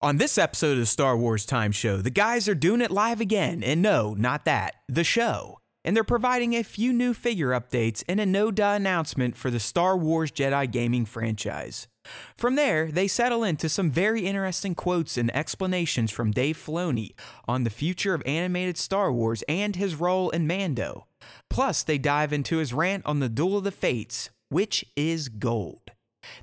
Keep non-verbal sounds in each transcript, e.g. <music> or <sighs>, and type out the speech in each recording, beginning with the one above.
On this episode of Star Wars Time Show, the guys are doing it live again, and no, not that, the show. And they're providing a few new figure updates and a no duh announcement for the Star Wars Jedi gaming franchise. From there, they settle into some very interesting quotes and explanations from Dave Filoni on the future of animated Star Wars and his role in Mando. Plus, they dive into his rant on the Duel of the Fates, which is gold.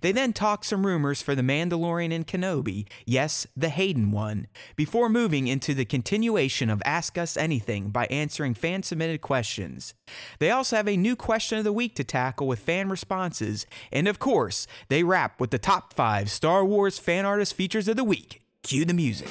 They then talk some rumors for The Mandalorian and Kenobi, yes, the Hayden one, before moving into the continuation of Ask Us Anything by answering fan submitted questions. They also have a new question of the week to tackle with fan responses, and of course, they wrap with the top five Star Wars fan artist features of the week. Cue the music.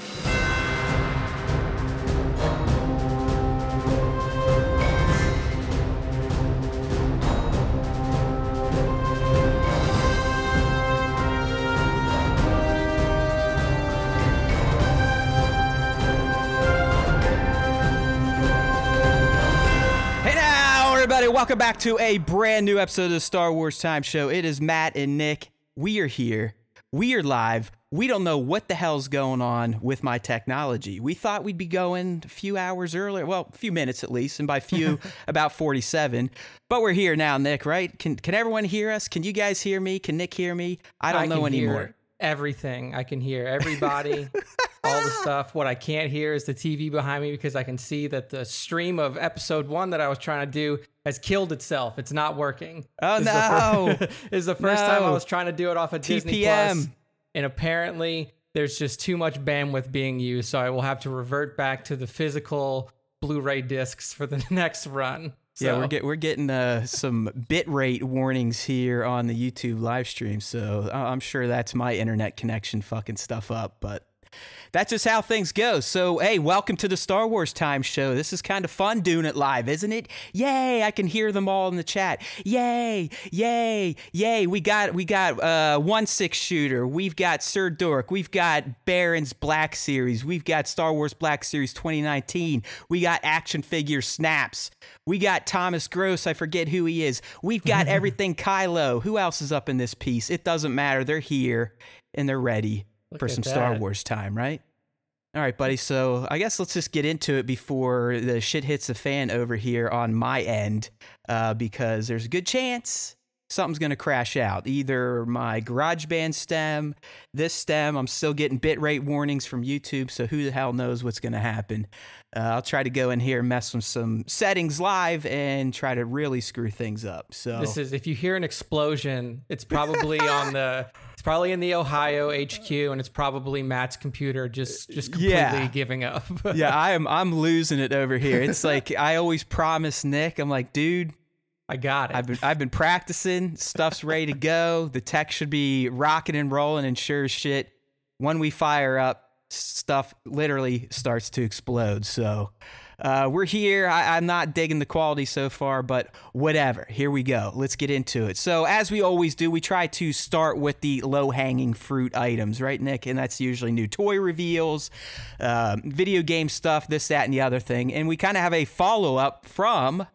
Welcome back to a brand new episode of the Star Wars Time Show. It is Matt and Nick. We are here. We are live. We don't know what the hell's going on with my technology. We thought we'd be going a few hours earlier, well, a few minutes at least, and by few, <laughs> about 47. But we're here now, Nick, right? Can can everyone hear us? Can you guys hear me? Can Nick hear me? I don't know can anymore. Hear everything. I can hear everybody, <laughs> all the stuff. What I can't hear is the TV behind me because I can see that the stream of episode one that I was trying to do has killed itself. It's not working. Oh, This is the no. fir- <laughs> is the first time I was trying to do it off of Disney Plus, and apparently there's just too much bandwidth being used, so I will have to revert back to the physical Blu-ray discs for the <laughs> next run. Yeah, we're get, we're getting uh, some bit rate warnings here on the YouTube live stream, so I'm sure that's my internet connection fucking stuff up, but that's just how things go. So, hey, welcome to the Star Wars Time Show. This is kind of fun doing it live, isn't it? Yay! I can hear them all in the chat. Yay! Yay! Yay! We got we got uh, one six shooter. We've got Sir Dork. We've got Baron's Black Series. We've got Star Wars Black Series 2019. We got action figure snaps. We got Thomas Gross. I forget who he is. We've got <laughs> everything Kylo. Who else is up in this piece? It doesn't matter. They're here and they're ready Look for some Star. Wars time, right? All right, buddy. So I guess let's just get into it before the shit hits the fan over here on my end, uh, because there's a good chance something's gonna crash out. Either my GarageBand stem, this stem. I'm still getting bitrate warnings from YouTube, so who the hell knows what's gonna happen? Uh, I'll try to go in here and mess with some settings live and try to really screw things up. So This is if you hear an explosion, it's probably on the it's probably in the Ohio HQ and it's probably Matt's computer just just completely Yeah. giving up. <laughs> yeah, I am. I'm losing it over here. It's <laughs> like I always promise Nick. I'm like, dude, I got it. I've been I've been practicing. Stuff's ready to go. The tech should be rocking and rolling, and sure as shit, when we fire up, stuff literally starts to explode. So. Uh, we're here. I, I'm not digging the quality so far, but whatever. Here we go. Let's get into it. So, as we always do, we try to start with the low hanging fruit items, right, Nick? And that's usually new toy reveals, um, video game stuff, this, that, and the other thing. And we kind of have a follow up from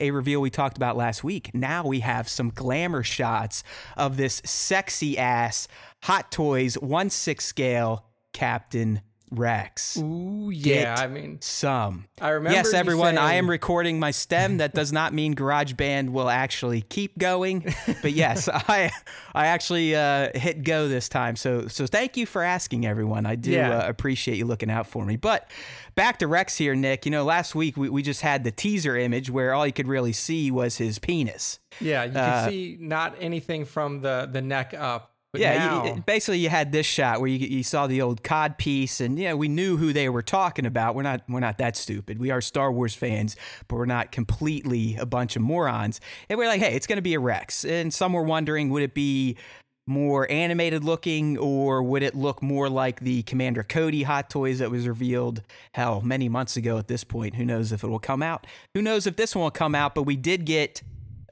a reveal we talked about last week. Now we have some glamour shots of this sexy ass Hot Toys 1 6 scale Captain Rex. Ooh yeah, Get I mean Some. I remember Yes, everyone, I am recording my stem. That does not mean GarageBand will actually keep going. <laughs> But yes, I I actually uh, hit go this time. So so thank you for asking, everyone. I do Yeah. uh, appreciate you looking out for me. But back to Rex here, Nick. You know, last week we, we just had the teaser image where all you could really see was his penis. yeah, you uh, can see not anything from the the neck up. But Yeah, now, you, basically you had this shot where you, you saw the old cod piece, and yeah, we knew who they were talking about. We're not we're not that stupid. We are Star Wars fans, but we're not completely a bunch of morons. And we're like, hey, it's going to be a Rex. And some were wondering, would it be more animated looking, or would it look more like the Commander Cody Hot Toys that was revealed hell many months ago? At this point, who knows if it will come out? Who knows if this one will come out? But we did get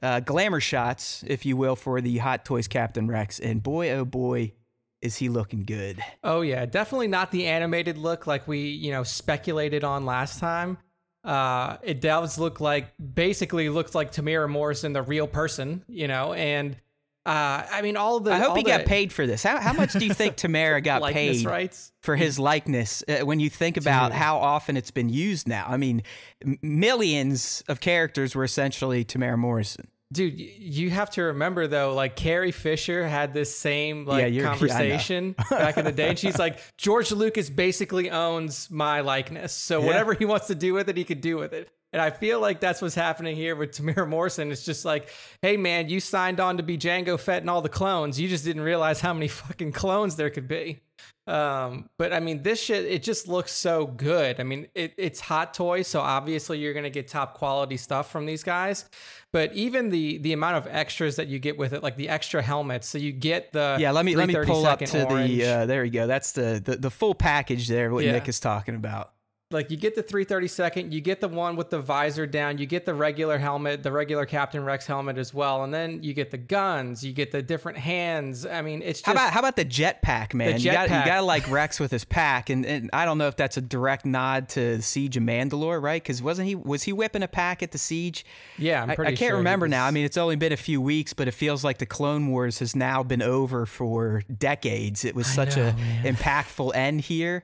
uh, glamour shots, if you will, for the Hot Toys Captain Rex. And boy, oh boy, is he looking good. Oh yeah, definitely not the animated look like we, you know, speculated on last time. Uh, it does look like basically looks like Temuera Morrison, the real person, you know, and Uh, I mean, all the. I hope he the got paid for this. How, how much do you think <laughs> Temuera got paid rights. for his likeness uh, when you think about Dude. how often it's been used now? I mean, m- millions of characters were essentially Temuera Morrison. Dude, you have to remember though, like Carrie Fisher had this same like yeah, <laughs> conversation back in the day, and she's like, George Lucas basically owns my likeness, so Yeah. whatever he wants to do with it, he could do with it. And I feel like that's what's happening here with <laughs> Temuera Morrison. It's just like, hey man, you signed on to be Jango Fett and all the clones. You just didn't realize how many <laughs> fucking clones there could be. Um, but I mean, this shit, it just looks so good. I mean, it, it's hot toys, so obviously you're gonna get top quality stuff from these guys. But even the the amount of extras that you get with it, like the extra helmets, so you get the Yeah, let me let me pull up to orange. the. Uh, there you go. That's the, the the full package there. What Yeah. Nick is talking about. Like you get the 332nd, you get the one with the visor down, you get the regular helmet, the regular Captain Rex helmet as well, and then you get the guns, you get the different hands. I mean, it's just How about how about the jetpack, man? The you got you got like Rex with his pack, and, and I don't know if that's a direct nod to Siege of Mandalore, right? Because wasn't he was he whipping a pack at the Siege? yeah, I'm I, pretty I can't sure remember now. I mean, it's only been a few weeks, but it feels like the Clone Wars has now been over for decades. It was such know, a man. impactful end here.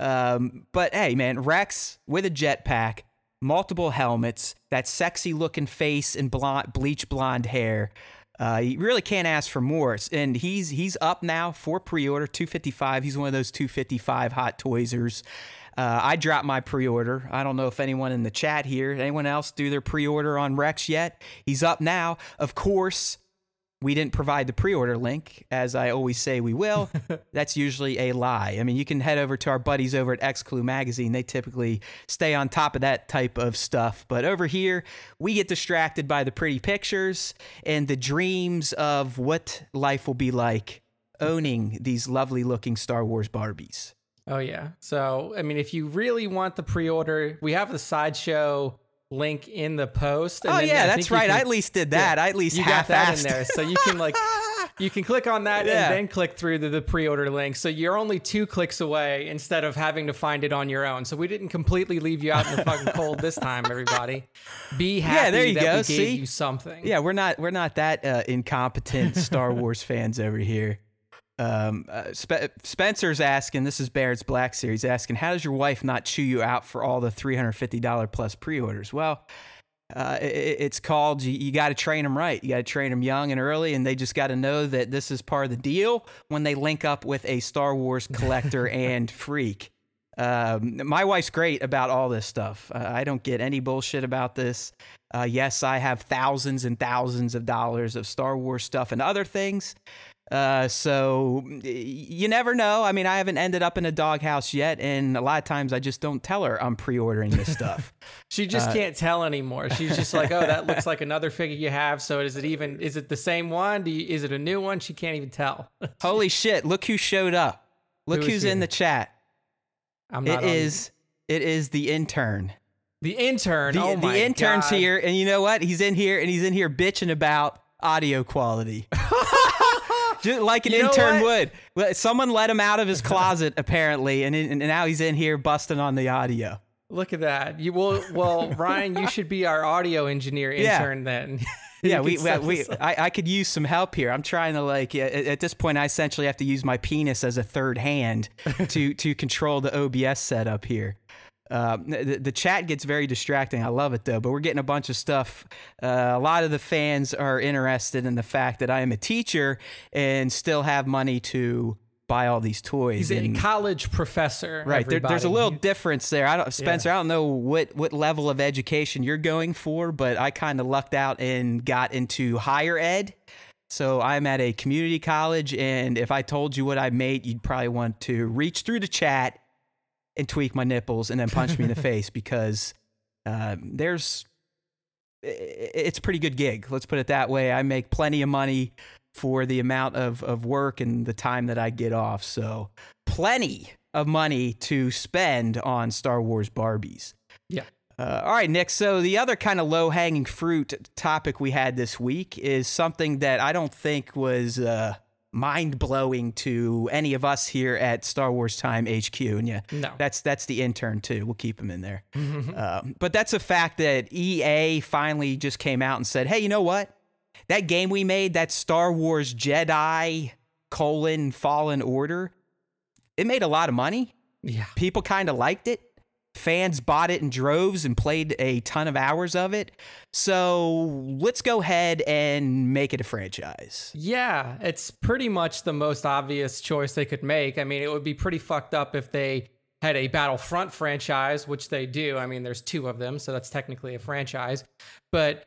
Um, but hey, man, Rex with a jetpack, multiple helmets, that sexy looking face and blonde, bleach blonde hair. Uh, you really can't ask for more. And he's he's up now for pre-order, 255. He's one of those 255 hot toysers. Uh, I dropped my pre-order. I don't know if anyone in the chat here, anyone else do their pre-order on Rex yet. He's up now. Of course, we didn't provide the pre-order link, as I always say we will. <laughs> That's usually a lie. I mean, you can head over to our buddies over at xclue Magazine. They typically stay on top of that type of stuff. But over here, we get distracted by the pretty pictures and the dreams of what life will be like owning these lovely looking Star Wars Barbies. Oh yeah. So I mean, if you really want the pre-order, we have the sideshow link in the post. and Oh yeah, that's right. can- I at least did that. yeah, I at least you got that in there, so you can like <laughs> you can click on that Yeah. and then click through to the pre-order link. So you're only two clicks away instead of having to find it on your own. So we didn't completely leave you out in the fucking cold this time, everybody. Be <laughs> happy there you that go, we gave see? you something. Yeah, we're not we're not that uh, incompetent Star Wars fans over here. Um, uh, Spe- Spencer's asking. This is Barrett's Black Series asking. How does your wife not chew you out for all the three hundred fifty dollar plus pre-orders? Well, uh, i- i it's called you, you got to train them right. You got to train them young and early, and they just got to know that this is part of the deal when they link up with a Star Wars collector <laughs> and freak. Um, my wife's great about all this stuff. Uh, I don't get any bullshit about this. Uh, yes, I have thousands and thousands of dollars of Star Wars stuff and other things. Uh, so you never know. I mean, I haven't ended up in a doghouse yet, and a lot of times I just don't tell her I'm pre-ordering this stuff. <laughs> She just Uh, can't tell anymore. She's just like, oh, that looks like another figure you have. So is it even? Is it the same one? Do you, is it a new one? She can't even tell. <laughs> Holy shit! Look who showed up. Look Who who's in here? the chat. I'm It not on- is. It is the intern. the intern. The, oh the intern's God. here, and you know what? He's in here, and he's in here bitching about audio quality. <laughs> Just like an You intern would. Someone let him out of his closet apparently, and, and now he's in here busting on the audio. Look at that. You will. Well, <laughs> Ryan, you should be our audio engineer Yeah. intern then. <laughs> <laughs> Yeah, we, we, we. I, I could use some help here. I'm trying to like at, at this point, I essentially have to use my penis as a third hand to to control the OBS setup here. Um, the, the chat gets very distracting. I love it though, but we're getting a bunch of stuff. Uh, a lot of the fans are interested in the fact that I am a teacher and still have money to buy all these toys. He's a and- college professor. Right. There, there's a little difference there. I don't, Spencer. I don't know what what level of education you're going for, but I kind of lucked out and got into higher ed. So I'm at a community college, and if I told you what I made, you'd probably want to reach through the chat and tweak my nipples and then punch me in the <laughs> face because uh, there's it's a pretty good gig. Let's put it that way. I make plenty of money for the amount of, of work and the time that I get off. So plenty of money to spend on Star Wars Barbies. Yeah. Uh, all right, Nick. So the other kind of low hanging fruit topic we had this week is something that I don't think was uh, mind blowing to any of us here at Star Wars Time HQ. And yeah, No. that's that's the intern too. We'll keep him in there. <laughs> um, but that's a fact that EA finally just came out and said, "Hey, you know what? that game we made, that Star Wars Jedi colon Fallen Order, it made a lot of money. Yeah. People kind of liked it. Fans bought it in droves and played a ton of hours of it. So let's go ahead and make it a franchise. Yeah, it's pretty much the most obvious choice they could make. I mean, it would be pretty fucked up if they had a Battlefront franchise, which they do. I mean, there's two of them, so that's technically a franchise. But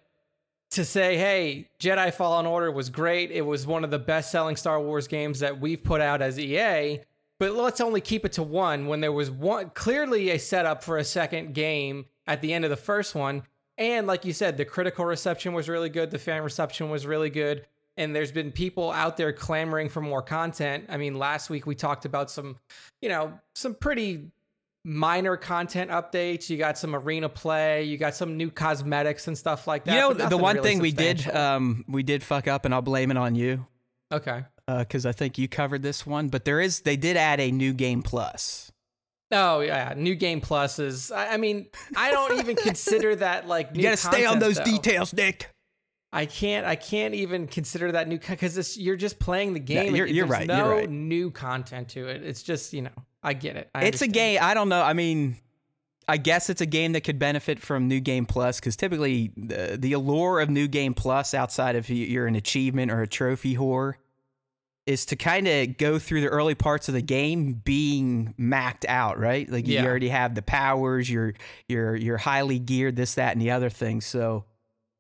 to say, hey, Jedi Fallen Order was great. It was one of the best selling Star Wars games that we've put out as EA but let's only keep it to one when there was one clearly a setup for a second game at the end of the first one. And like you said, the critical reception was really good, the fan reception was really good. And there's been people out there clamoring for more content. I mean, last week we talked about some, you know, some pretty minor content updates. You got some arena play. You got some new cosmetics and stuff like that. You know, the one really thing we did, um, we did fuck up, and I'll blame it on you. Okay because uh, I think you covered this one, but there is they did add a new game plus. Oh yeah, new game plus is. I, I mean, I don't even <laughs> consider that like. you gotta stay on those though. details, Nick. I can't. I can't even consider that new because you're just playing the game. Yeah, you're, you're right. No you're right. new content to it. It's just you know. I get it. I it's understand. a game. I don't know. I mean, I guess it's a game that could benefit from New Game Plus because typically the, the allure of New Game Plus, outside of you're an achievement or a trophy whore, is to kind of go through the early parts of the game being macked out, right? Like yeah. you already have the powers, you're you're you're highly geared, this, that, and the other thing. So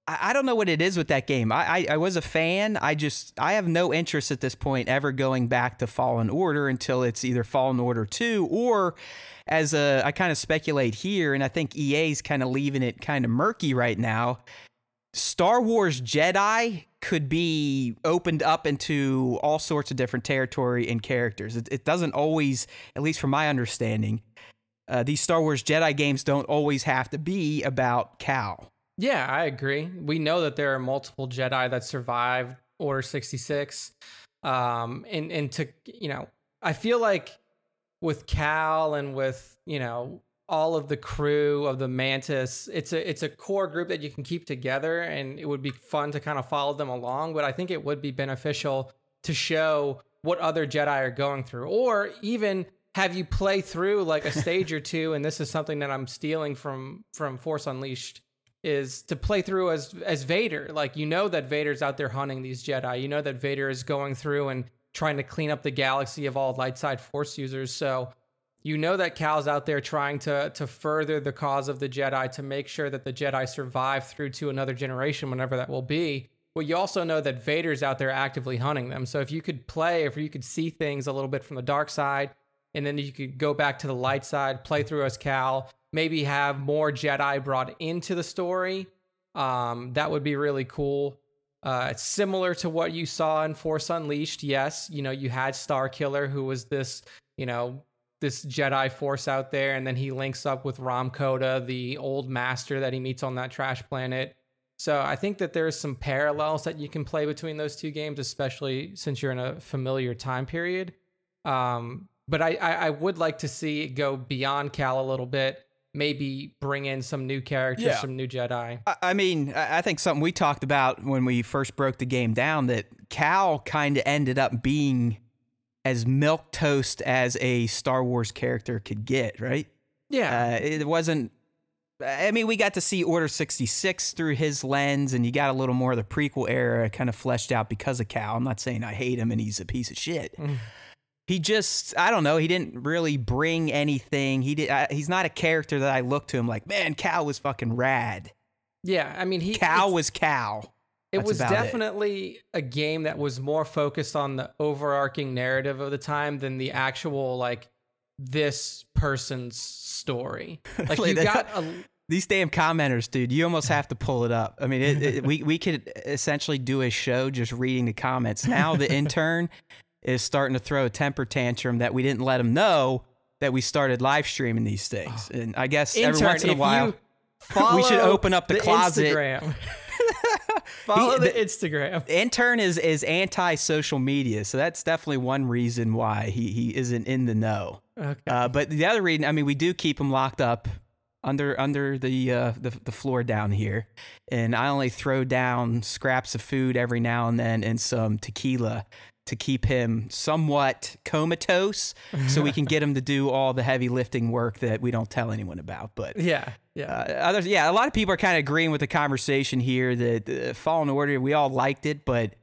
I, I don't know what it is with that game. I, I, I was a fan. I just I have no interest at this point ever going back to Fallen Order until it's either Fallen Order two or as a I kind of speculate here, and I think EA's kind of leaving it kind of murky right now. Star Wars Jedi could be opened up into all sorts of different territory and characters. It, it doesn't always, at least from my understanding, uh, these Star Wars Jedi games don't always have to be about Cal. Yeah, I agree. We know that there are multiple Jedi that survived Order 66. Um, and, and to, you know, I feel like with Cal and with, you know, all of the crew of the Mantis. It's a it's a core group that you can keep together, and it would be fun to kind of follow them along. But I think it would be beneficial to show what other Jedi are going through, or even have you play through like a stage or two. And this is something that I'm stealing from from Force Unleashed is to play through as as Vader. Like you know that Vader's out there hunting these Jedi. You know that Vader is going through and trying to clean up the galaxy of all light side Force users. So you know that Cal's out there trying to to further the cause of the Jedi to make sure that the Jedi survive through to another generation, whenever that will be. Well, you also know that Vader's out there actively hunting them. So if you could play, if you could see things a little bit from the dark side, and then you could go back to the light side, play through as Cal, maybe have more Jedi brought into the story. Um, that would be really cool. Uh, it's similar to what you saw in Force Unleashed. Yes, you know, you had Star Killer, who was this, you know, this Jedi Force out there, and then he links up with Rahm Kota, the old master that he meets on that trash planet. So I think that there's some parallels that you can play between those two games, especially since you're in a familiar time period. Um, but I, I, I would like to see it go beyond Cal a little bit. Maybe bring in some new characters, yeah. some new Jedi. I mean, I think something we talked about when we first broke the game down that Cal kind of ended up being as milk toast as a Star Wars character could get, right? Yeah. Uh, it wasn't. I mean, we got to see Order 66 through his lens, and you got a little more of the prequel era kind of fleshed out because of Cal. I'm not saying I hate him and he's a piece of shit. Mm. He just, I don't know, he didn't really bring anything. He did. I, he's not a character that I look to him like, man, Cal was fucking rad. Yeah, I mean, he Cal was Cal. It was definitely it. a game that was more focused on the overarching narrative of the time than the actual like this person's story. <laughs> Like you got a, these damn commenters, dude. You almost have to pull it up. I mean, it, it, we we could essentially do a show just reading the comments. Now the <laughs> intern is starting to throw a temper tantrum that we didn't let him know that we started live streaming these things. Oh. And I guess intern, every once in a while <laughs> we should open up the, the closet. Follow he, the, the, Instagram. <laughs> Intern is is anti social media, so that's definitely one reason why he he isn't in the know. Okay. Uh, but the other reason, I mean, we do keep him locked up under under the, uh, the the floor down here, and I only throw down scraps of food every now and then and some tequila to keep him somewhat comatose, so we can get him to do all the heavy lifting work that we don't tell anyone about. But Yeah, yeah. uh, others, yeah, a lot of people are kind of agreeing with the conversation here that uh, Fallen Order, we all liked it, but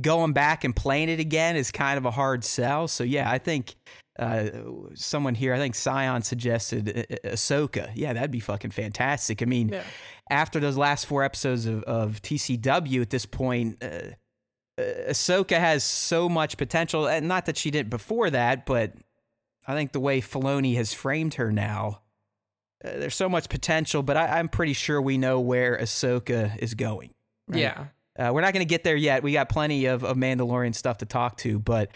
going back and playing it again is kind of a hard sell. So yeah, I think uh, someone here, I think Scion suggested uh, Ahsoka. Yeah, that'd be fucking fantastic. I mean, Yeah. after those last four episodes of, of TCW at this point, uh, Ahsoka has so much potential. And not that she didn't before that, but I think the way Filoni has framed her now, uh, there's so much potential. But I, I'm pretty sure we know where Ahsoka is going. right? Yeah. Uh, we're not going to get there yet. We got plenty of, of Mandalorian stuff to talk to. But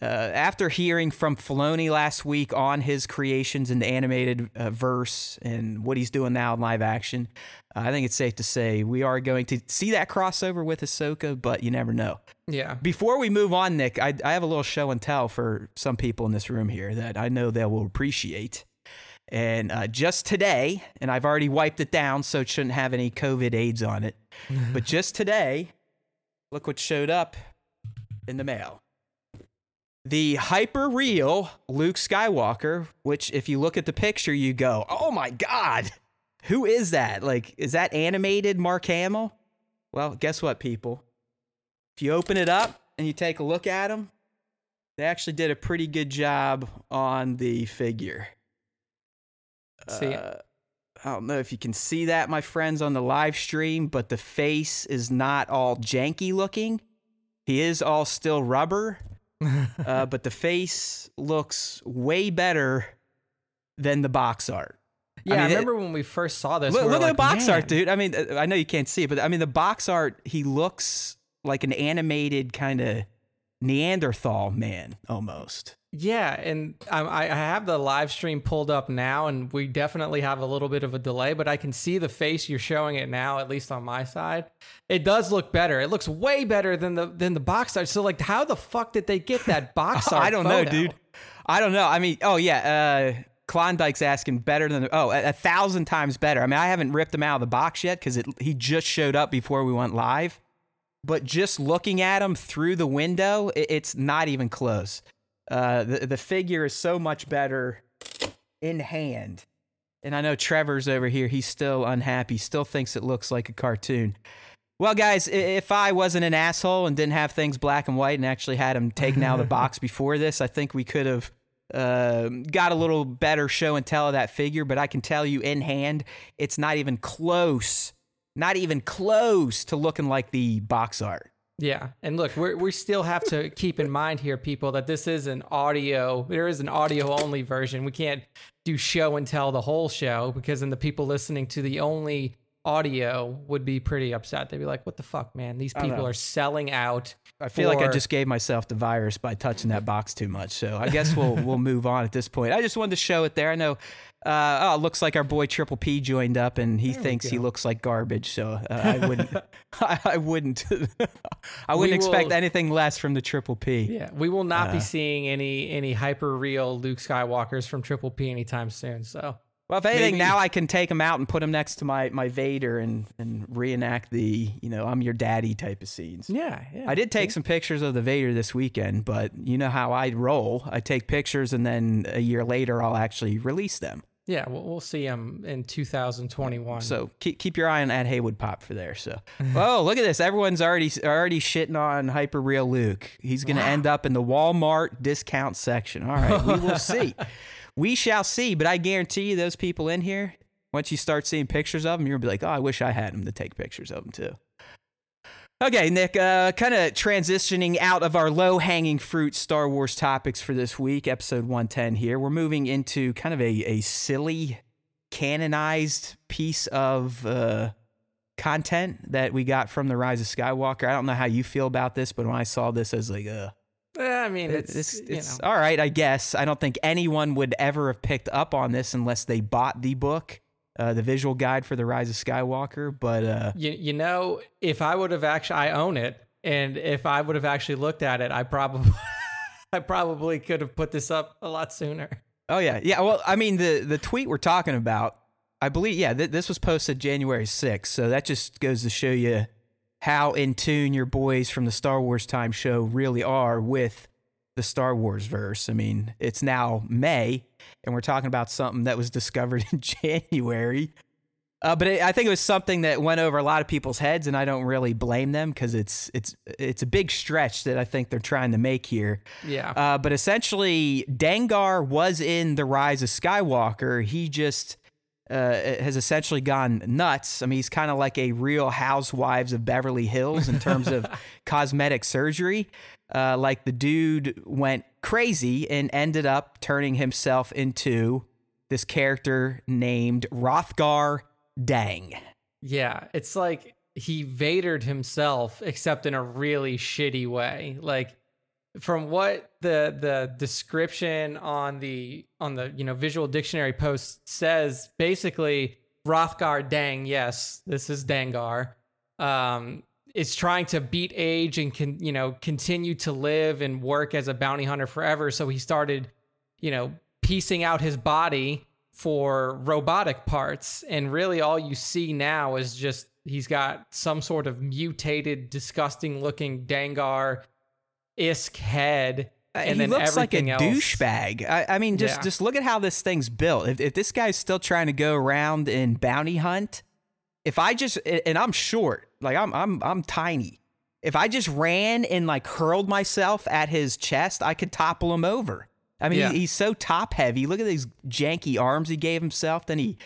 uh, after hearing from Filoni last week on his creations in the animated uh, verse and what he's doing now in live action, uh, I think it's safe to say we are going to see that crossover with Ahsoka, but you never know. Yeah. Before we move on, Nick, I, I have a little show and tell for some people in this room here that I know they will appreciate. And uh, just today, and I've already wiped it down, so it shouldn't have any COVID AIDS on it. but <laughs> just today, look what showed up in the mail. The hyper real Luke Skywalker, which, if you look at the picture, you go, oh my God, who is that? Like, is that animated Mark Hamill? Well, guess what, people? If you open it up and you take a look at him, they actually did a pretty good job on the figure. See? Uh, I don't know if you can see that, my friends, on the live stream, but the face is not all janky looking. He is all still rubber, uh, <laughs> but the face looks way better than the box art. Yeah, I, mean, it- remember when we first saw this. Look, we look at the box "Man." art, dude. I mean, uh, I know you can't see it, but I mean, the box art, he looks like an animated kind of Neanderthal man almost. Yeah, and I, I have the live stream pulled up now, and we definitely have a little bit of a delay, but I can see the face you're showing it now, at least on my side. It does look better. It looks way better than the than the box art. So, like, how the fuck did they get that box <laughs> art? I don't know, dude. I don't know. I mean, oh yeah, uh, Klondike's asking better than oh a, a thousand times better. I mean, I haven't ripped him out of the box yet because he just showed up before we went live. But just looking at him through the window, it, it's not even close. Uh, the the figure is so much better in hand. And I know Trevor's over here. He's still unhappy. Still thinks it looks like a cartoon. Well, guys, if I wasn't an asshole and didn't have things black and white and actually had him taken out of the <laughs> box before this, I think we could have uh, got a little better show and tell of that figure. But I can tell you in hand, it's not even close, not even close to looking like the box art. Yeah, and look, we we still have to keep in mind here, people, that this is an audio. There is an audio only version. We can't do show and tell the whole show because then the people listening to the only audio would be pretty upset. They'd be like, "What the fuck, man? These people are selling out." I feel like I just gave myself the virus by touching that box too much. So I guess we'll we'll move on at this point. I just wanted to show it there. I know. Uh, oh, it looks like our boy Triple P joined up, and he There thinks he looks like garbage. So uh, I <laughs> wouldn't, I, <laughs> I wouldn't, I wouldn't expect will- anything less from the Triple P. Yeah, we will not Uh, be seeing any any hyper real Luke Skywalkers from Triple P anytime soon. So Well, if anything, Maybe- now I can take him out and put him next to my my Vader and and reenact the you know I'm your daddy type of scenes. yeah, yeah. I did take some pictures of the Vader this weekend, but you know how I roll. I take pictures and then a year later I'll actually release them. Yeah, we'll, we'll see him in 2021. So keep keep your eye on Ed Haywood Pop for there. So, <laughs> oh look at this! Everyone's already already shitting on Hyper Real Luke. He's going to end up in the Walmart discount section. All right, we will <laughs> see. We shall see. But I guarantee you, those people in here, once you start seeing pictures of them, you're gonna be like, oh, I wish I had them to take pictures of them too. Okay, Nick, uh, kind of transitioning out of our low hanging fruit Star Wars topics for this week, episode 110 here. We're moving into kind of a, a silly, canonized piece of uh, content that we got from The Rise of Skywalker. I don't know how you feel about this, but when I saw this, I was like, uh, I mean, it's, it's, it's all right, I guess. I don't think anyone would ever have picked up on this unless they bought the book, uh, the visual guide for The Rise of Skywalker. But uh, you, you know, if I would have actually, I own it, and if I would have actually looked at it, I probably, <laughs> I probably could have put this up a lot sooner. Oh yeah, yeah. Well, I mean the the tweet we're talking about I believe, yeah, th- this was posted January 6th. So that just goes to show you how in tune your boys from the Star Wars Time show really are with the Star Wars verse. I mean, it's now May, and we're talking about something that was <laughs> discovered in January. Uh, but it, I think it was something that went over a lot of people's heads, and I don't really blame them because it's it's it's a big stretch that I think they're trying to make here. Yeah. Uh, but essentially, Dengar was in the Rise of Skywalker. He just uh, has essentially gone nuts. I mean, he's kind of like a real Housewives of Beverly Hills in terms of <laughs> cosmetic surgery. Uh, like the dude went crazy and ended up turning himself into this character named Rothgar Dang. Yeah, it's like he Vadered himself, except in a really shitty way. Like from what the the description on the on the you know visual dictionary post says, basically Rothgar Dang, yes, this is Dengar. um, is trying to beat age and can you know continue to live and work as a bounty hunter forever. So he started, you know, piecing out his body for robotic parts, and really all you see now is just he's got some sort of mutated, disgusting looking Dengar isk head. Uh, and he then looks like a douchebag. I, I mean, just Yeah. just look at how this thing's built. If, if this guy's still trying to go around and bounty hunt, if I just and I'm short, like I'm I'm I'm tiny. If I just ran and like hurled myself at his chest, I could topple him over. I mean, Yeah. he, he's so top heavy. Look at these janky arms he gave himself. Then he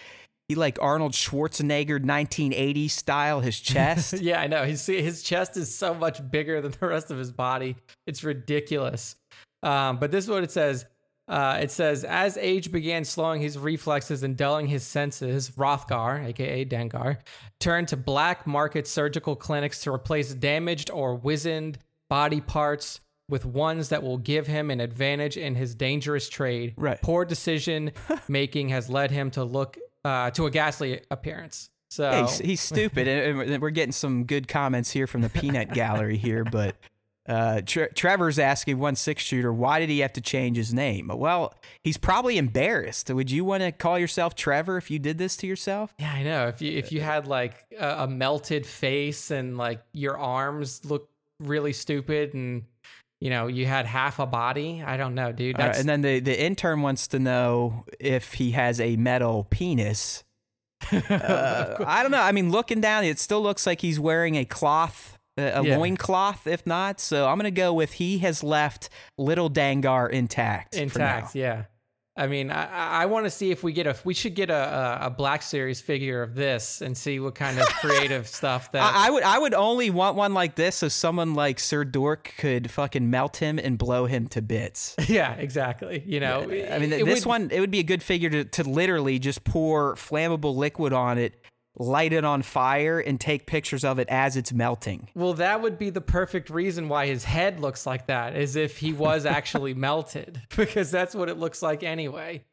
he like Arnold Schwarzenegger 1980s style his <laughs> chest. yeah, I know. His his chest is so much bigger than the rest of his body. It's ridiculous. Um, but this is what it says. Uh, it says, as age began slowing his reflexes and dulling his senses, Rothgar, aka Dengar, turned to black market surgical clinics to replace damaged or wizened body parts with ones that will give him an advantage in his dangerous trade. Right. Poor decision <laughs> making has led him to look uh, to a ghastly appearance. So Hey, he's, stupid, and we're getting some good comments here from the peanut gallery here. But uh, Tre- Trevor's asking one six shooter, why did he have to change his name? Well, he's probably embarrassed. Would you want to call yourself Trevor if you did this to yourself? Yeah, I know. If you if you had like a, a melted face and like your arms look really stupid and you know you had half a body, I don't know, dude. Right, and then the, the intern wants to know if he has a metal penis. <laughs> Uh, I don't know. I mean, looking down, it still looks like he's wearing a cloth, a Yeah. loin cloth, if not. So I'm going to go with he has left little Dengar intact. intact. Yeah. I mean, I, I want to see if we get a. We should get a, a, a Black Series figure of this and see what kind of creative <laughs> stuff that. I, I would I would only want one like this so someone like Sir Dork could fucking melt him and blow him to bits. <laughs> yeah, exactly. You know, I mean, it this would- one it would be a good figure to, to literally just pour flammable liquid on it, light it on fire, and take pictures of it as it's melting. Well, that would be the perfect reason why his head looks like that, as if he was actually <laughs> melted, because that's what it looks like anyway.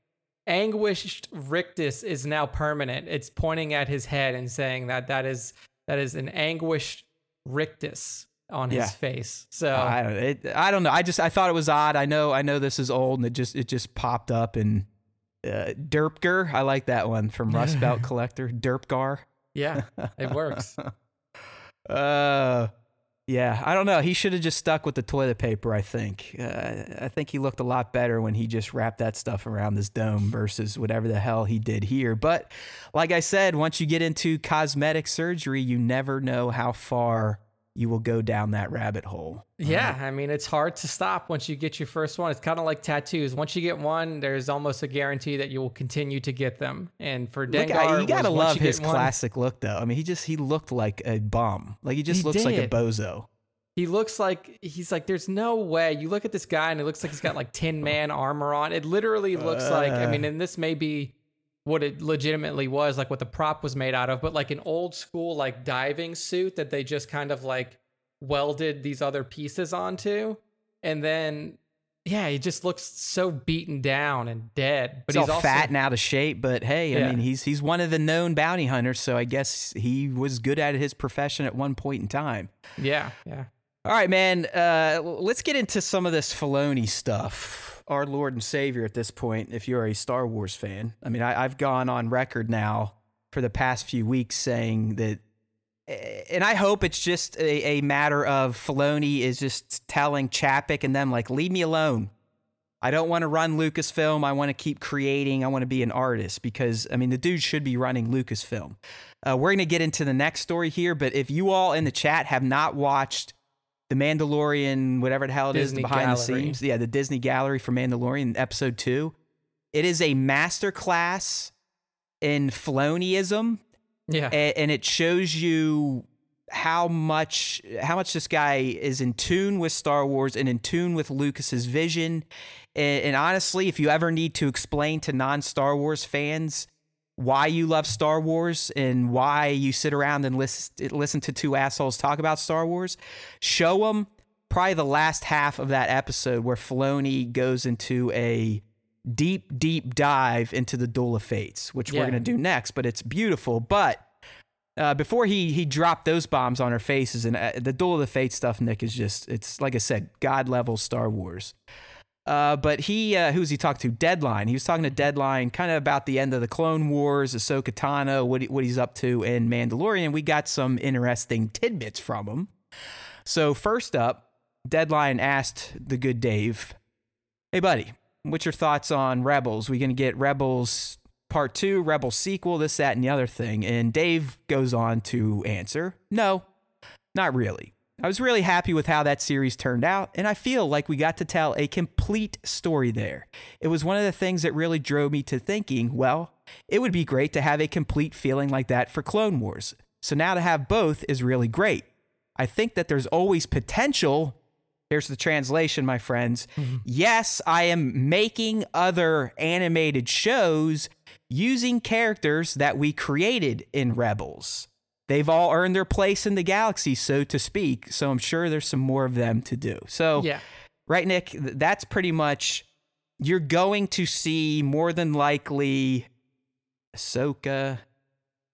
Anguished rictus is now permanent. It's pointing at his head and saying that that is that is an anguished rictus on Yeah. his face. So I don't it, I don't know. I just I thought it was odd. I know I know this is old and it just it just popped up and uh, Derpger. I like that one from Rust Belt Collector. Derpgar. yeah, it works. <laughs> Uh, yeah, I don't know. He should have just stuck with the toilet paper. I think. Uh, I think he looked a lot better when he just wrapped that stuff around his dome versus whatever the hell he did here. But like I said, once you get into cosmetic surgery, you never know how far you will go down that rabbit hole. Yeah, I mean it's hard to stop once you get your first one. It's kind of like tattoos. Once you get one, there's almost a guarantee that you will continue to get them. And for Look, Dengar, I, you gotta love you his one- classic look, though. I mean, he just he looked like a bum. Like he just He looks like a bozo. He looks like he's like, there's no way. You look at this guy and it looks like he's got like <laughs> Tin Man armor on. It literally looks like, I Uh. mean, and this may be what it legitimately was, like what the prop was made out of, but like an old school like diving suit that they just kind of like welded these other pieces onto. And then, yeah, he just looks so beaten down and dead. But He's, he's, all also, fat and out of shape, but hey, I Yeah. mean, he's he's one of the known bounty hunters, so I guess he was good at his profession at one point in time. Yeah, yeah. All right, man. Uh, let's get into some of this Filoni stuff. Our Lord and Savior at this point, if you're a Star Wars fan. I mean, I, I've gone on record now for the past few weeks saying that, eh, and I hope it's just a, a matter of Filoni is just telling Chapek and them, like, leave me alone. I don't want to run Lucasfilm. I want to keep creating. I want to be an artist because, I mean, the dude should be running Lucasfilm. Uh, we're to get into the next story here, but if you all in the chat have not watched the Mandalorian, whatever the hell it Disney is behind Gallery. the scenes, yeah, the Disney Gallery for Mandalorian, episode two, it is a masterclass in Filoniism Yeah. a- and it shows you how much how much this guy is in tune with Star Wars and in tune with Lucas's vision. And, and honestly, if you ever need to explain to non-Star Wars fans why you love Star Wars and why you sit around and listen listen to two assholes talk about Star Wars, show them probably the last half of that episode where Filoni goes into a deep, deep dive into the Duel of Fates, which we're gonna do next. But it's beautiful. But uh, before he he dropped those bombs on our faces, and uh, the Duel of the Fates stuff, Nick is just it's like I said, god level Star Wars. Uh, but he, uh, who's he talking to? Deadline. He was talking to Deadline, kind of about the end of the Clone Wars, Ahsoka Tano, what he, what he's up to in Mandalorian. We got some interesting tidbits from him. So first up, Deadline asked the good Dave, "Hey, buddy, what's your thoughts on Rebels? We gonna get Rebels Part Two, Rebels sequel, this, that, and the other thing?" And Dave goes on to answer, "No, not really." I was really happy with how that series turned out, and I feel like we got to tell a complete story there. It was one of the things that really drove me to thinking, well, it would be great to have a complete feeling like that for Clone Wars. So now to have both is really great. I think that there's always potential. Here's the translation, my friends. Mm-hmm. Yes, I am making other animated shows using characters that we created in Rebels. They've all earned their place in the galaxy, so to speak. So I'm sure there's some more of them to do. So, yeah. right, Nick, that's pretty much you're going to see more than likely Ahsoka,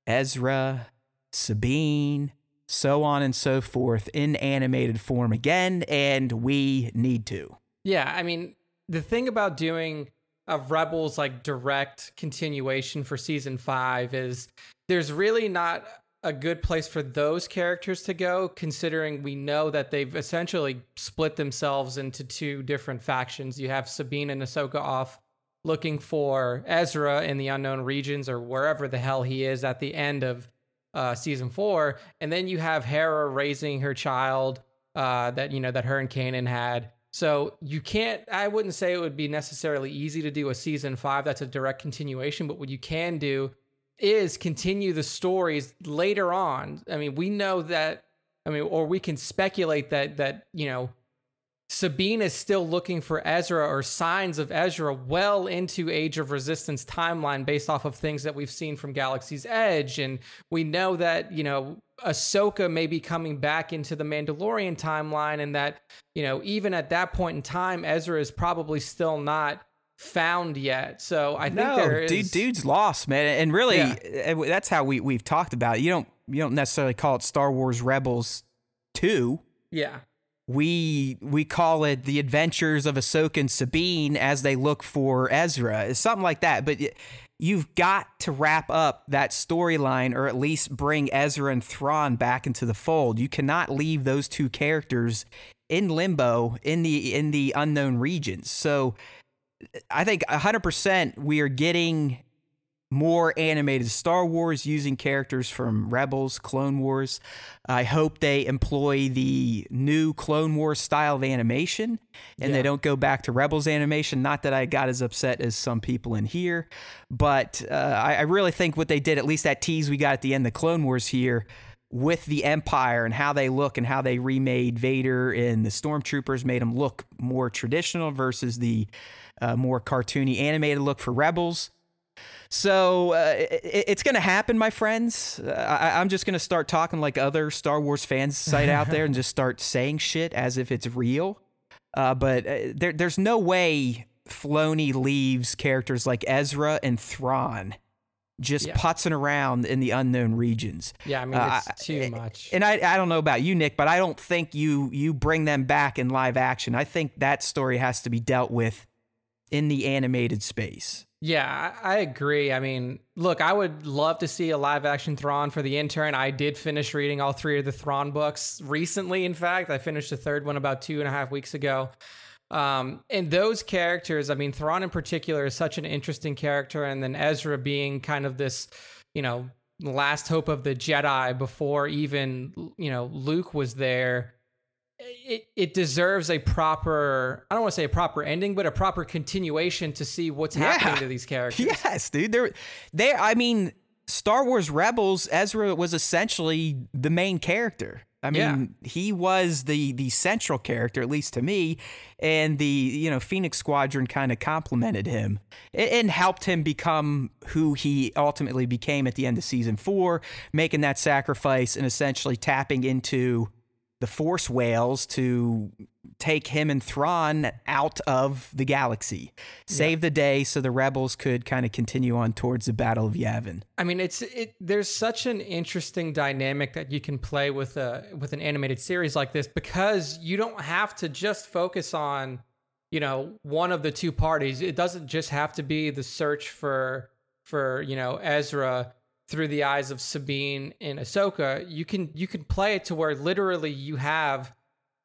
Ezra, Sabine, so on and so forth in animated form again, and we need to. Yeah, I mean, the thing about doing a Rebels like direct continuation for season five is there's really not a good place for those characters to go, considering we know that they've essentially split themselves into two different factions. You have Sabine and Ahsoka off looking for Ezra in the unknown regions or wherever the hell he is at the end of uh, season four, and then you have Hera raising her child uh, that you know that her and Kanan had. So you can't. I wouldn't say it would be necessarily easy to do a season five that's a direct continuation, but what you can do is continue the stories later on. I mean, we know that. I mean, or we can speculate that that you know Sabine is still looking for Ezra or signs of Ezra well into Age of Resistance timeline based off of things that we've seen from Galaxy's Edge. And we know that, you know, Ahsoka may be coming back into the Mandalorian timeline, and that, you know, even at that point in time, Ezra is probably still not found yet. So I think no, there is. dude, dude's lost, man, and really, Yeah. uh, that's how we we've talked about it. You don't you don't necessarily call it Star Wars Rebels two. Yeah. We we call it the adventures of Ahsoka and Sabine as they look for Ezra, It's something like that. But you've got to wrap up that storyline, or at least bring Ezra and Thrawn back into the fold. You cannot leave those two characters in limbo in the in the unknown regions. So I think 100% we are getting more animated Star Wars using characters from Rebels, Clone Wars. I hope they employ the new Clone Wars style of animation and Yeah. they don't go back to Rebels animation. Not that I got as upset as some people in here, but uh, I, I really think what they did, at least that tease we got at the end of Clone Wars here, with the Empire and how they look and how they remade Vader and the Stormtroopers made them look more traditional versus the uh, more cartoony animated look for Rebels. So uh, it, it's going to happen, my friends. Uh, I, I'm just going to start talking like other Star Wars fans site out there and just start saying shit as if it's real. Uh, but uh, there, there's no way Filoni leaves characters like Ezra and Thrawn just Yeah. putzing around in the unknown regions. Yeah. I mean, Uh, it's too I- much. And I, I don't know about you, Nick, but I don't think you you bring them back in live action. I think that story has to be dealt with in the animated space. Yeah, I agree. I mean, look, I would love to see a live action Thrawn for the intern. I did finish reading all three of the Thrawn books recently. In fact, I finished the third one about two and a half weeks ago. Um, and those characters, I mean, Thrawn in particular is such an interesting character, and then Ezra being kind of this, you know, last hope of the Jedi before even you know Luke was there it, it deserves a proper I don't want to say a proper ending, but a proper continuation to see what's yeah. happening to these <laughs> characters. Yes, dude. They're they I mean, Star Wars Rebels, Ezra was essentially the main character. I mean, yeah. he was the the central character, at least to me, and the you know Phoenix Squadron kind of complimented him and, and helped him become who he ultimately became at the end of season four, making that sacrifice and essentially tapping into the Force whales to take him and Thrawn out of the galaxy, save yeah. the day, so the rebels could kind of continue on towards the Battle of Yavin. I mean, it's it. There's such an interesting dynamic that you can play with a with an animated series like this because you don't have to just focus on, you know, one of the two parties. It doesn't just have to be the search for for you know Ezra through the eyes of Sabine and Ahsoka, you can you can play it to where literally you have,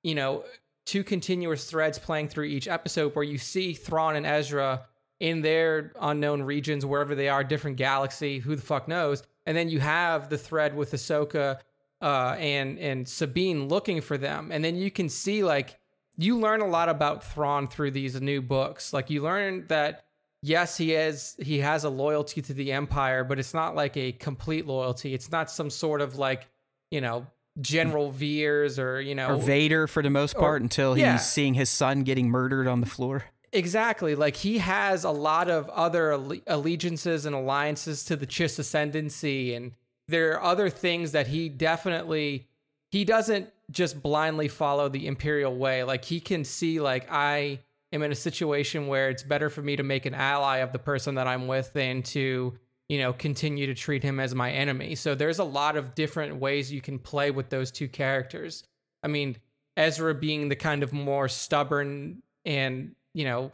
you know, two continuous threads playing through each episode where you see Thrawn and Ezra in their unknown regions, wherever they are, different galaxy, who the fuck knows. And then you have the thread with Ahsoka uh, and and Sabine looking for them, and then you can see like you learn a lot about Thrawn through these new books. Like you learn that yes, he is he has a loyalty to the empire, but it's not like a complete loyalty. It's not some sort of like, you know, General Veers or, you know, or Vader for the most part or, until he's yeah. seeing his son getting murdered on the floor. Exactly. Like he has a lot of other allegiances and alliances to the Chiss ascendancy and there are other things that he definitely he doesn't just blindly follow the imperial way. Like he can see like I am in a situation where it's better for me to make an ally of the person that I'm with than to, you know, continue to treat him as my enemy. So there's a lot of different ways you can play with those two characters. I mean, Ezra being the kind of more stubborn and, you know,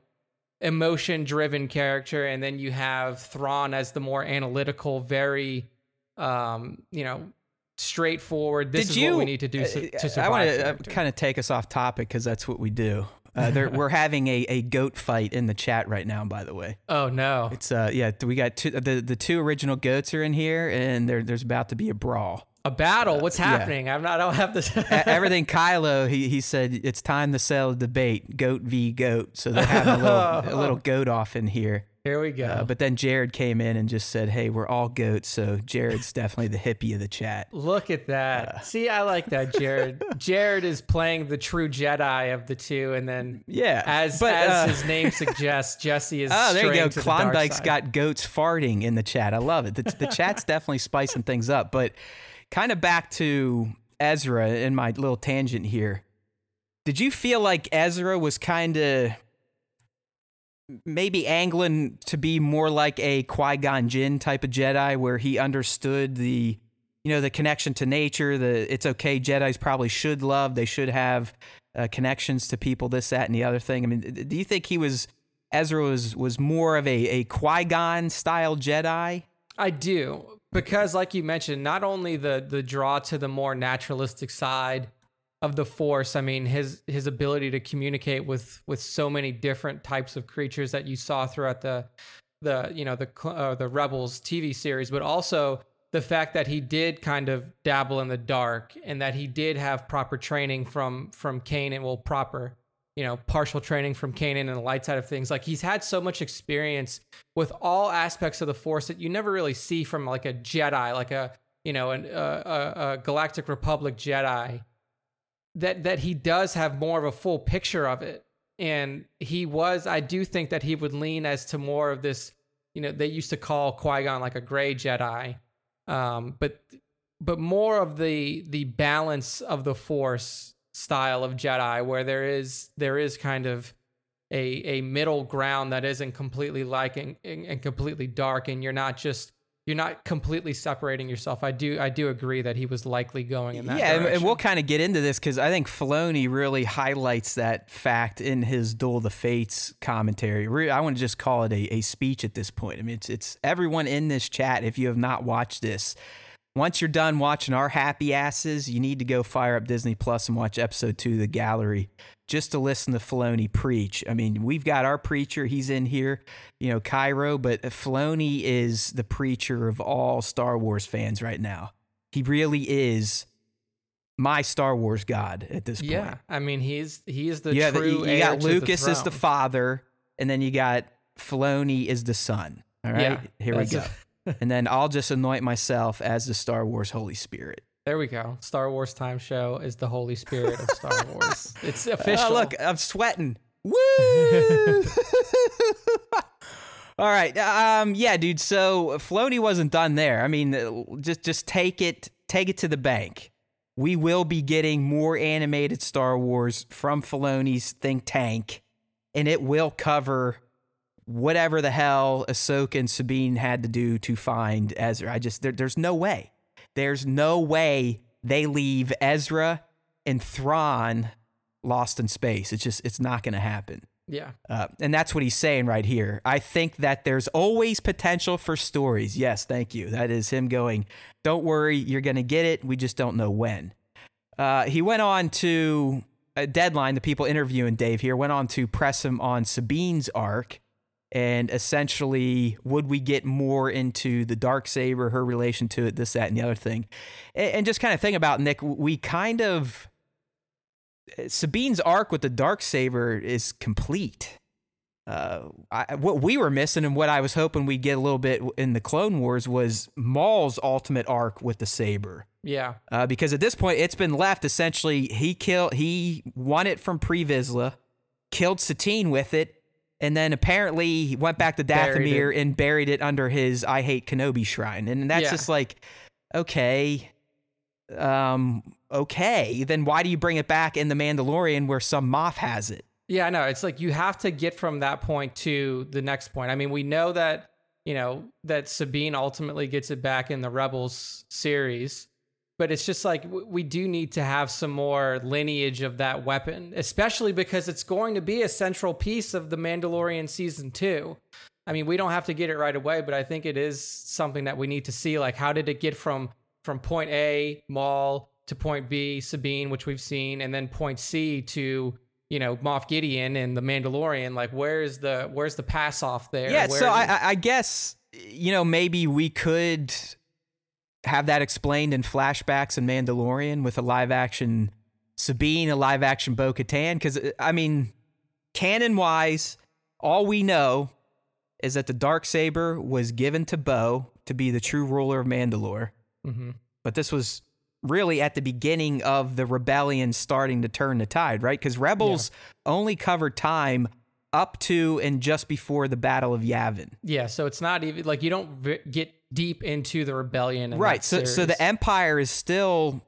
emotion driven character and then you have Thrawn as the more analytical, very um, you know, straightforward. This Did is you, what we need to do to, to survive. I want to uh, kind of take us off topic because that's what we do. Uh, we're having a, a goat fight in the chat right now. By the way. Oh no! It's uh yeah we got two the the two original goats are in here and there there's about to be a brawl. A battle? What's happening? Yeah. I'm not. I don't have this. Everything. Kylo. He he said it's time to sell the debate. Goat v goat. So they're having a little a little <laughs> goat off in here. Here we go. Uh, but then Jared came in and just said, "Hey, we're all goats." So Jared's definitely the hippie of the chat. Look at that. Uh, See, I like that, Jared. <laughs> Jared is playing the true Jedi of the two, and then yeah, as but, as uh, his name suggests, <laughs> Jesse is. Oh, there you go. Klondike's got goats farting in the chat. I love it. The, the chat's <laughs> definitely spicing things up. But kind of back to Ezra in my little tangent here. Did you feel like Ezra was kind of maybe angling to be more like a Qui Gon Jinn type of Jedi, where he understood the, you know, the connection to nature. The it's okay. Jedi's probably should love. They should have uh, connections to people. This, that, and the other thing. I mean, do you think he was Ezra was was more of a a Qui Gon style Jedi? I do because, like you mentioned, not only the the draw to the more naturalistic side of the force i mean his his ability to communicate with with so many different types of creatures that you saw throughout the the you know the uh, the rebels tv series but also the fact that he did kind of dabble in the dark and that he did have proper training from from Kanan well proper you know partial training from Kanan and the light side of things. Like he's had so much experience with all aspects of the force that you never really see from like a jedi like a you know an, uh, a, a galactic republic jedi that that he does have more of a full picture of it. And he was i do think that he would lean as to more of this you know they used to call qui-gon like a gray jedi. Um, but but more of the the balance of the force style of jedi where there is there is kind of a a middle ground that isn't completely like and, and completely dark and you're not just you're not completely separating yourself. I do I do agree that he was likely going in that yeah, and- direction. and we'll kind of get into this because I think Filoni really highlights that fact in his Duel of the Fates commentary. I want to just call it a, a speech at this point. I mean, it's it's everyone in this chat. If you have not watched this, once you're done watching our happy asses, you need to go fire up Disney Plus and watch episode two of the gallery just to listen to Filoni preach. I mean, we've got our preacher, he's in here, you know, Cairo, but Filoni is the preacher of all Star Wars fans right now. He really is my Star Wars god at this point. yeah, I mean he's he is the have- true you- you got Lucas the as the father, and then you got Filoni is the son. All right, Yeah, here we go. <laughs> and then I'll just anoint myself as the Star Wars Holy Spirit. There we go. Star Wars Time Show is the Holy Spirit of Star <laughs> Wars. It's official. Oh, look, I'm sweating. <laughs> Woo! <laughs> All right. Um, yeah, dude. So Filoni wasn't done there. I mean, uh, just just take it take it to the bank. We will be getting more animated Star Wars from Filoni's think tank, and it will cover whatever the hell Ahsoka and Sabine had to do to find Ezra. I just there, there's no way. There's no way they leave Ezra and Thrawn lost in space. It's just it's not going to happen. yeah. Uh, and that's what he's saying right here. I think that there's always potential for stories. Yes, thank you. That is him going, don't worry, you're going to get it. We just don't know when. Uh, he went on to a deadline, the people interviewing Dave here went on to press him on Sabine's arc. And essentially, would we get more into the dark saber, her relation to it, this, that, and the other thing, and, just kind of think about Nick. We kind of Sabine's arc with the dark saber is complete. Uh, I, what we were missing and what I was hoping we'd get a little bit in the Clone Wars was Maul's ultimate arc with the saber. Yeah. Uh, because at this point, it's been left essentially he killed, he won it from Pre Vizsla, killed Satine with it, and then apparently he went back to Buried Dathomir and buried it under his I Hate Kenobi shrine. And that's Yeah. just like, okay, um, okay, then why do you bring it back in The Mandalorian where some Moff has it? Yeah, I know. It's like you have to get from that point to the next point. I mean, we know that, you know, that Sabine ultimately gets it back in the Rebels series, but it's just like we do need to have some more lineage of that weapon, especially because it's going to be a central piece of the Mandalorian season 2. I mean, we don't have to get it right away, but I think it is something that we need to see like how did it get from from point A, Maul to point B, Sabine, which we've seen, and then point C to you know Moff Gideon and the Mandalorian. Like, where's the where's the pass off there? Yeah, Where- so I, I- I guess you know maybe we could have that explained in flashbacks in Mandalorian with a live action Sabine, a live action Bo Katan. Because I mean, canon wise, all we know is that the dark saber was given to Bo to be the true ruler of Mandalore. Mhm. But this was really at the beginning of the rebellion starting to turn the tide, right? Because rebels only cover time up to and just before the Battle of Yavin. yeah. So it's not even like you don't v- get deep into the rebellion, in right. So so the Empire is still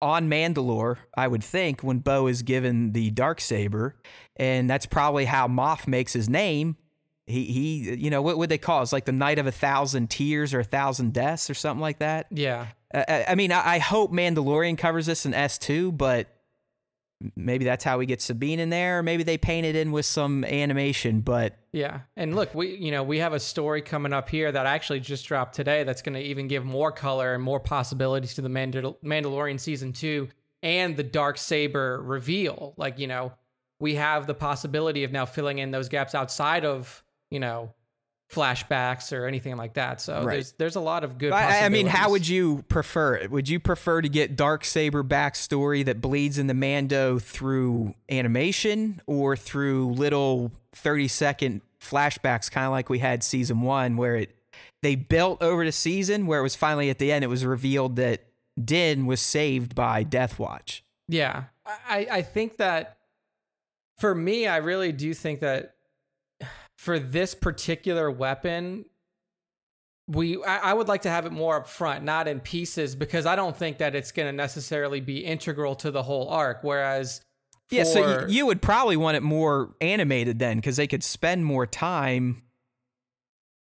on Mandalore, I would think, when Bo is given the dark saber, and that's probably how Moff makes his name. He he, you know, what would they call it? It's like the night of a thousand tears or a thousand deaths or something like that. yeah. Uh, I I mean, I, I hope Mandalorian covers this in S two, but maybe that's how we get Sabine in there. Or maybe they paint it in with some animation, but Yeah. And look, we you know, we have a story coming up here that actually just dropped today that's going to even give more color and more possibilities to the Mandal- Mandalorian season 2 and the dark saber reveal. Like, you know, we have the possibility of now filling in those gaps outside of, you know, flashbacks or anything like that. So Right. there's there's a lot of good I, I mean, how would you prefer it? Would you prefer to get dark saber backstory that bleeds into Mando through animation or through little thirty second flashbacks, kind of like we had season one, where it they built over the season, where it was finally at the end, it was revealed that Din was saved by Death Watch. Yeah, I, I think that for me, I really do think that for this particular weapon, we I, I would like to have it more up front, not in pieces, because I don't think that it's going to necessarily be integral to the whole arc. Whereas, Yeah, so for- you, you would probably want it more animated then, because they could spend more time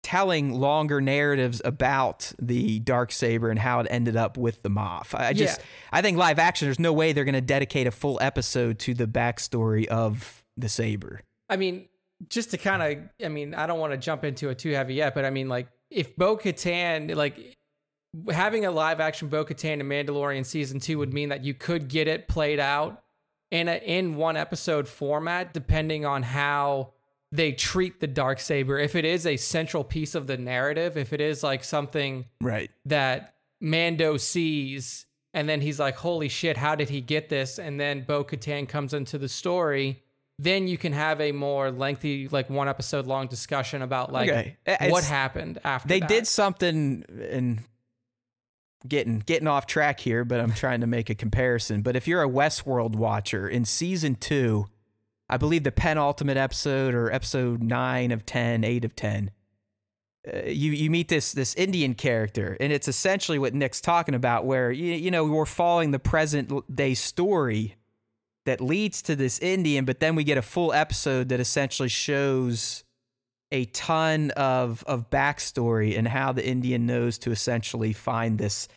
telling longer narratives about the dark saber and how it ended up with the Moff. I just Yeah. I think live action. There's no way they're going to dedicate a full episode to the backstory of the saber. I mean, just to kind of, I mean, I don't want to jump into it too heavy yet, but I mean, like, if Bo Katan, like, having a live action Bo Katan in Mandalorian season two would mm. mean that you could get it played out in a in one episode format, depending on how they treat the dark saber. If it is a central piece of the narrative, if it is like something Right. that Mando sees, and then he's like, "Holy shit, how did he get this?" And then Bo Katan comes into the story. Then you can have a more lengthy, like one episode long discussion about like Okay. what happened after. They that. did something and getting getting off track here, but I'm trying to make a comparison. But if you're a Westworld watcher in season two, I believe the penultimate episode or episode nine of 10, 8 of ten, uh, you you meet this this Indian character, and it's essentially what Nick's talking about, where you you know we're following the present day story that leads to this Indian, but then we get a full episode that essentially shows a ton of of backstory and how the Indian knows to essentially find this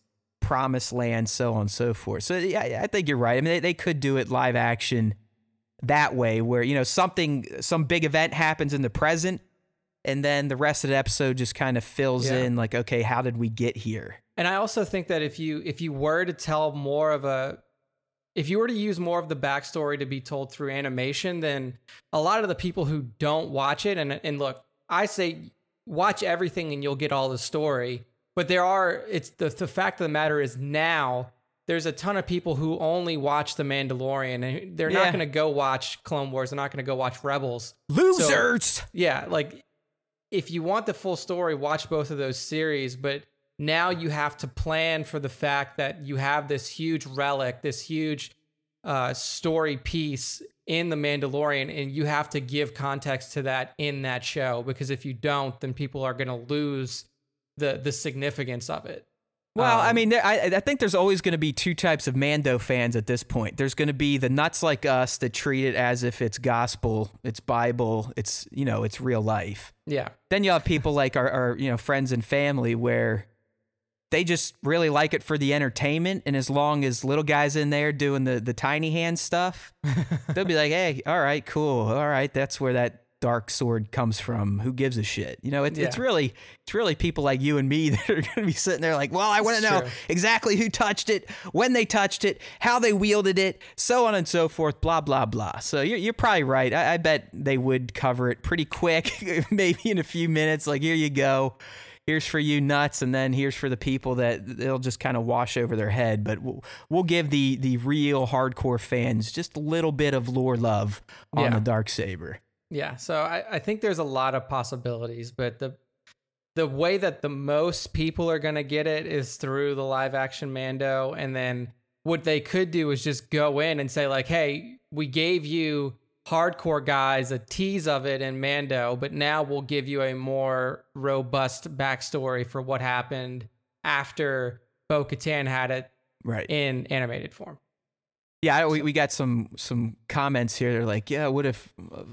promised land, so on and so forth. So yeah, I think you're right. I mean, they, they could do it live action that way, where you know something, some big event happens in the present, and then the rest of the episode just kind of fills Yeah. in, like, okay, how did we get here? And I also think that if you if you were to tell more of a if you were to use more of the backstory to be told through animation, then a lot of the people who don't watch it and and look, I say watch everything and you'll get all the story. But there are it's the the fact of the matter is now there's a ton of people who only watch The Mandalorian and they're not going to go watch Clone Wars. They're not going to go watch Rebels. Losers. Yeah, like if you want the full story, watch both of those series, but now you have to plan for the fact that you have this huge relic, this huge uh, story piece in The Mandalorian, and you have to give context to that in that show because if you don't, then people are going to lose the the significance of it. Well, I Um, mean, I, I think there's always going to be two types of Mando fans at this point. There's going to be the nuts like us that treat it as if it's gospel, it's Bible, it's you know, it's real life. Yeah, Then you have people like our, our you know friends and family where they just really like it for the entertainment, and as long as little guys in there doing the the tiny hand stuff, <laughs> they'll be like, hey, all right, cool, all right, that's where that dark sword comes from. Who gives a shit? You know, it, it's really it's really people like you and me <laughs> that are going to be sitting there like, well, I want to know true. exactly who touched it, when they touched it, how they wielded it, so on and so forth, blah blah blah. So you're you're probably right. I, I bet they would cover it pretty quick, <laughs> maybe in a few minutes. Like here you go. Here's for you nuts, and then here's for the people that they'll just kind of wash over their head. But we'll, we'll give the the real hardcore fans just a little bit of lore love on Yeah. the dark saber. Yeah, so I, I think there's a lot of possibilities, but the the way that the most people are gonna get it is through the live action Mando, and then what they could do is just go in and say like, "Hey, we gave you hardcore guys a tease of it in Mando, but now we'll give you a more robust backstory for what happened after Bo Katan had it Right. in animated form." Yeah, we, we got some some comments here. They're like, yeah, what if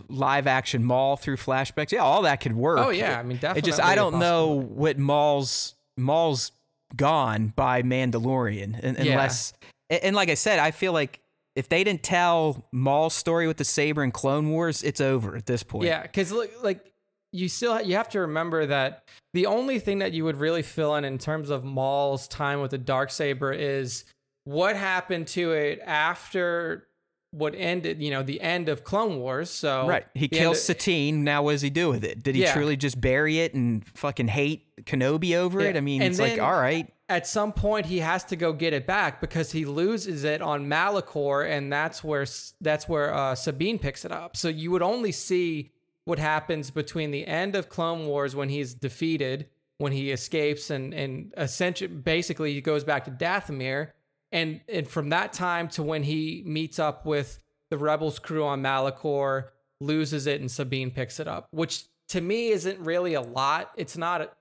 live action Maul through flashbacks? Yeah, all that could work. Oh yeah, I mean It just I don't know what Maul's Maul's gone by Mandalorian un- Yeah. unless and, and like I said, I feel like if they didn't tell Maul's story with the saber in Clone Wars, it's over at this point. Yeah, because look, like you still you have to remember that the only thing that you would really fill in in terms of Maul's time with the dark saber is what happened to it after what ended. You know, the end of Clone Wars. So Right. He kills of- Satine. Now what does he do with it? Did he Yeah. truly just bury it and fucking hate Kenobi over it? I mean, And it's like, all right. At some point he has to go get it back because he loses it on Malachor, and that's where that's where uh, Sabine picks it up. So you would only see what happens between the end of Clone Wars when he's defeated, when he escapes, and and essentially basically he goes back to Dathomir, and and from that time to when he meets up with the Rebels crew on Malachor, loses it, and Sabine picks it up, which to me isn't really a lot. It's not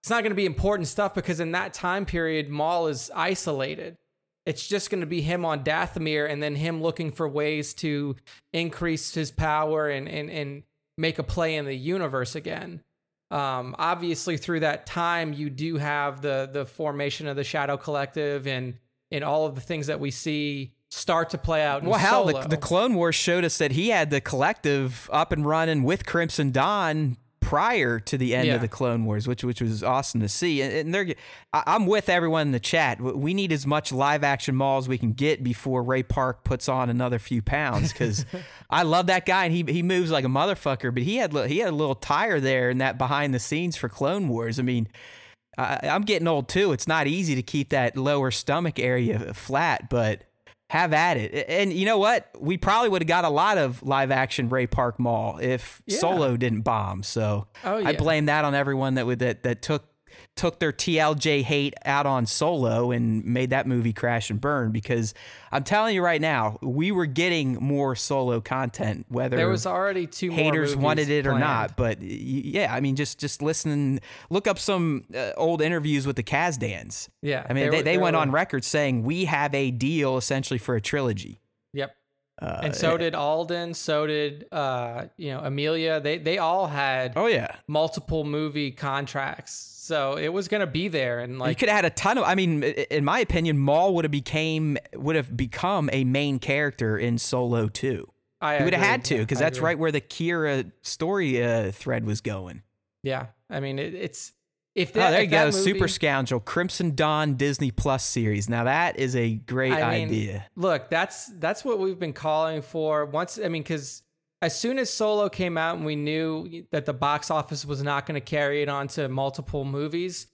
it's not going to be important stuff because in that time period, Maul is isolated. It's just going to be him on Dathomir and then him looking for ways to increase his power and, and, and make a play in the universe again. Um, obviously, through that time, you do have the the formation of the Shadow Collective and and all of the things that we see start to play out. Well, hell, the, the, Clone Wars showed us that he had the collective up and running with Crimson Dawn prior to the end Yeah. of the Clone Wars, which which was awesome to see. And, and they're, I, I'm with everyone in the chat. We need as much live action Maul as we can get before Ray Park puts on another few pounds because <laughs> I love that guy and he he moves like a motherfucker. But he had he had a little tire there in that behind the scenes for Clone Wars. I mean. I, I'm getting old too. It's not easy to keep that lower stomach area flat, but have at it. And you know what? We probably would have got a lot of live action Ray Park Maul if Yeah. Solo didn't bomb. So Oh, I blame that on everyone that would that that took took their TLJ hate out on Solo and made that movie crash and burn because I'm telling you right now, we were getting more Solo content whether there was already two haters wanted it or not. But yeah, I mean, just just listen, look up some uh, old interviews with the Kasdans. Yeah, I mean, they, were- they went were- on record saying we have a deal essentially for a trilogy. Yep. Uh, and so did Alden. So did uh, you know Emilia. They they all had oh yeah, multiple movie contracts, so it was gonna be there. And like you could have had a ton of. I mean, in my opinion, Maul would have became would have become a main character in Solo too. I He would have had to because that's agree. right where the Qi'ra story uh, thread was going. Yeah, I mean it, it's if oh, that, there if you go, movie- Super Scoundrel, Crimson Dawn Disney Plus series. Now that is a great I mean, idea. Look, that's that's what we've been calling for. Once I mean, because as soon as Solo came out and we knew that the box office was not going to carry it on to multiple movies,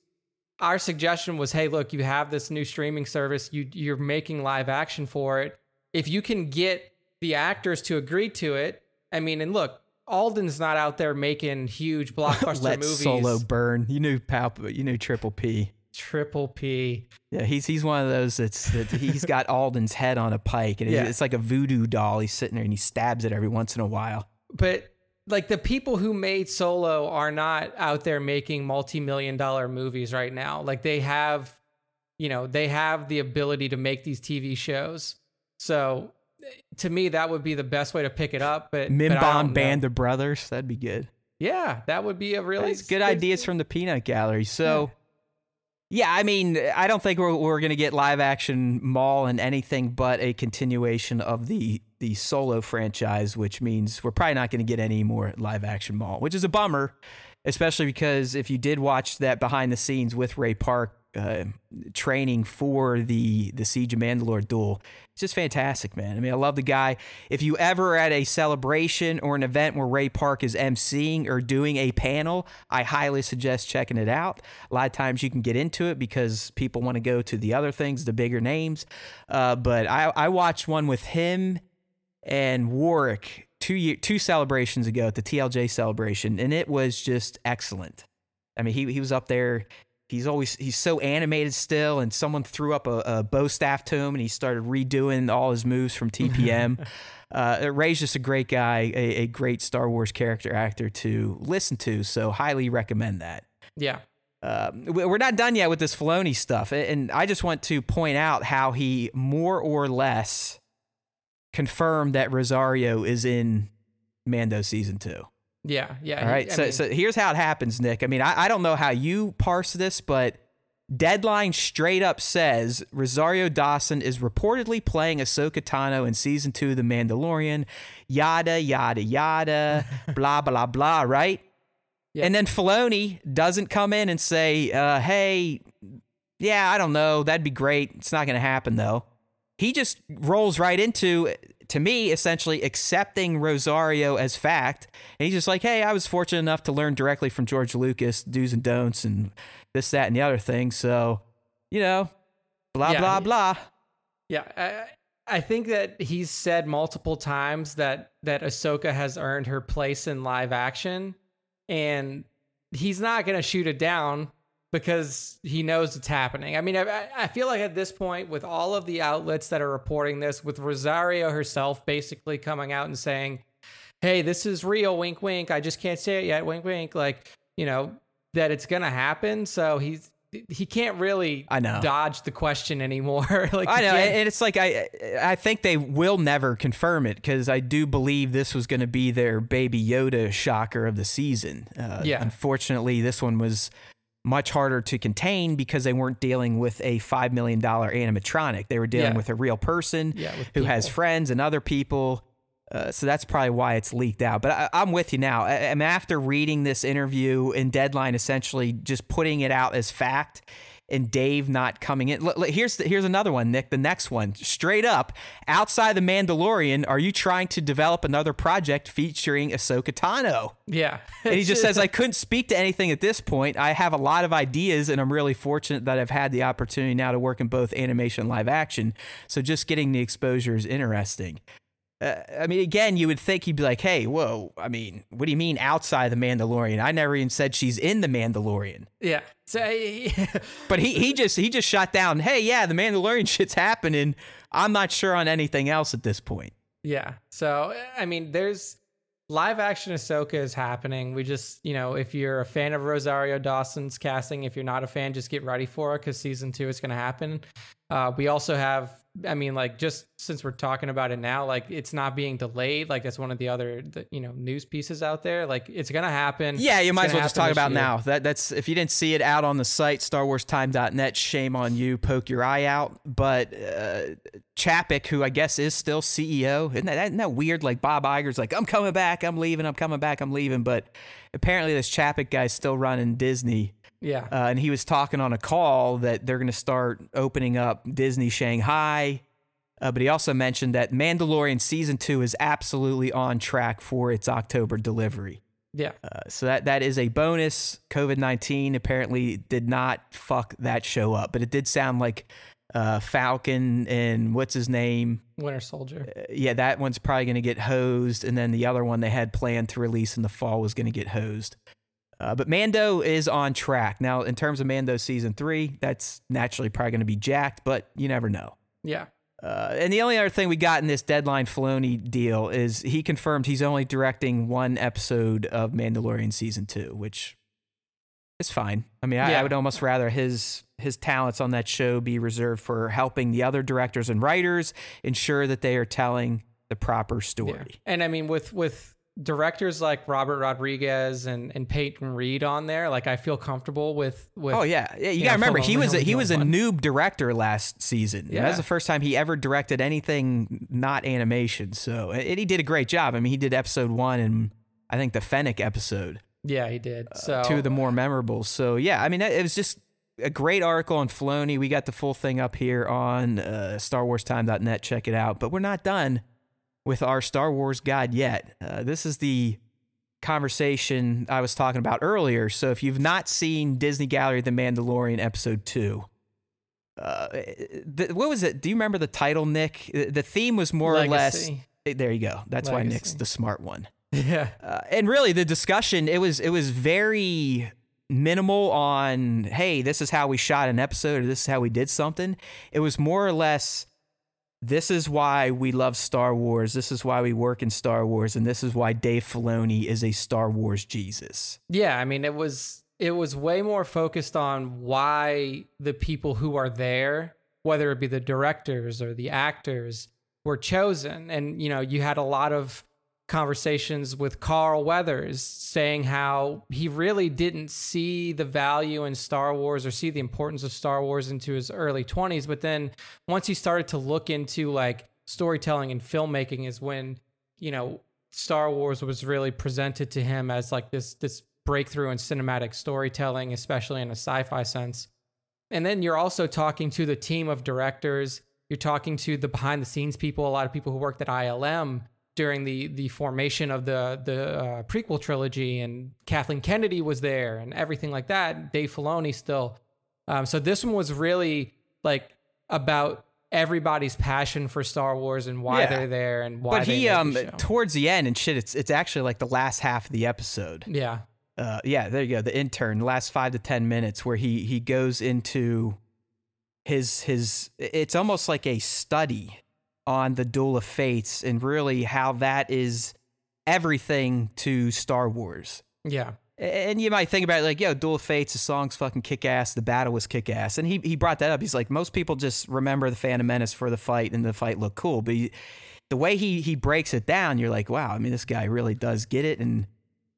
our suggestion was, hey, look, you have this new streaming service. You you're making live action for it. If you can get the actors to agree to it, I mean, and look, Alden's not out there making huge <laughs> blockbuster Let movies. Solo burn. You knew Palp. You knew Triple P. Triple P. Yeah, he's he's one of those that's that he's got <laughs> Alden's head on a pike, and Yeah. it's like a voodoo doll. He's sitting there and he stabs it every once in a while. but like the people who made Solo are not out there making multi-million dollar movies right now. Like they have, you know, they have the ability to make these TV shows. So to me, that would be the best way to pick it up. But know. Band of Brothers, that'd be good. yeah, that would be a really That's good ideas from the Peanut Gallery. So, yeah, I mean, I don't think we're, we're going to get live action Maul and anything but a continuation of the the solo franchise, which means we're probably not going to get any more live action Maul, which is a bummer, especially because if you did watch that behind the scenes with Ray Park uh, training for the the Siege of Mandalore duel, it's just fantastic, man. I mean, I love the guy. If you ever at a celebration or an event where Ray Park is emceeing or doing a panel, I highly suggest checking it out. A lot of times you can get into it because people want to go to the other things, the bigger names. Uh, but I, I watched one with him and Warwick two year, two celebrations ago at the TLJ celebration, and it was just excellent. I mean, he he was up there. He's always he's so animated still, and someone threw up a, a bow staff to him, and he started redoing all his moves from TPM. <laughs> uh, Ray's just a great guy, a, a great Star Wars character actor to listen to. So highly recommend that. Yeah. Um, we- we're not done yet with this Filoni stuff, and I just want to point out how he more or less confirmed that Rosario is in Mando season two. Yeah. Yeah. All right, I so mean, so here's how it happens, Nick. I mean, I, I don't know how you parse this, but Deadline straight up says Rosario Dawson is reportedly playing Ahsoka Tano in season two of The Mandalorian. Yada yada yada, <laughs> blah blah blah. Right. Yeah. And then Filoni doesn't come in and say, uh, "Hey, yeah, I don't know. That'd be great. It's not going to happen though." He just rolls right into, to me, essentially accepting Rosario as fact. And he's just like, "Hey, I was fortunate enough to learn directly from George Lucas do's and don'ts and this, that, and the other thing. So, you know, blah Yeah, blah blah." Yeah, I, I think that he's said multiple times that that Ahsoka has earned her place in live action, and he's not gonna shoot it down because he knows it's happening. I mean, I- I, feel like at this point, with all of the outlets that are reporting this, with Rosario herself basically coming out and saying, "Hey, this is real," wink, wink. I just can't say it yet, wink, wink. Like you know that it's gonna happen. So he's he can't really I know. dodge the question anymore. <laughs> like I know, and it's like I I think they will never confirm it because I do believe this was going to be their baby Yoda shocker of the season. Uh, Yeah. Unfortunately, this one was much harder to contain because they weren't dealing with a five million dollar animatronic. They were dealing Yeah. with a real person Yeah, who has friends and other people. Uh, so that's probably why it's leaked out. But I, I'm with you now. I, I'm after reading this interview and Deadline essentially just putting it out as fact, and Dave not coming in. Look, look, here's the, here's another one, Nick. The next one, straight up, outside the Mandalorian, are you trying to develop another project featuring Ahsoka Tano? yeah. And he just says, I couldn't speak to anything at this point. I have a lot of ideas, and I'm really fortunate that I've had the opportunity now to work in both animation and live action. So just getting the exposure is interesting. Uh, I mean, again, you would think he'd be like, hey, whoa, I mean, what do you mean outside the Mandalorian? I never even said she's in the Mandalorian. yeah. So, <laughs> But he, he just he just shot down, hey, yeah, the Mandalorian <laughs> shit's happening. I'm not sure on anything else at this point. Yeah. So I mean, there's live action Ahsoka is happening. We just, you know, if you're a fan of Rosario Dawson's casting, if you're not a fan, just get ready for it because season two is going to happen. Uh, we also have, I mean, like just since we're talking about it now, like it's not being delayed. Like that's one of the other, the, you know, news pieces out there. Like it's going to happen. Yeah, you It's might as well just talk about year. now. That that's if you didn't see it out on the site StarWarsTime.net, shame on you. Poke your eye out. But uh, Chapek, who I guess is still CEO, isn't that, isn't that weird? Like Bob Iger's like, I'm coming back, I'm leaving, I'm coming back, I'm leaving. But apparently, this Chapek guy's still running Disney. Yeah. Uh, and he was talking on a call that they're going to start opening up Disney Shanghai. Uh, but he also mentioned that Mandalorian season two is absolutely on track for its October delivery. yeah. Uh, so that that is a bonus. COVID nineteen apparently did not fuck that show up, but it did sound like uh, Falcon and what's his name? Winter Soldier. Uh, yeah, that one's probably going to get hosed, and then the other one they had planned to release in the fall was going to get hosed. Uh, but Mando is on track now. In terms of Mando season three, that's naturally probably going to be jacked, but you never know. Yeah. Uh, and the only other thing we got in this deadline Filoni deal is he confirmed he's only directing one episode of Mandalorian season two, which is fine. I mean, I, I would almost rather his his talents on that show be reserved for helping the other directors and writers ensure that they are telling the proper story. And I mean, with with directors like Robert Rodriguez and and Peyton Reed on there, like I feel comfortable with with. Oh yeah, yeah. You gotta remember he was a, he was a doing noob director last season. Yeah, that was the first time he ever directed anything not animation. So and he did a great job. I mean, he did episode one and I think the Fennec episode, Yeah, he did. So Uh, two of the more memorable. So yeah, I mean, it was just a great article on Filoni. We got the full thing up here on uh, StarWarsTime.net. Check it out. But we're not done with our Star Wars guide yet. Uh, this is the conversation I was talking about earlier. So if you've not seen Disney Gallery The Mandalorian episode 2, uh, the, what was it? Do you remember the title, Nick? Uh, The theme was more or less. There you go. That's why Nick's the smart one. Yeah. Uh, and really, the discussion it was it was very minimal on hey, this is how we shot an episode or this is how we did something. It was more or less this is why we love Star Wars. This is why we work in Star Wars, and this is why Dave Filoni is a Star Wars Jesus. Yeah, I mean it was it was way more focused on why the people who are there, whether it be the directors or the actors, were chosen. And you know, you had a lot of conversations with Carl Weathers saying how he really didn't see the value in Star Wars or see the importance of Star Wars into his early 20s, but then once he started to look into like storytelling and filmmaking is when, you know, Star Wars was really presented to him as like this this breakthrough in cinematic storytelling, especially in a sci-fi sense. And then you're also talking to the team of directors. You're talking to the behind the scenes people, a lot of people who worked at ILM during the the formation of the the uh, prequel trilogy, and Kathleen Kennedy was there, and everything like that. Dave Filoni still. Um, so this one was really like about everybody's passion for Star Wars and why Yeah. they're there and why. But he the um show. towards the end and shit, it's it's actually like the last half of the episode. yeah, uh, yeah, there you go. The intern, the last five to ten minutes, where he he goes into his his. It's almost like a study on the Duel of Fates and really how that is everything to Star Wars. yeah, And you might think about it like, yo, Duel of Fates, the song's fucking kick ass, the battle was kick ass. And he, he brought that up. He's like, most people just remember the Phantom Menace for the fight and the fight looked cool. But he, the way he, he breaks it down, you're like, wow, I mean, this guy really does get it. And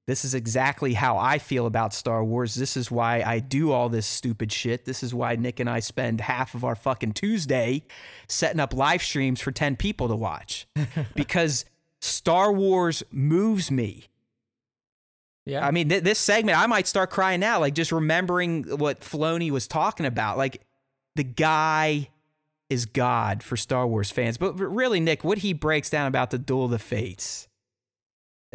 this is exactly how I feel about Star Wars. This is why I do all this stupid shit. This is why Nick and I spend half of our fucking Tuesday setting up live streams for 10 people to watch <laughs> because Star Wars moves me. Yeah. I mean, th- this segment, I might start crying now, like just remembering what Filoni was talking about. Like, the guy is God for Star Wars fans. But really, Nick, what he breaks down about the Duel of the Fates,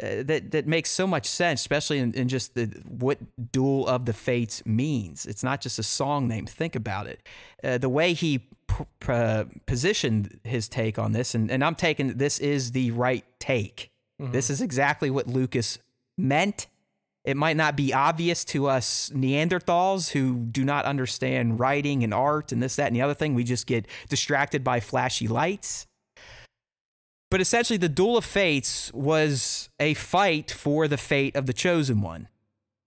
uh, that that makes so much sense, especially in, in just the what Duel of the Fates means. It's not just a song name. Think about it. Uh, the way he p- p- positioned his take on this, and, and I'm taking this is the right take. This is exactly what Lucas meant. It might not be obvious to us Neanderthals who do not understand writing and art and this, that, and the other thing. We just get distracted by flashy lights. But essentially, the Duel of Fates was a fight for the fate of the Chosen One.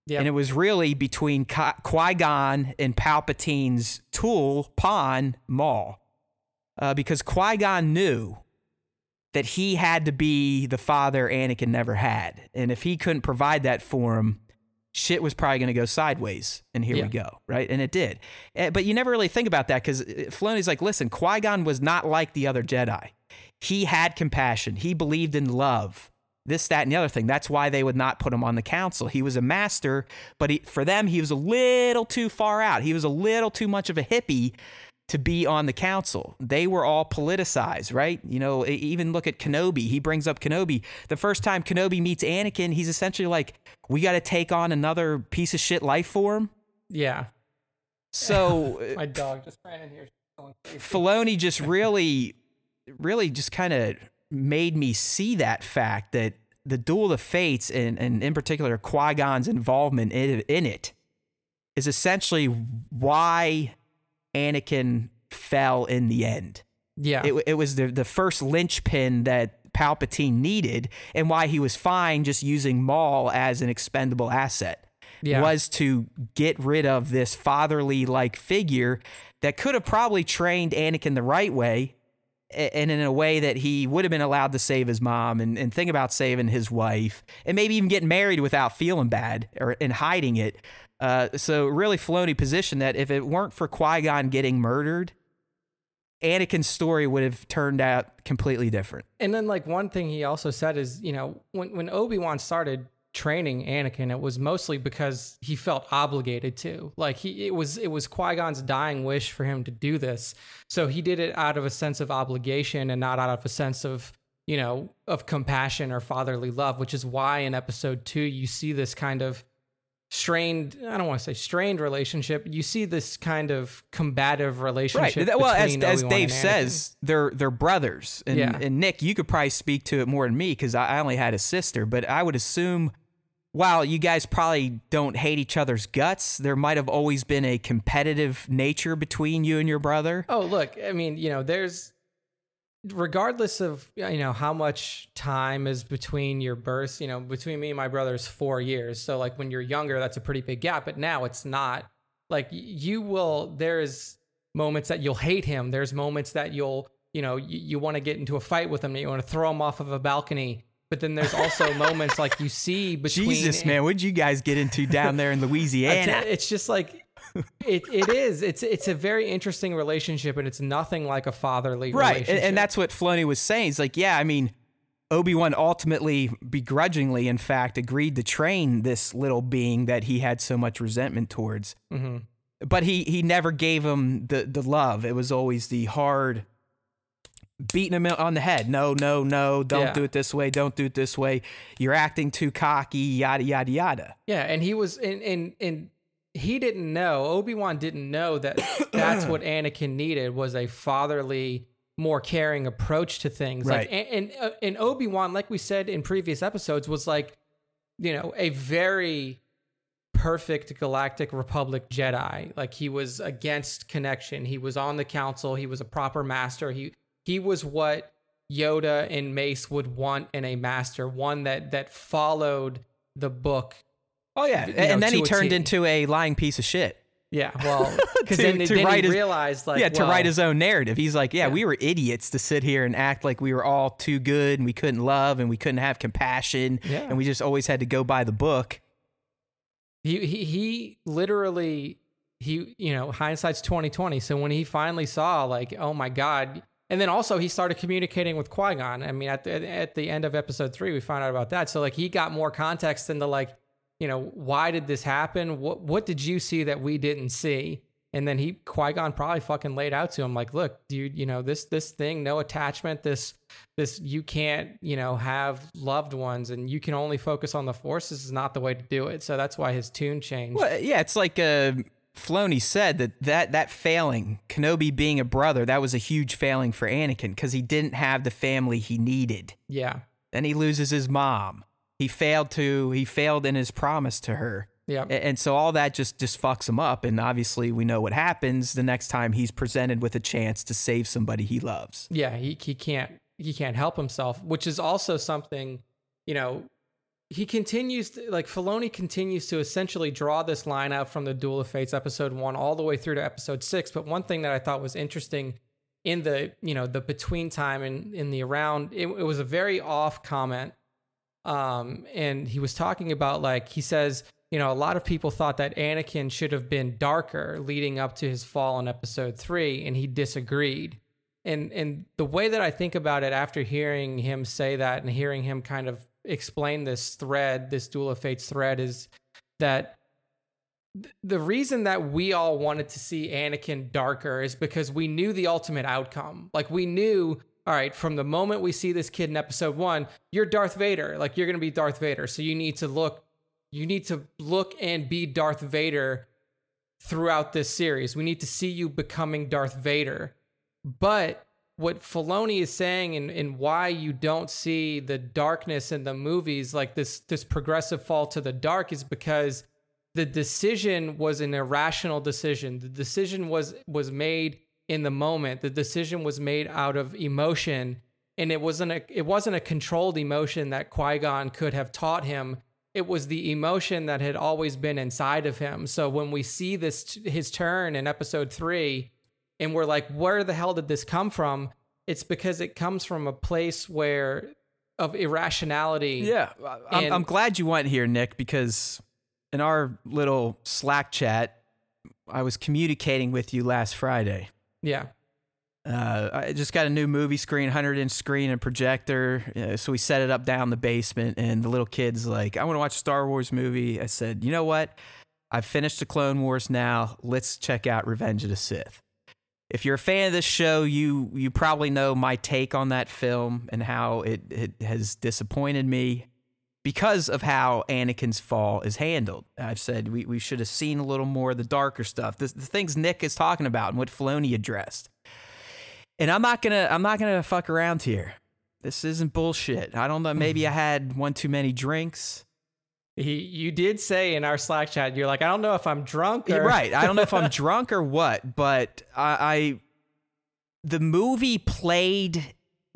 yeah. And it was really between Qui Gon and Palpatine's tool, pawn, Maul. Uh, because Qui Gon knew that he had to be the father Anakin never had. And if he couldn't provide that for him, shit was probably going to go sideways. And here Yeah. we go, right? And it did. Eh, But you never really think about that because Filoni's like, listen, Qui Gon was not like the other Jedi. He had compassion, he believed in love. This, that, and the other thing. That's why they would not put him on the council. He was a master, but he, for them, he was a little too far out. He was a little too much of a hippie to be on the council. They were all politicized, right? You know, even look at Kenobi. He brings up Kenobi. The first time Kenobi meets Anakin, he's essentially like, we got to take on another piece of shit life form. yeah. So <laughs> My dog just ran in here. Filoni just really, really just kind of made me see that fact that the Duel of Fates and, and in particular Qui Gon's involvement in, in it is essentially why Anakin fell in the end. Yeah. It, it was the, the first linchpin that Palpatine needed and why he was fine just using Maul as an expendable asset Yeah. was to get rid of this fatherly like figure that could have probably trained Anakin the right way and in a way that he would have been allowed to save his mom and, and think about saving his wife and maybe even getting married without feeling bad or and hiding it. Uh, so really Filoni positioned that if it weren't for Qui-Gon getting murdered, Anakin's story would have turned out completely different. And then like one thing he also said is, you know, when when Obi-Wan started training Anakin, it was mostly because he felt obligated to. Like he it was it was Qui-Gon's dying wish for him to do this. So he did it out of a sense of obligation and not out of a sense of, you know, of compassion or fatherly love, which is why in episode 2 you see this kind of strained I don't want to say strained relationship. You see this kind of combative relationship. Well, as, as Dave says, they're they're brothers, and Yeah. and Nick, you could probably speak to it more than me because I I only had a sister, but I would assume. While you guys probably don't hate each other's guts, there might have always been a competitive nature between you and your brother. Oh, look, I mean, you know, there's regardless of you know how much time is between your births, you know, between me and my brother is 4 years. So like when you're younger, that's a pretty big gap, but now it's not. Like you will there's moments that you'll hate him. There's moments that you'll, you know, you, you want to get into a fight with him, you want to throw him off of a balcony. But then there's also <laughs> moments like you see between Jesus, man, what'd you guys get into down there in <laughs> Louisiana? It's just like it, it is. It's it's a very interesting relationship, and it's nothing like a fatherly right and, relationship. and that's what Filoni was saying. He's like, yeah, I mean, Obi Wan ultimately, begrudgingly, in fact, agreed to train this little being that he had so much resentment towards. Mhm. But he he never gave him the the love. It was always the hard beating him on the head. No, no, no, don't Yeah. do it this way. Don't do it this way. You're acting too cocky. Yada yada yada. yeah, and he was and and and he didn't know. Obi Wan didn't know that <coughs> that's what Anakin needed was a fatherly, more caring approach to things. Like Right. and and, uh, and Obi Wan, like we said in previous episodes, was like, you know, a very perfect galactic republic jedi like he was against connection he was on the council he was a proper master he he was what yoda and mace would want in a master one that that followed the book Oh yeah, and know, then he turned T. into a lying piece of shit. Yeah, well, <laughs> because To- then, to then write he his- realized like yeah, to write his own narrative. He's like, yeah, Yeah. we were idiots to sit here and act like we were all too good and we couldn't love and we couldn't have compassion Yeah. and we just always had to go by the book. He he he literally he you know hindsight's twenty twenty. So when he finally saw like oh my god, and then also he started communicating with Qui Gon. I mean at the at the end of episode three we found out about that. So like he got more context into like you know why did this happen? What what did you see that we didn't see? And then he Qui Gon probably fucking laid out to him like, look, dude, you know this this thing, no attachment, this this you can't you know have loved ones and you can only focus on the force this is not the way to do it so that's why his tune changed Well, yeah, it's like uh, Filoni said that, that that failing, Kenobi being a brother, that was a huge failing for Anakin because he didn't have the family he needed. yeah Then he loses his mom. He failed to he failed in his promise to her. yeah And so all that just just fucks him up. And obviously, we know what happens the next time he's presented with a chance to save somebody he loves. yeah he, he can't he can't help himself which is also something you know he continues to, like Filoni continues to essentially draw this line out from the Duel of Fates episode 1 all the way through to episode 6 but one thing that I thought was interesting in the you know the between time and in the around it, it was a very off comment um and he was talking about like he says you know a lot of people thought that Anakin should have been darker leading up to his fall in episode 3 and he disagreed. And and the way that I think about it after hearing him say that and hearing him kind of explain this thread, this Duel of Fates thread, is that th- the reason that we all wanted to see Anakin darker is because we knew the ultimate outcome. Like we knew, all right, from the moment we see this kid in episode one, you're Darth Vader. Like you're gonna be Darth Vader. So you need to look, you need to look and be Darth Vader throughout this series. We need to see you becoming Darth Vader. But what Filoni is saying and, and why you don't see the darkness in the movies, like this this progressive fall to the dark, is because the decision was an irrational decision. The decision was was made in the moment. The decision was made out of emotion, and it wasn't a it wasn't a controlled emotion that Qui Gon could have taught him. It was the emotion that had always been inside of him. So when we see this his turn in Episode three, and we're like, where the hell did this come from? It's because it comes from a place where of irrationality. Yeah, I'm, And- I'm glad you went here, Nick, because in our little Slack chat, I was communicating with you last Friday. Yeah. Uh, I just got a new movie screen, 100 inch screen and projector. Uh, so we set it up down the basement, and the little kid's like, I want to watch a Star Wars movie. I said, You know what? I've finished the Clone Wars now. Let's check out Revenge of the Sith. If you're a fan of this show, you you probably know my take on that film and how it, it has disappointed me because of how Anakin's fall is handled. I've said we, we should have seen a little more of the darker stuff, the, the things Nick is talking about and what Filoni addressed. And I'm not gonna I'm not gonna fuck around here. This isn't bullshit. I don't know. Maybe mm-hmm. I had one too many drinks. He, you did say in our Slack chat, you're like, I don't know if I'm drunk or You're <laughs> right. I don't know if I'm drunk or what, but I, I the movie played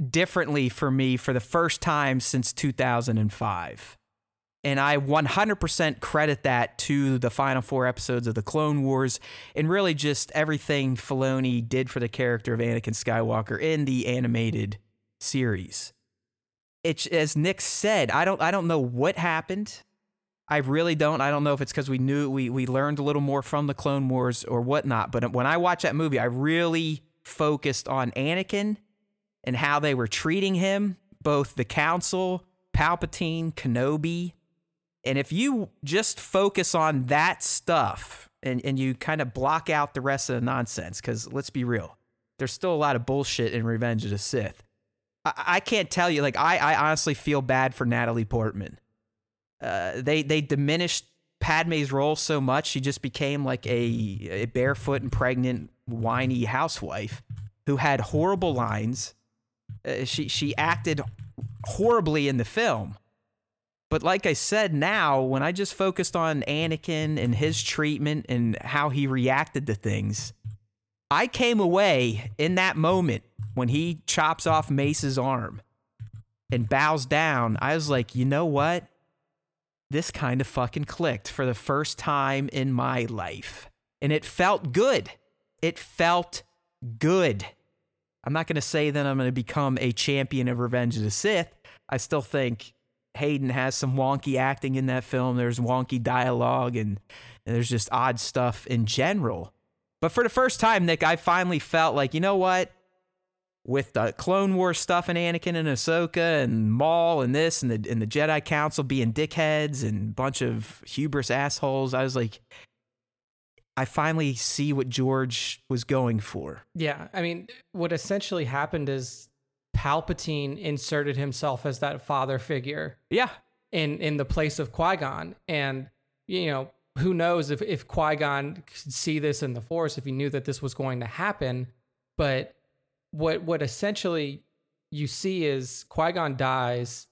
differently for me for the first time since 2005. And I 100% credit that to the final four episodes of the Clone Wars and really just everything Filoni did for the character of Anakin Skywalker in the animated series. It's as Nick said, I don't I don't know what happened. I really don't. I don't know if it's because we knew we we learned a little more from the Clone Wars or whatnot. But when I watched that movie, I really focused on Anakin and how they were treating him, both the Council, Palpatine, Kenobi. And if you just focus on that stuff and, and you kind of block out the rest of the nonsense, because let's be real, there's still a lot of bullshit in Revenge of the Sith. I, I can't tell you, like, I, I honestly feel bad for Natalie Portman. Uh, they they diminished Padme's role so much she just became like a, a barefoot and pregnant whiny housewife who had horrible lines. Uh, she she acted horribly in the film. But like I said, now when I just focused on Anakin and his treatment and how he reacted to things, I came away in that moment when he chops off Mace's arm and bows down. I was like, you know what? This kind of fucking clicked for the first time in my life. And it felt good. It felt good. I'm not going to say that I'm going to become a champion of Revenge of the Sith. I still think Hayden has some wonky acting in that film. There's wonky dialogue and, and there's just odd stuff in general. But for the first time, Nick, I finally felt like, you know what? With the Clone Wars stuff and Anakin and Ahsoka and Maul and this and the and the Jedi Council being dickheads and a bunch of hubris assholes, I was like, I finally see what George was going for. Yeah, I mean, what essentially happened is Palpatine inserted himself as that father figure. Yeah. In in the place of Qui Gon, and you know who knows if if Qui Gon could see this in the Force, if he knew that this was going to happen. But what what essentially you see is Qui Gon dies.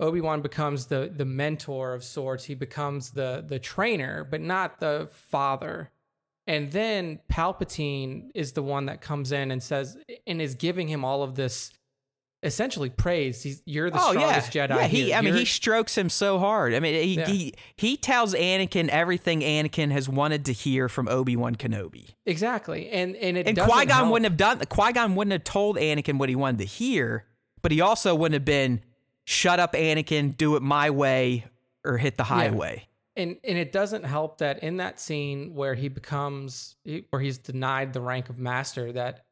Obi Wan becomes the the mentor of sorts. He becomes the the trainer, but not the father. And then Palpatine is the one that comes in and says and is giving him all of this essentially praise. He's you're the oh, strongest yeah. Jedi. Yeah, he. You're- I mean, he you're- strokes him so hard. I mean, he Yeah. he he tells Anakin everything Anakin has wanted to hear from Obi Wan Kenobi. exactly, and and it and Qui Gon wouldn't have done. Qui Gon wouldn't have told Anakin what he wanted to hear, but he also wouldn't have been, "Shut up, Anakin. Do it my way, or hit the highway." and and it doesn't help that in that scene where he becomes where he's denied the rank of master that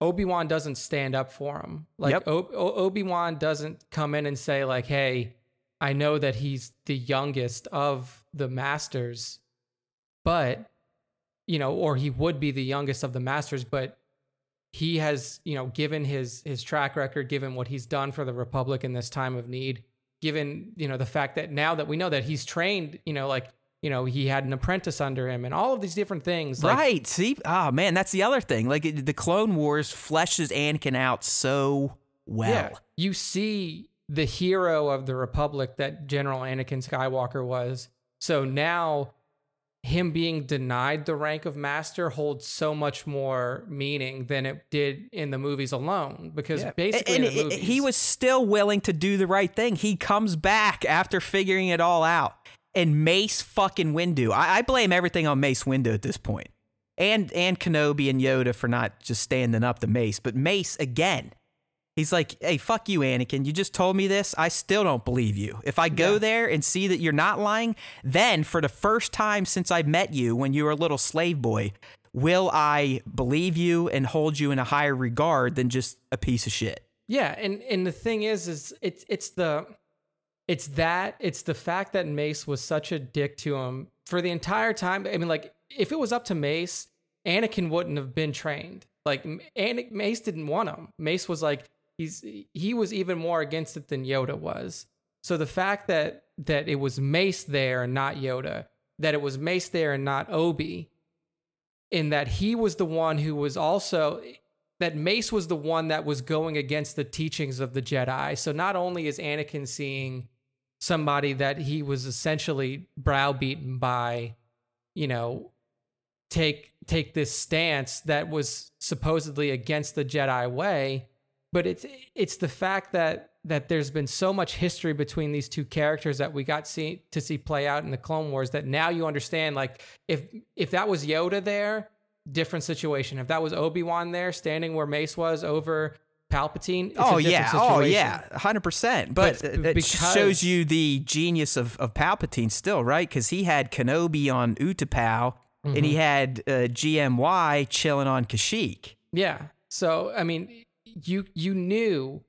Obi-Wan doesn't stand up for him. Like Yep. o- o- Obi-Wan doesn't come in and say like, "Hey, I know that he's the youngest of the masters, but you know, or he would be the youngest of the masters, but he has, you know, given his his track record, given what he's done for the republic in this time of need, given, you know, the fact that now that we know that he's trained, you know, like, you know, he had an apprentice under him and all of these different things. Like, right. See, oh man, that's the other thing. Like it- the Clone Wars fleshes Anakin out so well. Yeah. You see the hero of the Republic that General Anakin Skywalker was. So now him being denied the rank of master holds so much more meaning than it did in the movies alone. Because Yeah. basically, and in the it- movies, he was still willing to do the right thing. He comes back after figuring it all out. And Mace fucking Windu. I, I blame everything on Mace Windu at this point. And and Kenobi and Yoda for not just standing up to Mace. But Mace again. He's like, hey, fuck you, Anakin. You just told me this. I still don't believe you. If I go Yeah. there and see that you're not lying, then for the first time since I met you when you were a little slave boy, will I believe you and hold you in a higher regard than just a piece of shit? Yeah, and and the thing is, is it's it's the it's that it's the fact that Mace was such a dick to him for the entire time. I mean, like if it was up to Mace, Anakin wouldn't have been trained. Like An- Mace didn't want him. Mace was like he's he was even more against it than Yoda was. So the fact that that it was Mace there and not Yoda, that it was Mace there and not Obi, in that he was the one who was also that Mace was the one that was going against the teachings of the Jedi. So not only is Anakin seeing somebody that he was essentially browbeaten by, you know, take take this stance that was supposedly against the Jedi way, but it's it's the fact that that there's been so much history between these two characters that we got see, to see play out in the Clone Wars that now you understand like if if that was Yoda there, different situation. If that was Obi-Wan there standing where Mace was over Palpatine, it's oh a yeah, situation. oh yeah, hundred percent. But, But that because- shows you the genius of of Palpatine still, right? Because he had Kenobi on Utapau, and Mm-hmm. he had uh, GMY chilling on Kashyyyk. Yeah. So I mean, you you knew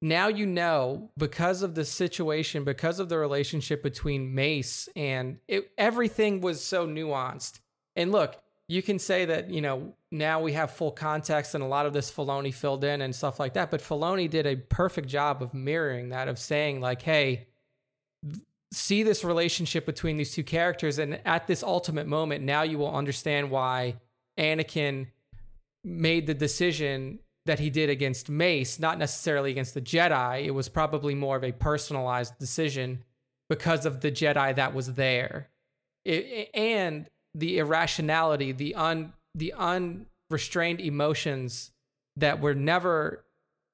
now you know because of the situation, because of the relationship between Mace and it, everything was so nuanced. And look, you can say that you know now we have full context and a lot of this Filoni filled in and stuff like that. But Filoni did a perfect job of mirroring that, of saying like, hey. See this relationship between these two characters, and at this ultimate moment, now you will understand why Anakin made the decision that he did against Mace, not necessarily against the Jedi. It was probably more of a personalized decision because of the Jedi that was there, It- and the irrationality, the un the unrestrained emotions that were never,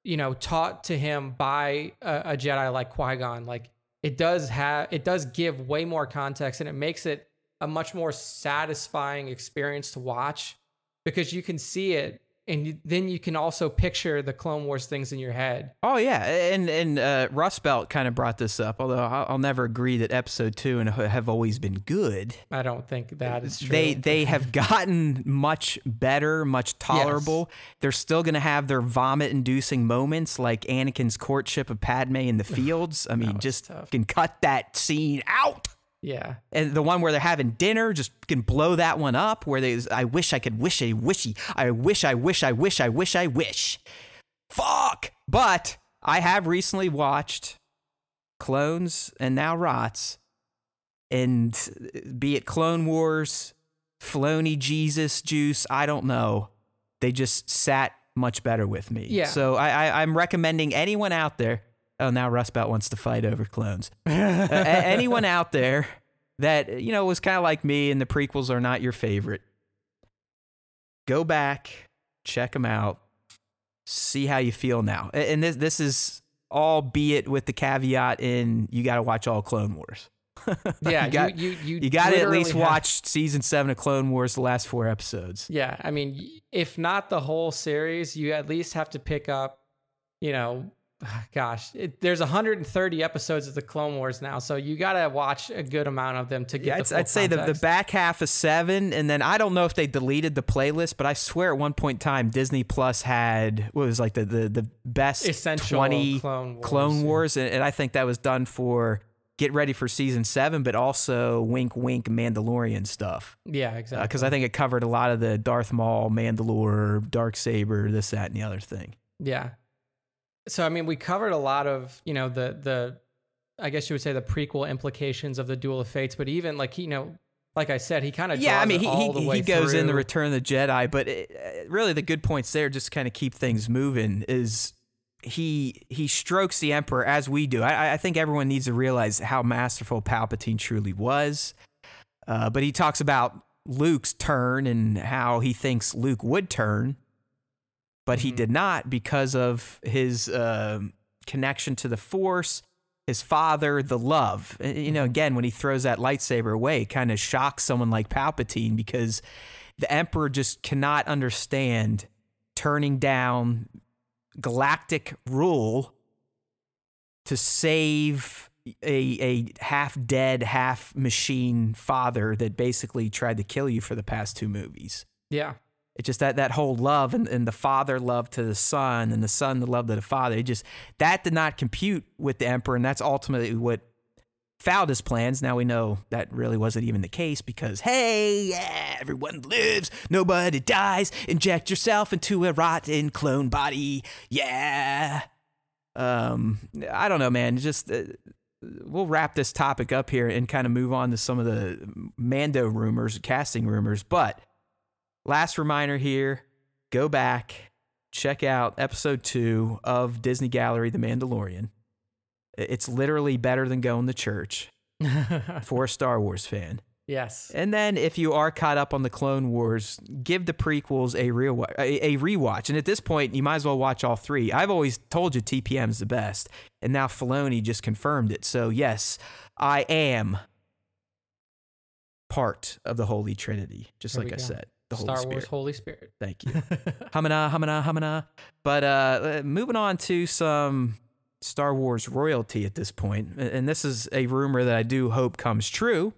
you know, taught to him by a, a Jedi like Qui Gon. Like it does have it does give way more context and it makes it a much more satisfying experience to watch because you can see it and you, then you can also picture the Clone Wars things in your head. Oh yeah, and and uh, Rust Belt kind of brought this up. Although I'll, I'll never agree that episode two and have always been good. I don't think that is true. They they have <laughs> gotten much better, much tolerable. Yes. They're still gonna have their vomit-inducing moments, like Anakin's courtship of Padme in the <laughs> fields. I mean, just tough. can cut that scene out. Yeah. And the one where they're having dinner, just can blow that one up. Where they, I wish I could wish a wishy. I wish, I wish, I wish, I wish, I wish. Fuck. But I have recently watched Clones and now Rots, and be it Clone Wars, Filoni Jesus Juice, I don't know. They just sat much better with me. Yeah. So I, I I'm recommending anyone out there oh, now Rust Belt wants to fight over clones. <laughs> uh, anyone out there that, you know, was kind of like me and the prequels are not your favorite, go back, check them out, see how you feel now. And this, this is all be it with the caveat in you got to watch all Clone Wars. <laughs> yeah, you got, you, you, you, you got to at least have... watch season seven of Clone Wars, the last four episodes. Yeah, I mean, if not the whole series, you at least have to pick up, you know, <sighs> gosh, it, there's 130 episodes of the Clone Wars now, so you got to watch a good amount of them to get. Yeah, I'd, I'd say the, the back half of seven, and then I don't know if they deleted the playlist, but I swear at one point in time Disney Plus had what was like the the, the best Essential 20 Clone Wars, Clone Wars and, and I think that was done for get ready for season seven, but also wink wink Mandalorian stuff. Yeah, exactly. Because uh, I think it covered a lot of the Darth Maul, Mandalore, Dark Saber, this, that, and the other thing. Yeah, so I mean, we covered a lot of you know the the I guess you would say the prequel implications of the Duel of Fates, but even like you know, like I said, he kind of yeah. I mean, he he, he goes through. in the Return of the Jedi, but it, uh, really the good points there, just kind of keep things moving. Is he he strokes the Emperor as we do. I, I think everyone needs to realize how masterful Palpatine truly was. Uh, but he talks about Luke's turn and how he thinks Luke would turn but he mm-hmm. did not because of his uh, connection to the Force, his father, the love. You know, mm-hmm. again, when he throws that lightsaber away, kind of shocks someone like Palpatine because the Emperor just cannot understand turning down galactic rule to save a, a half dead, half machine father that basically tried to kill you for the past two movies. Yeah. It's just that that whole love and, and the father love to the son and the son the love to the father. It just that did not compute with the emperor, and that's ultimately what fouled his plans. Now we know that really wasn't even the case because hey, yeah, everyone lives, nobody dies. Inject yourself into a rotten clone body, yeah. Um, I don't know, man. Just uh, we'll wrap this topic up here and kind of move on to some of the Mando rumors, casting rumors, but last reminder here go back, check out episode two of Disney Gallery The Mandalorian. It's literally better than going to church <laughs> for a Star Wars fan. Yes. And then if you are caught up on the Clone Wars, give the prequels a real a, a rewatch. And at this point, you might as well watch all three. I've always told you TPM is the best, and now Filoni just confirmed it. So yes, I am part of the Holy Trinity, just there like I go. said the Star Holy Wars Holy Spirit. Thank you. <laughs> hamana, hamana, hamana. But uh, moving on to some Star Wars royalty at this point, and this is a rumor that I do hope comes true,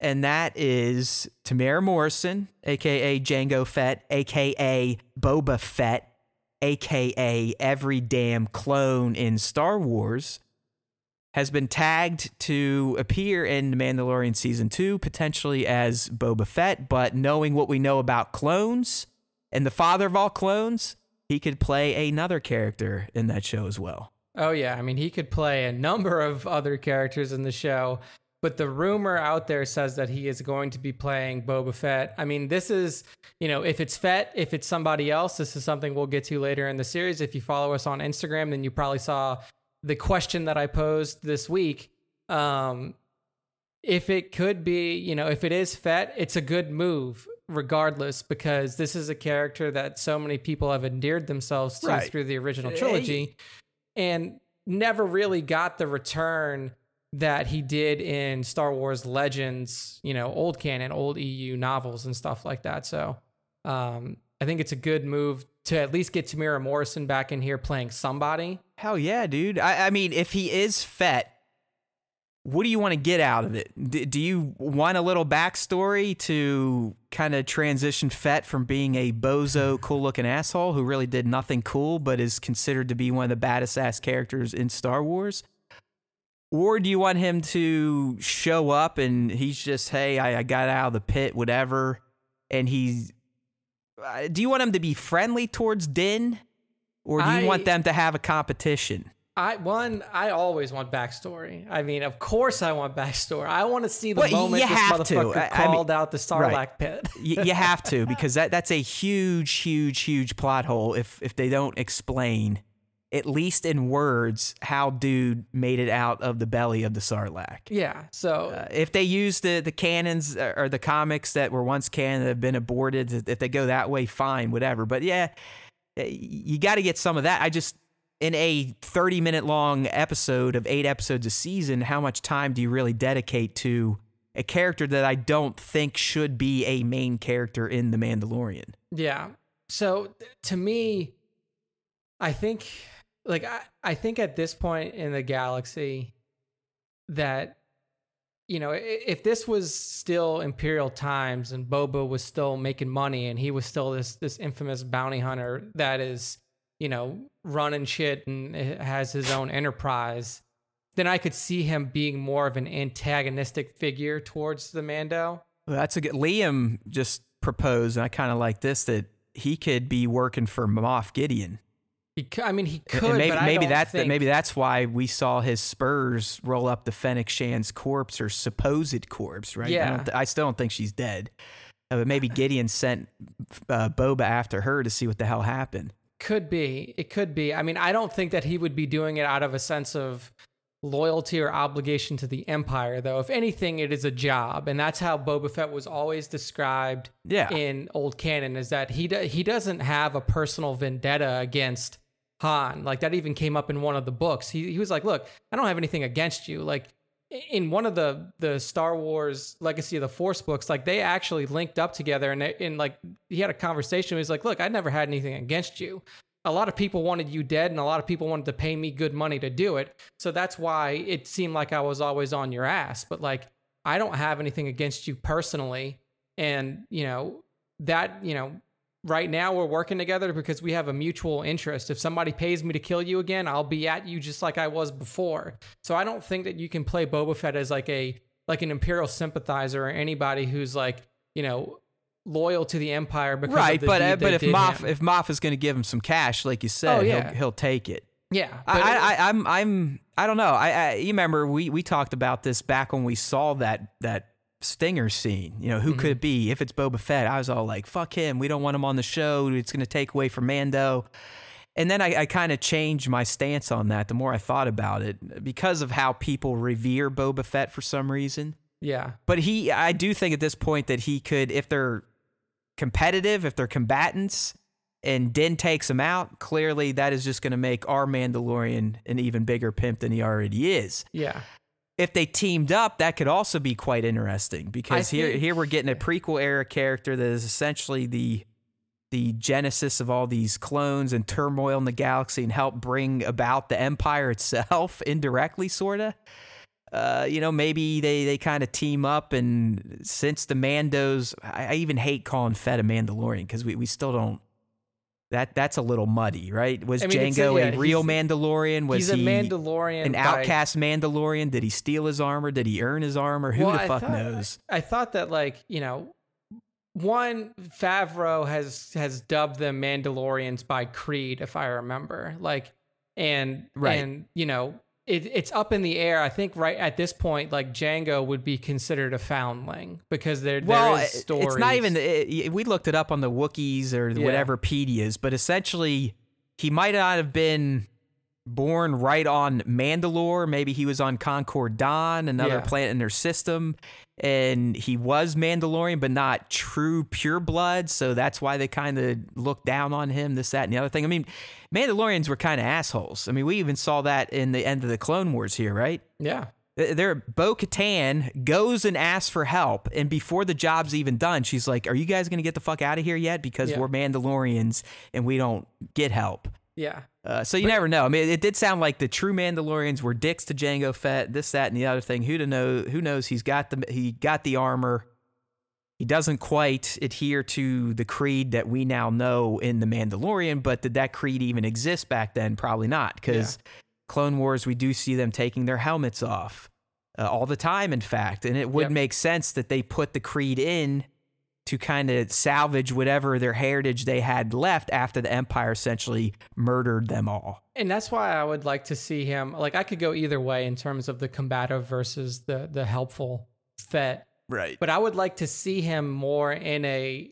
and that is Temuera Morrison, aka Jango Fett, aka Boba Fett, aka every damn clone in Star Wars, has been tagged to appear in The Mandalorian season two, potentially as Boba Fett. But knowing what we know about clones and the father of all clones, he could play another character in that show as well. Oh, yeah. I mean, he could play a number of other characters in the show. But the rumor out there says that he is going to be playing Boba Fett. I mean, this is, you know, if it's Fett, if it's somebody else, this is something we'll get to later in the series. If you follow us on Instagram, then you probably saw the question that I posed this week. Um, if it could be, you know, if it is Fett, it's a good move regardless because this is a character that so many people have endeared themselves to right. through the original trilogy. And never really got the return that he did in Star Wars Legends, you know, old canon, old EU novels and stuff like that. So um, I think it's a good move to at least get Temuera Morrison back in here playing somebody. Hell yeah, dude. I, I mean, if he is Fett, what do you want to get out of it? D- do you want a little backstory to kind of transition Fett from being a bozo, <laughs> cool looking asshole who really did nothing cool but is considered to be one of the baddest ass characters in Star Wars? Or do you want him to show up and he's just, hey, I, I got out of the pit, whatever, and he's. Uh, do you want them to be friendly towards Din? Or do you I- want them to have a competition? I one, I always want backstory. I mean, of course, I want backstory. I want to see the Well, moment you this have to. motherfucker I- mean- called out the Sarlacc right. pit. <laughs> you, you have to <laughs> because that that's a huge, huge, huge plot hole if if they don't explain, at least in words, how dude made it out of the belly of the Sarlacc. yeah. So Uh, if they use the the canons uh, or the comics that were once canon that have been aborted, if they go that way, fine, whatever. But yeah, you got to get some of that. I just in a 30 minute long episode of eight episodes a season, how much time do you really dedicate to a character that I don't think should be a main character in The Mandalorian? Yeah. So to me, I think like I, I think at this point in the galaxy that you know, if this was still Imperial times and Boba was still making money and he was still this this infamous bounty hunter that is, you know, running shit and has his own enterprise, then I could see him being more of an antagonistic figure towards the Mando. Well, that's a good. Liam just proposed, and I kind of like this that he could be working for Moff Gideon. He I mean, he And could, maybe but I maybe don't that's think, maybe that's why we saw his spurs roll up the Fennec Shand's corpse or supposed corpse, right? I, Yeah. don't th- I still don't think she's dead. Uh, but maybe Gideon sent uh, Boba after her to see what the hell happened. Could be. It could be. I mean, I don't think that he would be doing it out of a sense of loyalty or obligation to the Empire, though. If anything, it is a job, and that's how Boba Fett was always described Yeah. in old canon. Is that he do, he doesn't have a personal vendetta against Han. Like that even came up in one of the books. He he was like, "Look, I don't have anything against you." Like in one of the the Star Wars Legacy of the Force books, like they actually linked up together, and and like he had a conversation. He was like, "Look, I never had anything against you. A lot of people wanted you dead, and a lot of people wanted to pay me good money to do it. So that's why it seemed like I was always on your ass. But like, I don't have anything against you personally, and you know that you know." Right now, we're working together because we have a mutual interest. If somebody pays me to kill you again, I'll be at you just like I was before. So I don't think that you can play Boba Fett as like a like an imperial sympathizer or anybody who's like you know loyal to the empire because right, but uh, but if Moff him. if Moff is going to give him some cash, like you said, Oh, yeah. he'll he'll take it. yeah, I, it- I, I, I'm, I'm, I don't know. I, I, you remember we, we talked about this back when we saw that, that Stinger scene. You know, who Mm-hmm. could it be? If it's Boba Fett, I was all like, fuck him. We don't want him on the show. It's going to take away from Mando. And then I, I kind of changed my stance on that the more I thought about it because of how people revere Boba Fett for some reason. yeah, But he, I do think at this point that he could, if they're competitive, if they're combatants, and Din takes him out, clearly that is just going to make our Mandalorian an even bigger pimp than he already is. yeah, If they teamed up, that could also be quite interesting because I here, think- here we're getting a prequel era character that is essentially the the genesis of all these clones and turmoil in the galaxy and help bring about the empire <laughs> itself indirectly, sorta uh, you know, maybe they, they kind of team up. And since the Mandos, I, I even hate calling Fett a Mandalorian because we, we still don't. That that's a little muddy, right? Was I mean, it's a- Jango yeah, a real Mandalorian? Was he's a he Mandalorian, an by- outcast Mandalorian? Did he steal his armor? Did he earn his armor? Who Well, the I fuck thought- knows? I thought that like you know, one Favreau has has dubbed them Mandalorians by Creed, if I remember. Like, and Right. and you know, it, it's up in the air. I think right at this point, like Jango would be considered a foundling because there Well, there is stories. it's not even. It, we looked it up on the Wookiees or Yeah. whatever Pedias, but essentially, he might not have been born right on Mandalore. Maybe he was on Concord Dawn, another Yeah. planet in their system. And he was Mandalorian, but not true pure blood. So that's why they kind of looked down on him, this, that, and the other thing. I mean, Mandalorians were kind of assholes. I mean, we even saw that in the end of the Clone Wars here, right? Yeah. There, Bo Katan goes and asks for help, and before the job's even done, she's like, "Are you guys gonna get the fuck out of here yet? Because Yeah. we're Mandalorians and we don't get help." Yeah. Uh, so you never know. I mean, it did sound like the true Mandalorians were dicks to Jango Fett, this, that, and the other thing. Who to know? Who knows? He's got the he got the armor. He doesn't quite adhere to the creed that we now know in the Mandalorian, but did that creed even exist back then? Probably not, because Clone Wars we do see them taking their helmets off uh, all the time. In fact, and it would Yep. make sense that they put the creed in to kind of salvage whatever their heritage they had left after the Empire essentially murdered them all. And that's why I would like to see him. Like I could go either way in terms of the combative versus the the helpful Fett, Right. but I would like to see him more in a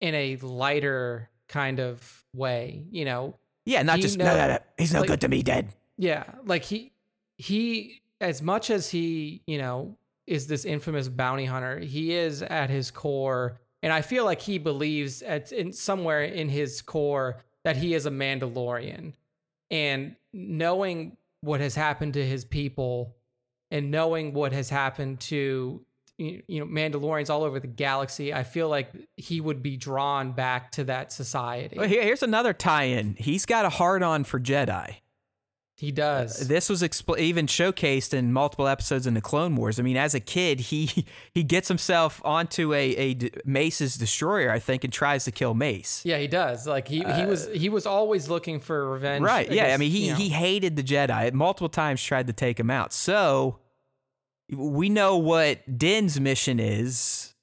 in a lighter kind of way. You know, Yeah, not He just know- no, no, no. He's no like- good to me, dead. Yeah, like he he as much as he, you know, is this infamous bounty hunter, he is at his core and I feel like he believes at in somewhere in his core that he is a Mandalorian. And knowing what has happened to his people and knowing what has happened to you know Mandalorians all over the galaxy, I feel like he would be drawn back to that society. Well, here's another tie-in. He's got a hard on for Jedi. He does. This was expl- even showcased in multiple episodes in the Clone Wars. I mean, as a kid, he <laughs> he gets himself onto a, a D- Mace's destroyer, I think, and tries to kill Mace. Yeah, he does. Like he, he was he was always looking for revenge. Uh, Right. Yeah. I mean, he, you know- he hated the Jedi. Multiple times tried to take him out. So we know what Din's mission is.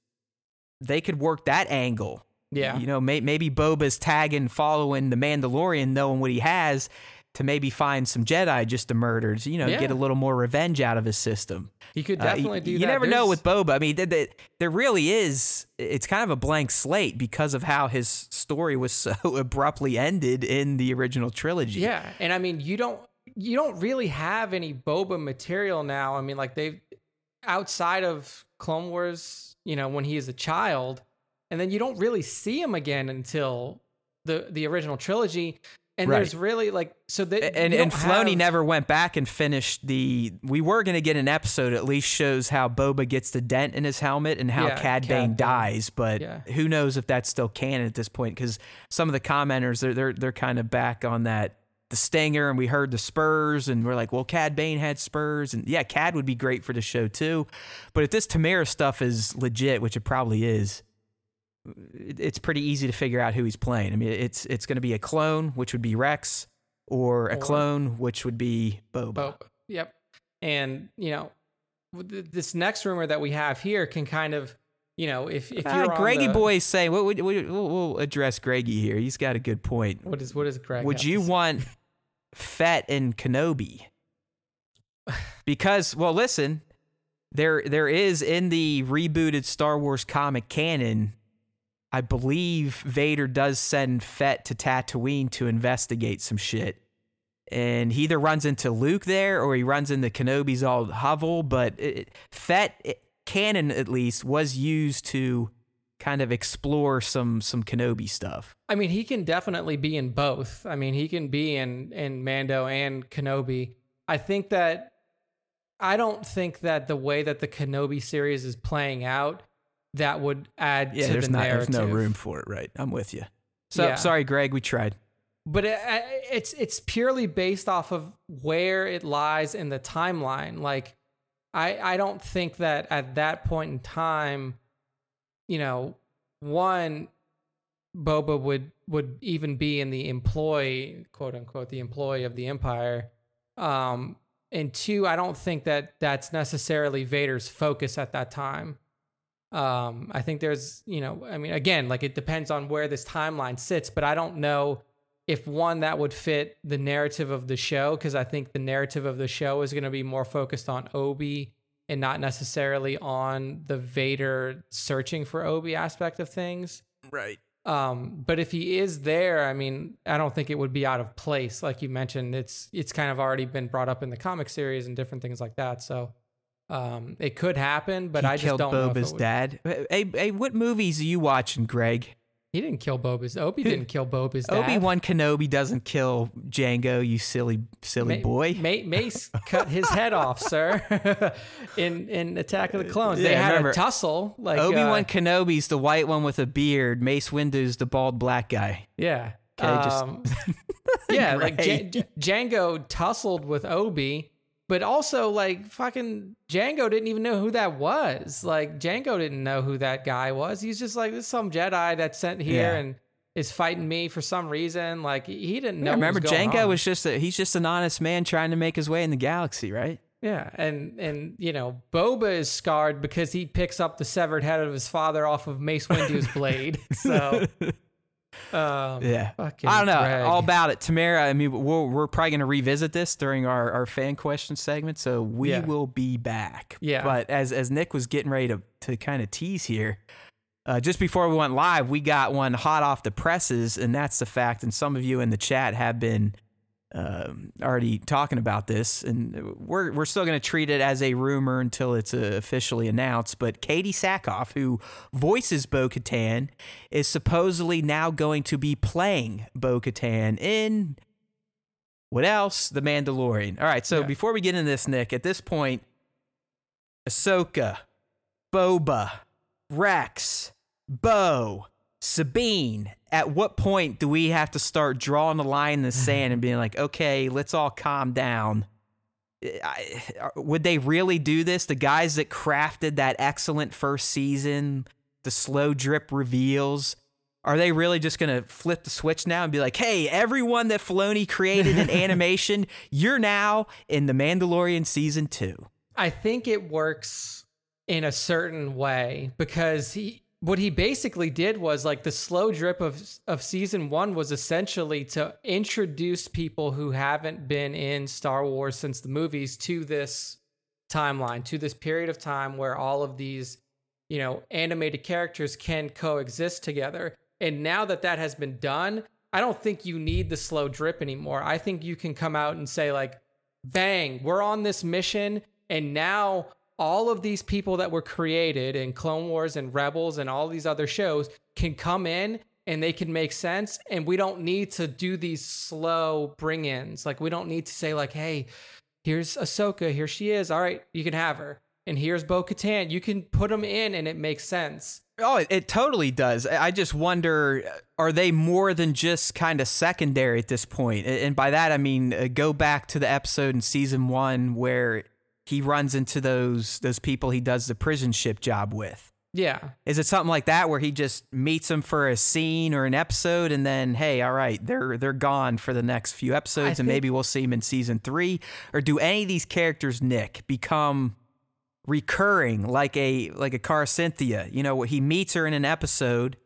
They could work that angle. yeah You know, may, maybe Boba's tagging, following the Mandalorian, knowing what he has, to maybe find some Jedi just to murder, to, you know, Yeah. get a little more revenge out of his system. he could Uh, definitely y- do you that. You never know with Boba. I mean, th- th- there really is. It's kind of a blank slate because of how his story was so <laughs> abruptly ended in the original trilogy. Yeah, and I mean you don't you don't really have any Boba material now. I mean, like they've outside of Clone Wars, you know, when he is a child, and then you don't really see him again until the the original trilogy. And Right. there's really like so that and and don't have- never went back and finished the. We were going to get an episode at least shows how Boba gets the dent in his helmet and how Yeah, Cad Cad Bane Bane. dies, but Yeah. who knows if that's still canon at this point? Because some of the commenters they're they're they're kind of back on that the stinger, and we heard the spurs, and we're like, well, Cad Bane had spurs, and yeah, Cad would be great for the show too. But if this Temuera stuff is legit, which it probably is. It- It's pretty easy to figure out who he's playing. I mean, it's it's going to be a clone, which would be Rex, or a Or- clone, which would be Boba. Boba. Yep. And you know, this next rumor that we have here can kind of, you know, if if Uh, you're Greggy the- boy saying, we'll, we'll, we'll we'll address Greggy here. He's got a good point. what is what is Greg? Would you want Fett and Kenobi? <laughs> Because, well, listen, there there is in the rebooted Star Wars comic canon, I believe Vader does send Fett to Tatooine to investigate some shit. And he either runs into Luke there or he runs into Kenobi's old hovel. But it, Fett, it, canon at least, was used to kind of explore some some Kenobi stuff. I mean, he can definitely be in both. I mean, he can be in in Mando and Kenobi. I think that I don't think that the way that the Kenobi series is playing out that would add Yeah, to there's the not narrative. there's no room for it, right? I'm with you. So Yeah. sorry, Greg, we tried. But it, it's it's purely based off of where it lies in the timeline. Like, I I don't think that at that point in time, you know, one, Boba would would even be in the employ, quote unquote, the employee of the Empire. Um, and two, I don't think that that's necessarily Vader's focus at that time. Um, I think there's, you know, I mean, again, like it depends on where this timeline sits, but I don't know if one that would fit the narrative of the show because I think the narrative of the show is going to be more focused on Obi and not necessarily on the Vader searching for Obi aspect of things. Right. Um, but if he is there, I mean, I don't think it would be out of place. Like you mentioned, it's it's kind of already been brought up in the comic series and different things like that. So um, it could happen, but he I just killed don't know. if Boba's dad. Hey, hey, what movies are you watching, Greg? He didn't kill Boba's. Obi Who- didn't kill Boba's dad. Obi Wan Kenobi doesn't kill Jango, you silly, silly Ma- boy. Ma- Mace cut his head off, sir. <laughs> in in Attack of the Clones, they Yeah, had remember, a tussle. Like Obi Wan uh, Kenobi's the white one with a beard. Mace Windu's the bald black guy. yeah, Okay, just- Um, <laughs> yeah, like. J- Jango tussled with Obi, but also like fucking Jango didn't even know who that was. Like Jango didn't know who that guy was. He's just like this is some Jedi that's sent here Yeah. and is fighting me for some reason. Like he didn't know. Yeah, remember, was Jango on. was just a, he's just an honest man trying to make his way in the galaxy, right? Yeah, and and you know, Boba is scarred because he picks up the severed head of his father off of Mace Windu's <laughs> blade. So, <laughs> um, Yeah. I don't know Greg. all about it. Temuera, I mean, we're, we're probably going to revisit this during our, our fan question segment, so we Yeah. will be back. Yeah. But as, as Nick was getting ready to, to kind of tease here, uh, just before we went live, we got one hot off the presses, and that's the fact, and some of you in the chat have been um, already talking about this, and we're we're still going to treat it as a rumor until it's uh, officially announced. But Katee Sackhoff, who voices Bo Katan, is supposedly now going to be playing Bo Katan in what else? The Mandalorian. All right, so Yeah. before we get into this, Nick, at this point, Ahsoka, Boba, Rex, Bo, Sabine. At what point do we have to start drawing the line in the <laughs> sand and being like, okay, let's all calm down? I, uh, would they really do this? The guys that crafted that excellent first season, the slow drip reveals, are they really just going to flip the switch now and be like, hey, everyone that Filoni created in <laughs> animation, you're now in The Mandalorian season two? I think it works in a certain way because he what he basically did was like the slow drip of of season 1 was essentially to introduce people who haven't been in Star Wars since the movies to this timeline, to this period of time where all of these, you know, animated characters can coexist together. And now that that has been done, I don't think you need the slow drip anymore. I think you can come out and say like bang, we're on this mission. And now all of these people that were created in Clone Wars and Rebels and all these other shows can come in and they can make sense. And we don't need to do these slow bring ins. Like, we don't need to say, like, hey, here's Ahsoka, here she is. All right, you can have her. And here's Bo Katan. You can put them in and it makes sense. Oh, it, it totally does. I just wonder are they more than just kind of secondary at this point? And by that, I mean, uh, go back to the episode in season one where he runs into those those people he does the prison ship job with. Yeah. Is it something like that where he just meets them for a scene or an episode and then hey, all right, they're they're gone for the next few episodes and think- maybe we'll see him in season 3 or do any of these characters Nick become recurring like a like a Cynthia, you know, he meets her in an episode,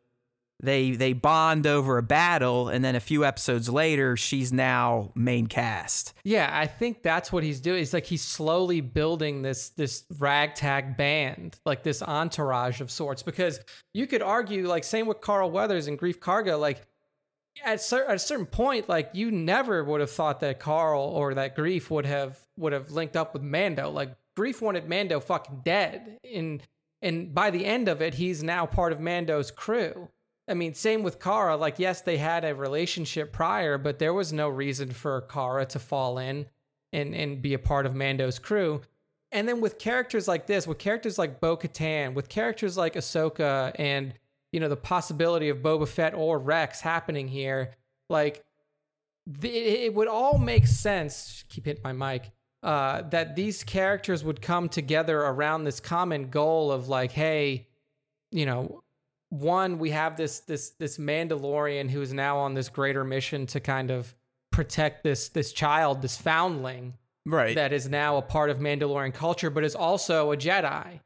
they they bond over a battle and then a few episodes later she's now main cast. Yeah, I think that's what he's doing. It's like he's slowly building this this ragtag band, like this entourage of sorts. Because you could argue, like same with Carl Weathers and Greef Karga, like at, cer- at a certain point, like you never would have thought that Carl or that Greef would have would have linked up with Mando. Like Greef wanted Mando fucking dead, and and by the end of it, he's now part of Mando's crew. I mean, same with Cara. Like, yes, they had a relationship prior, but there was no reason for Cara to fall in and, and be a part of Mando's crew. And then with characters like this, with characters like Bo Katan, with characters like Ahsoka, and you know the possibility of Boba Fett or Rex happening here, like the, it would all make sense. Keep hitting my mic. Uh, that these characters would come together around this common goal of like, hey, you know, one we have this this this Mandalorian who is now on this greater mission to kind of protect this this child, this foundling Right. that is now a part of Mandalorian culture, but is also a Jedi.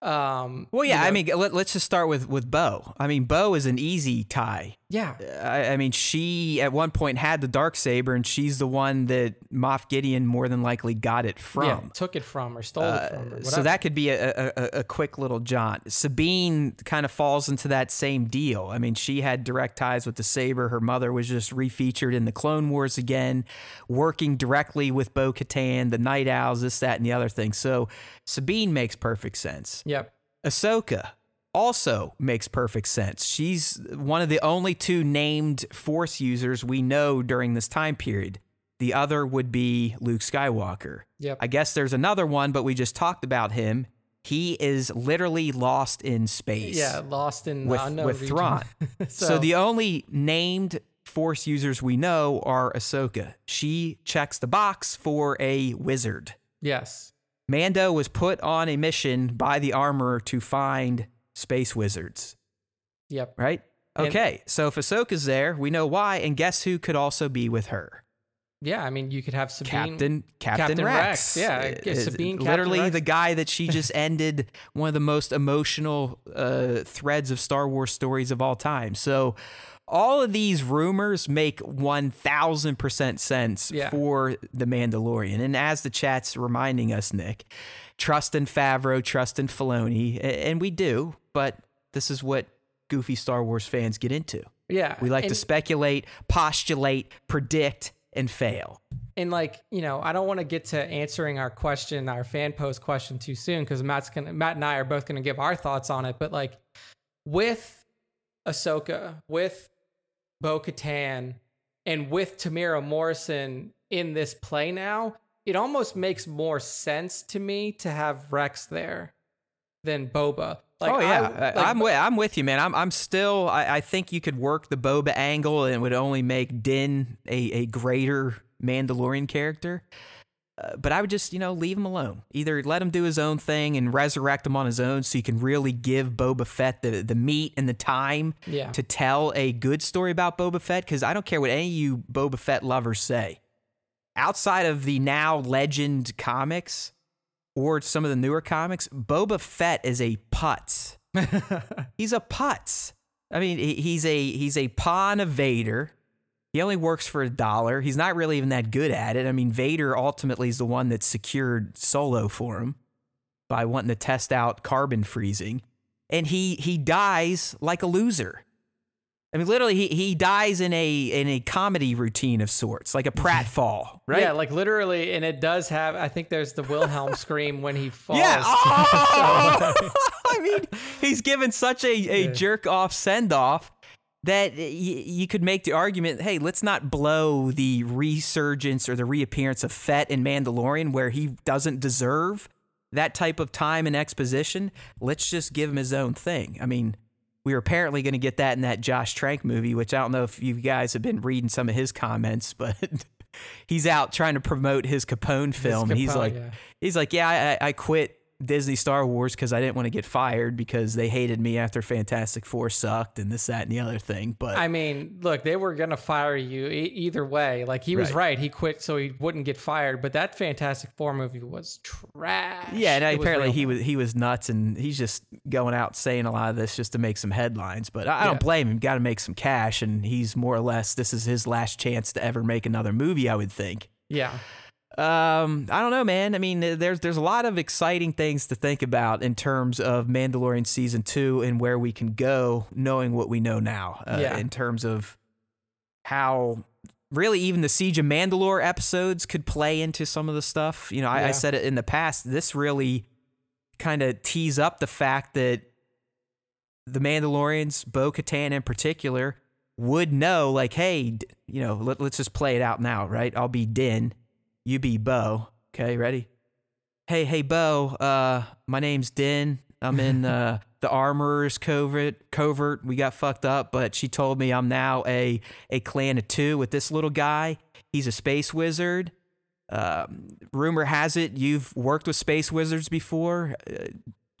Um, Well, you yeah. I mean, let, let's just start with with Bo. I mean, Bo is an easy tie. yeah, I, I mean, she at one point had the dark saber, and she's the one that Moff Gideon more than likely got it from. yeah, took it from or stole it from. Or whatever. So that could be a, a, a- a quick little jaunt. Sabine kind of falls into that same deal. I mean, she had direct ties with the Saber. Her mother was just refeatured in the Clone Wars again, working directly with Bo Katan, the Night Owls, this, that, and the other thing. So Sabine makes perfect sense. Yep. Ahsoka also makes perfect sense. She's one of the only two named Force users we know during this time period. The other would be Luke Skywalker. Yep. I guess there's another one, but we just talked about him. He is literally lost in space. Yeah, lost in with unknown with region. Thrawn. <laughs> so, so, the only named Force users we know are Ahsoka. She checks the box for a wizard. yes, Mando was put on a mission by the armorer to find space wizards, yep. right? And- Okay, so if Ahsoka's there, we know why, and guess who could also be with her? Yeah, I mean, you could have Sabine. Captain Captain, Captain Rex. Rex, yeah, Uh, yeah, Sabine, Captain literally Rex. the guy that she just <laughs> ended one of the most emotional uh, threads of Star Wars stories of all time. So all of these rumors make 1000% sense Yeah. for the Mandalorian. And as the chat's reminding us, Nick, trust in Favreau, trust in Filoni, and we do, but this is what goofy Star Wars fans get into. Yeah, We like to speculate, postulate, predict, and fail. and like you know i don't want to get to answering our question our fan post question too soon because matt's gonna matt and i are both gonna give our thoughts on it but like with ahsoka with bo katan and with Temuera Morrison in this play now it almost makes more sense to me to have rex there than boba like oh yeah, I, like, am with, I'm with you, man. I'm I'm still. I, I think you could work the Boba angle, and it would only make Din a, a greater Mandalorian character. Uh, but I would just, you know, leave him alone. Either let him do his own thing and resurrect him on his own, so you can really give Boba Fett the the meat and the time Yeah. to tell a good story about Boba Fett. Because I don't care what any of you Boba Fett lovers say. Outside of the now legend comics or some of the newer comics, Boba Fett is a putz. <laughs> he's a putz. I mean, he's a he's a pawn of Vader. He only works for a dollar. He's not really even that good at it. I mean, Vader ultimately is the one that secured Solo for him by wanting to test out carbon freezing, and he he dies like a loser. I mean, literally, he, he dies in a in a comedy routine of sorts, like a mm-hmm. pratfall, right? Yeah, like literally, and it does have. I think there's the Wilhelm <laughs> scream when he falls. Yeah. <laughs> Oh! <laughs> So, Oh! I mean, he's given such a, a jerk off send off that y- you could make the argument hey, let's not blow the resurgence or the reappearance of Fett in Mandalorian where he doesn't deserve that type of time and exposition. Let's just give him his own thing. I mean, we were apparently going to get that in that Josh Trank movie, which I don't know if you guys have been reading some of his comments, but <laughs> he's out trying to promote his Capone film. and he's like, yeah. he's like, yeah, I, I quit Disney Star Wars because I didn't want to get fired because they hated me after Fantastic Four sucked and this, that, and the other thing. But I mean, look, they were gonna fire you e- either way. Like he was Right. right. He quit so he wouldn't get fired. But that Fantastic Four movie was trash. yeah, and It apparently real he was he was nuts and he's just going out saying a lot of this just to make some headlines. But I, I Yeah. don't blame him. Got to make some cash, and he's more or less this is his last chance to ever make another movie. I would think. Yeah, Um, I don't know, man. I mean, there's there's a lot of exciting things to think about in terms of Mandalorian season two and where we can go, knowing what we know now. Uh, Yeah. In terms of how really even the Siege of Mandalore episodes could play into some of the stuff. You know, I, I said it in the past. This really kind of tees up the fact that the Mandalorians, Bo Katan in particular, would know, like, hey, you know, let, let's just play it out now, right? I'll be Din, you be Bo. Okay, ready? Hey, hey, Bo. Uh, my name's Din. I'm in <laughs> uh, the Armorer's covert. Covert. We got fucked up, but she told me I'm now a a clan of two with this little guy. He's a space wizard. Um, rumor has it you've worked with space wizards before. Uh,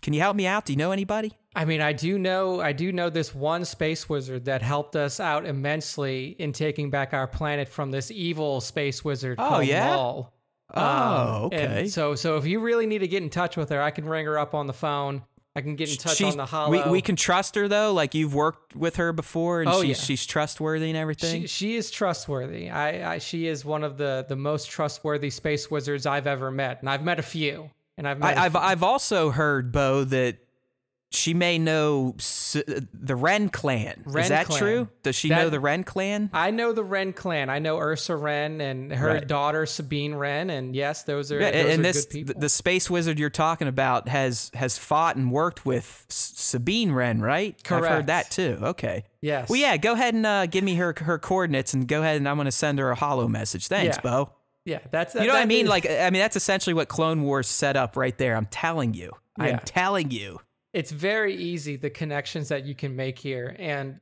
can you help me out? Do you know anybody? I mean, I do know, I do know this one space wizard that helped us out immensely in taking back our planet from this evil space wizard Oh, called yeah? Maul. Oh, um, and okay. so, so if you really need to get in touch with her, I can ring her up on the phone I can get in touch She's- on the hollow. We, we can trust her though. Like you've worked with her before, and Oh, she's yeah. she's trustworthy and everything. She, she is trustworthy. I, I she is one of the the most trustworthy space wizards I've ever met, and I've met a few. And I've I, I've few. I've also heard Bo that she may know s- the Wren clan. Wren Is that clan. true? Does she That- know the Wren clan? I know the Wren clan. I know Ursa Wren and her Right. daughter Sabine Wren, and yes, those are Yeah, those and are this good people. the, the space wizard you're talking about has has fought and worked with S- Sabine Wren, right? Correct. I've heard that too. Okay. yes. Well, yeah. Go ahead and uh, give me her her coordinates, and go ahead and I'm going to send her a hollow message. Thanks, Yeah. Bo. Yeah, that's You know what I mean? is- Like, I mean, that's essentially what Clone Wars set up right there. I'm telling you. Yeah. I'm telling you. It's very easy the connections that you can make here. And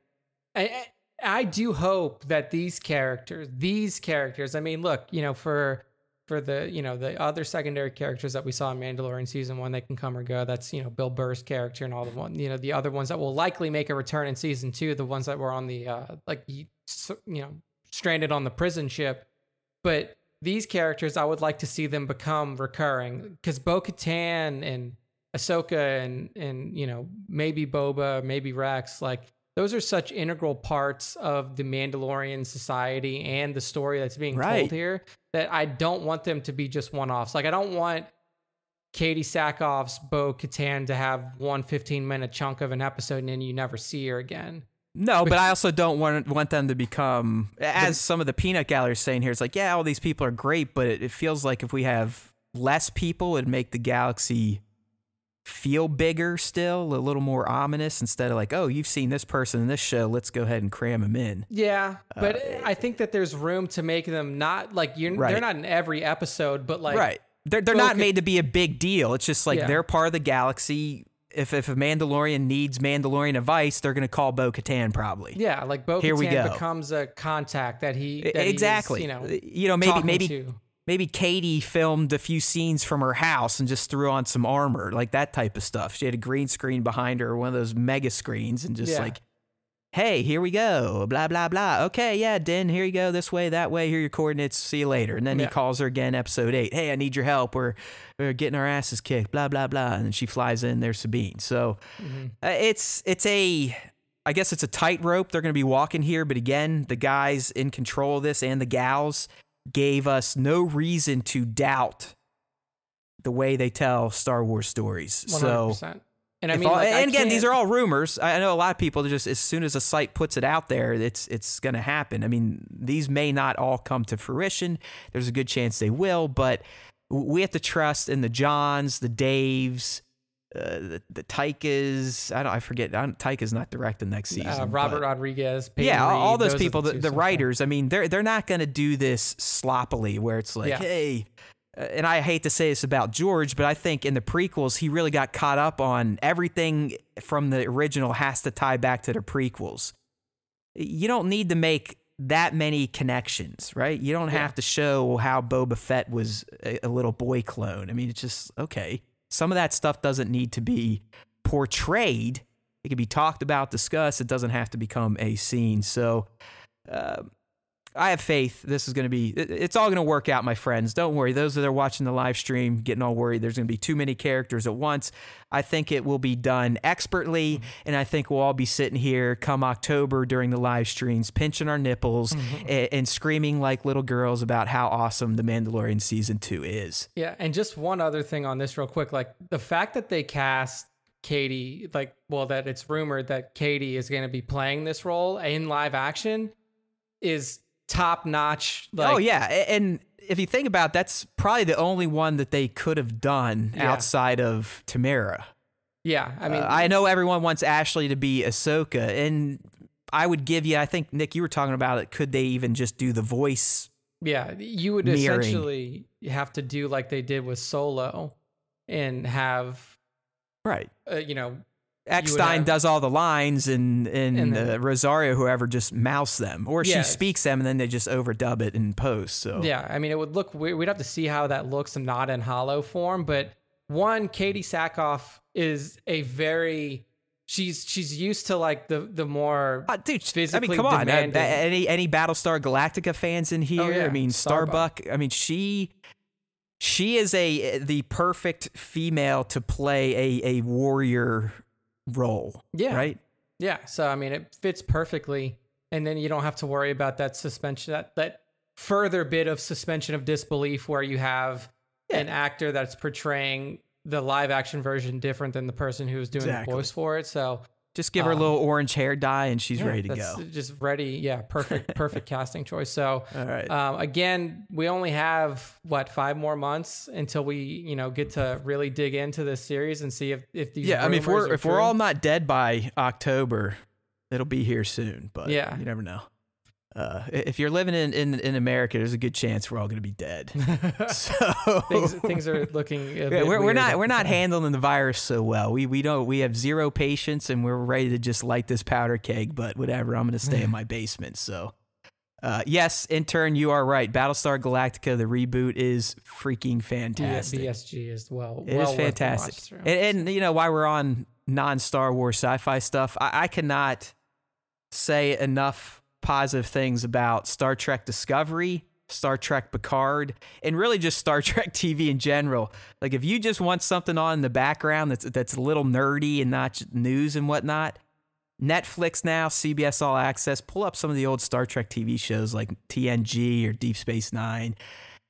I, I do hope that these characters these characters i mean look you know for for the you know the other secondary characters that we saw in mandalorian season one they can come or go. That's you know bill burr's character and all the one you know the other ones that will likely make a return in season two the ones that were on the uh like you know stranded on the prison ship. But these characters i would like to see them become recurring because bo-katan and Ahsoka and and you know maybe Boba, maybe Rex, like those are such integral parts of the Mandalorian society and the story that's being Right. told here that I don't want them to be just one offs. Like I don't want Katee Sackhoff's Bo Katan to have one 15 minute chunk of an episode and then you never see her again. No, but I also don't want want them to become, as some of the peanut gallery is saying here. It's like, yeah, all these people are great, but it, it feels like if we have less people, it'd make the galaxy feel bigger still, a little more ominous. Instead of like, oh, you've seen this person in this show, let's go ahead and cram them in. Yeah, uh, but eh. I think that there's room to make them not like you're. right. They're not in every episode, but like right? They're they're not made to be a big deal. It's just like Yeah. they're part of the galaxy. If if a Mandalorian needs Mandalorian advice, they're gonna call Bo Katan probably. Yeah, like Bo Here we Katan go. becomes a contact that he that exactly. you know you know, maybe maybe to. Maybe Katee filmed a few scenes from her house and just threw on some armor, like that type of stuff. She had a green screen behind her, one of those mega screens, and just Yeah. like, hey, here we go, blah blah blah. Okay, yeah, Din, here you go, this way, that way. Here are your coordinates. See you later. And then Yeah. he calls her again, episode eight. Hey, I need your help. We're we're getting our asses kicked. Blah blah blah. And then she flies in. There's Sabine. So Mhm. uh, it's it's a I guess it's a tightrope they're going to be walking here, but again, the guys in control of this and the gals gave us no reason to doubt the way they tell Star Wars stories. So 100%. and I mean, all- like, I and again, these are all rumors. I I know a lot of people just as soon as a site puts it out there, it's it's going to happen. I mean, these may not all come to fruition. There's a good chance they will, but we have to trust in the Johns, the Daves, uh, the, the Taikas. I don't. I forget. I don't, Taika's not directing next season. uh, Robert but- Rodriguez, Peyton yeah, all, all Reed, those, people, the, the writers. I mean, they're they're not going to do this sloppily, where it's like, Yeah. hey. uh, And I hate to say this about George, but I think in the prequels he really got caught up on everything from the original has to tie back to the prequels. You don't need to make that many connections, right? You don't Yeah. have to show how Boba Fett was a, a little boy clone. I mean, it's just okay. Some of that stuff doesn't need to be portrayed. It can be talked about, discussed. It doesn't have to become a scene. So, uh, I have faith. This is going to be. It's all going to work out, my friends. Don't worry. Those that are watching the live stream, getting all worried. There's going to be too many characters at once. I think it will be done expertly, and I think we'll all be sitting here come October during the live streams, pinching our nipples mm-hmm. and, and screaming like little girls about how awesome the Mandalorian season two is. Yeah, and just one other thing on this, real quick, like the fact that they cast Katee, like, well, that it's rumored that Katee is going to be playing this role in live action, is top notch. Like, oh yeah, and if you think about, it, that's probably the only one that they could have done Yeah. outside of Temuera. yeah. I mean, Uh, I know everyone wants Ashley to be Ahsoka, and I would give you. I think Nick, you were talking about it. Could they even just do the voice? Yeah, you would mirroring. essentially have to do like they did with Solo and have, Right. uh, you know, Eckstein have- does all the lines, and and, And then- uh, Rosario, whoever, just mouse them, or Yeah. she speaks them, and then they just overdub it in post. So yeah, I mean, it would look weird. We'd have to see how that looks not in hollow form. But one, Katee Sackhoff is a very, she's she's used to like the the more Uh, dude, I mean, come on. Uh, any any Battlestar Galactica fans in here? Oh, yeah. I mean, Starbuck. Starbuck. I mean, she she is a the perfect female to play a a warrior role. Yeah. Right. Yeah. So I mean, it fits perfectly, and then you don't have to worry about that suspension that that further bit of suspension of disbelief where you have Yeah. an actor that's portraying the live action version different than the person who's doing Exactly. the voice for it. So Just give her a Um, little orange hair dye and she's yeah, ready to that's go. Just ready. Yeah. Perfect. <laughs> Perfect casting choice. So. All right. Um, again, we only have what five more months until we, you know, get to really dig into this series and see if if these. yeah, I mean, if we're if we're all not dead by October, it'll be here soon. But Yeah. you never know. Uh, if you're living in, in in America, there's a good chance we're all going to be dead. <laughs> so things things are looking. Yeah, we're, we're not we're not handling the virus so well. We we don't we have zero patience and we're ready to just light this powder keg. But whatever, I'm gonna stay in my basement. So, uh, yes, intern, you are right. Battlestar Galactica, the reboot is freaking fantastic. BSG as well. It is well the fantastic. through. And, and you know why we're on non Star Wars sci-fi stuff. I, I cannot say enough positive things about Star Trek Discovery, Star Trek Picard, and really just Star <laughs> Trek TV in general. Like if you just want something on in the background that's that's a little nerdy and not news and whatnot. Netflix now, CBS All Access, pull up some of the old Star Trek TV shows like TNG or Deep Space Nine.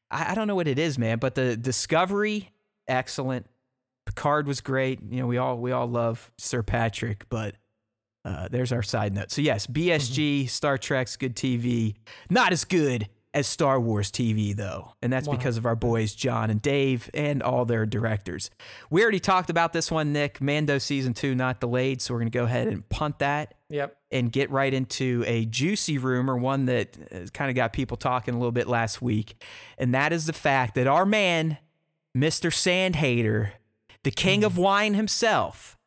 I, I don't know what it is, man, but the Discovery, excellent. Picard was great. You know, we all we all love Sir Patrick, but uh, there's our side note. So yes, BSG, mm-hmm. Star Trek's good TV. Not as good as Star Wars TV though, and that's because of our boys John and Dave and all their directors. We already talked about this one, Nick. Mando season two not delayed, so we're gonna go ahead and punt that Yep. and get right into a juicy rumor, one that uh, kind of got people talking a little bit last week. And that is the fact that our man, Mr. Sandhater, the king of mm. wine himself,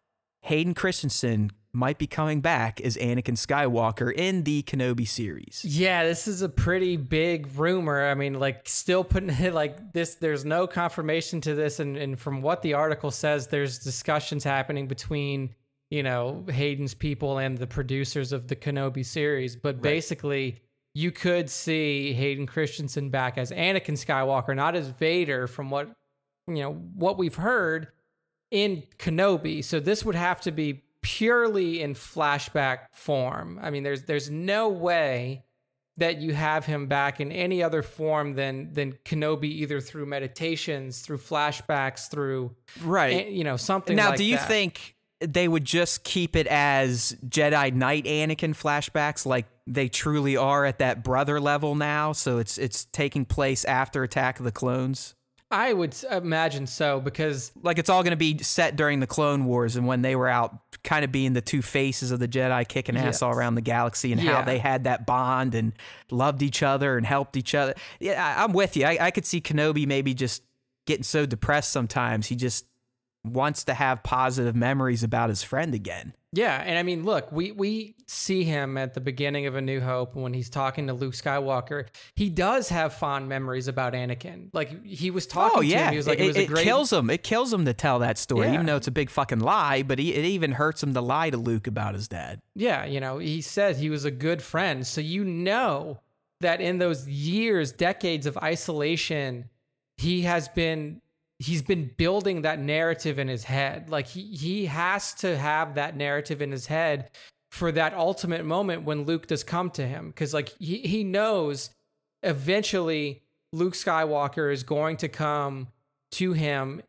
Hayden Christensen, might be coming back as Anakin Skywalker in the Kenobi series. Yeah, this is a pretty big rumor. I mean, like, still putting it like this. There's no confirmation to this, and and from what the article says, there's discussions happening between you know Hayden's people and the producers of the Kenobi series. But basically, you could see Hayden Christensen back as Anakin Skywalker, not as Vader, from what you know what we've heard in Kenobi. So this would have to be purely in flashback form. I mean, there's there's no way that you have him back in any other form than than Kenobi, either through meditations, through flashbacks, through Right. eh, you know something. now, like do you that. think they would just keep it as Jedi Knight Anakin flashbacks like they truly are at that brother level now? So it's it's taking place after Attack of the Clones? I would imagine so because like it's all going to be set during the Clone Wars and when they were out, kind of being the two faces of the Jedi, kicking ass all around the galaxy, and how they had that bond and loved each other and helped each other. Yeah, I, I'm with you. I, I could see Kenobi maybe just getting so depressed sometimes he just wants to have positive memories about his friend again. Yeah, and I mean, look, we we see him at the beginning of A New Hope when he's talking to Luke Skywalker. He does have fond memories about Anakin. Like he was oh, talking oh to yeah, him. He was like, it, it, was a it great. kills him. It kills him to tell that story, Yeah. even though it's a big fucking lie. But he, it even hurts him to lie to Luke about his dad. Yeah, you know, he said he was a good friend. So you know that in those years, decades of isolation, he has been he's been building that narrative in his head. Like he he has to have that narrative in his head for that ultimate moment when Luke does come to him cuz like he he knows eventually Luke Skywalker is going to come to him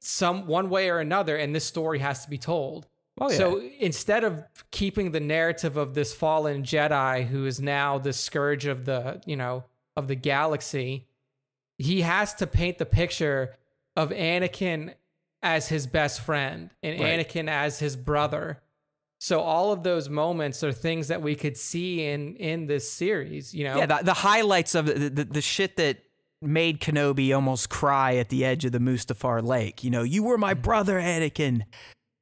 some one way or another and this story has to be told. Oh, yeah. So instead of keeping the narrative of this fallen Jedi who is now the scourge of the, you know, of the galaxy, he has to paint the picture of Anakin as his best friend and Right. Anakin as his brother. So all of those moments are things that we could see in in this series, you know. Yeah, the, the highlights of the, the the shit that made Kenobi almost cry at the edge of the Mustafar Lake. You know, you were my mm-hmm. brother, Anakin.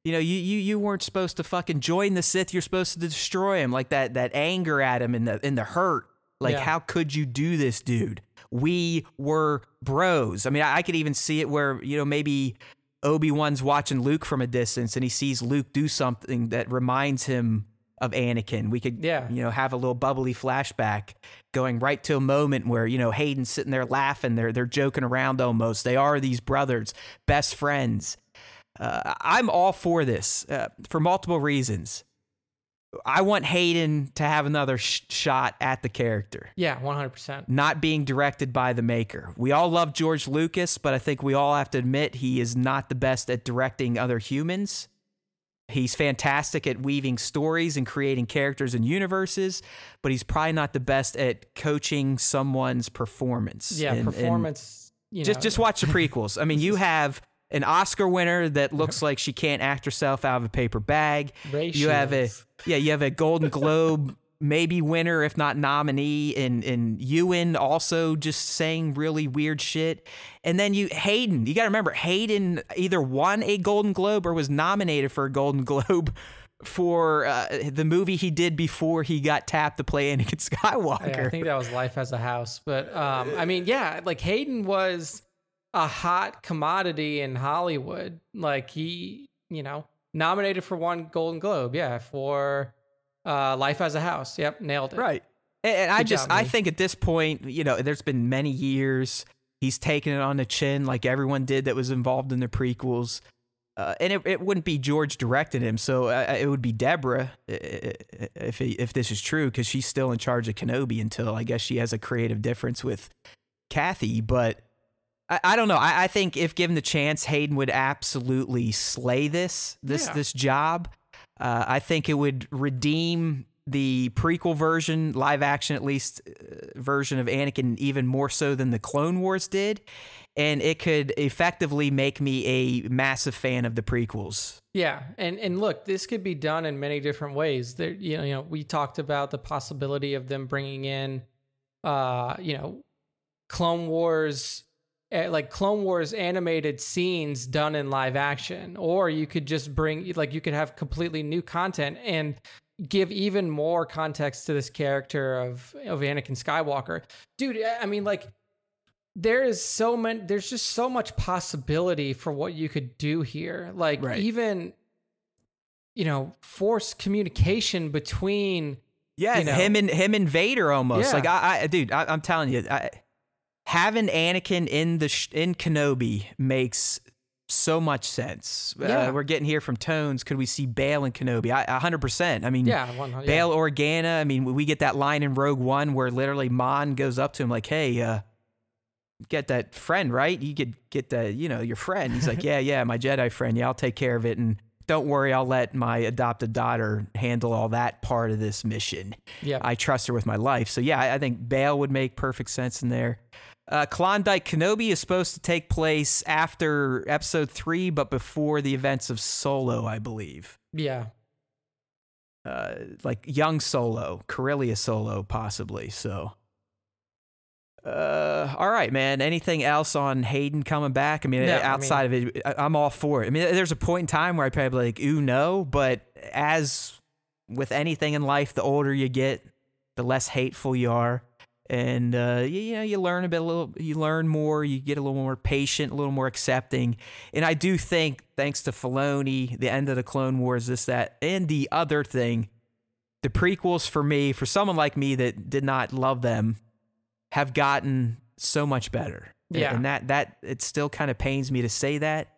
You know, you you you weren't supposed to fucking join the Sith. You're supposed to destroy him. Like that that anger at him and the and the hurt. Like, Yeah. how could you do this, dude? We were bros. I mean, I, I could even see it where you know maybe Obi Wan's watching Luke from a distance and he sees Luke do something that reminds him of Anakin. We could, Yeah. you know, have a little bubbly flashback going right to a moment where you know Hayden's sitting there laughing. They're they're joking around almost. They are these brothers, best friends. Uh, I'm all for this uh, for multiple reasons. I want Hayden to have another sh- shot at the character Yeah, 100%. not being directed by the maker. We all love George Lucas, but I think we all have to admit he is not the best at directing other humans. He's fantastic at weaving stories and creating characters and universes, but he's probably not the best at coaching someone's performance. Yeah, And- and performance. you just know, just watch the prequels. I mean, <laughs> you have an Oscar winner that looks like she can't act herself out of a paper bag. You have a <laughs> yeah, you have a Golden Globe maybe winner if not nominee and in Ewan also just saying really weird shit. And then you Hayden, you got to remember Hayden either won a Golden Globe or was nominated for a Golden <laughs> Globe for uh, the movie he did before he got tapped to play Anakin Skywalker. <laughs> Yeah, I think that was Life as a House. But um, I mean, yeah, like Hayden was a hot commodity in Hollywood. Like he, you know, nominated for one Golden Globe. Yeah, for uh, Life as a House. Yep, nailed it. Right. And, and I just job, I think at this point, you know, there's been many years he's taken it on the chin like everyone did that was involved in the prequels. Uh, and it, it wouldn't be George directing him, so uh, it would be Deborah if he, if this is true, because she's still in charge of Kenobi until I guess she has a creative difference with Kathy. But I, I don't know. I, I think if given the chance, Hayden would absolutely slay this this Yeah. this job. Uh, I think it would redeem the prequel version, live action at least, uh, version of Anakin even more so than the Clone Wars did. And it could effectively make me a massive fan of the prequels. Yeah, and and look, this could be done in many different ways. There, you know, you know, we talked about the possibility of them bringing in, uh, you know, Clone Wars, Eh, like Clone Wars animated scenes done in live action, or you could just bring, like, you could have completely new content and give even more context to this character of of Anakin Skywalker, dude. I mean, like there is so many there's just so much possibility for what you could do here like Right. even you know force communication between Yeah, You know. him and him and Vader almost. Yeah. Like I, I dude, I, I'm telling you, I, having Anakin in the sh- in Kenobi makes so much sense. Yeah. Uh, we're getting here from tones. Could we see Bail and Kenobi? I, 100%. I mean, yeah, one, yeah. Bail Organa. I mean, we get that line in Rogue One where literally Mon goes up to him like, "Hey, uh, get that friend right? You could get the, you know, your friend." He's like, <laughs> "Yeah, yeah, my Jedi friend. Yeah, I'll take care of it." And don't worry, I'll let my adopted daughter handle all that part of this mission. yeah I trust her with my life. So yeah, I, I think Bail would make perfect sense in there. Uh, Klondike Kenobi is supposed to take place after Episode Three, but before the events of Solo, I believe yeah uh, like young Solo, Corellia Solo, possibly. So, uh, all right, man. Anything else on Hayden coming back? I mean, No, I outside of it, I'm all for it. I mean, there's a point in time where I'd probably be like, ooh, no. But as with anything in life, the older you get, the less hateful you are. And uh, you, you know, you learn a bit, a little, you learn more, you get a little more patient, a little more accepting. And I do think, thanks to Filoni, the end of the Clone Wars, this, that, and the other thing, the prequels for me, for someone like me that did not love them, have gotten so much better. Yeah. And that that it still kind of pains me to say that.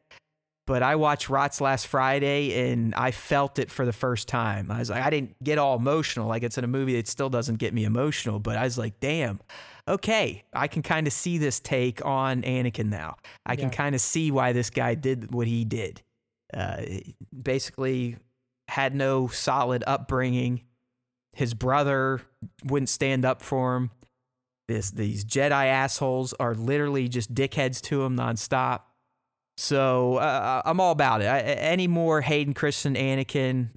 But I watched Rots last Friday and I felt it for the first time. I was like, I didn't get all emotional. Like it's in a movie that still doesn't get me emotional, but I was like, damn, okay, I can kind of see this take on Anakin now. I can kind of see why this guy did what he did. Uh, basically, had no solid upbringing. His brother wouldn't stand up for him. This these Jedi assholes are literally just dickheads to him nonstop. So uh, I'm all about it. I, any more Hayden Christian Anakin,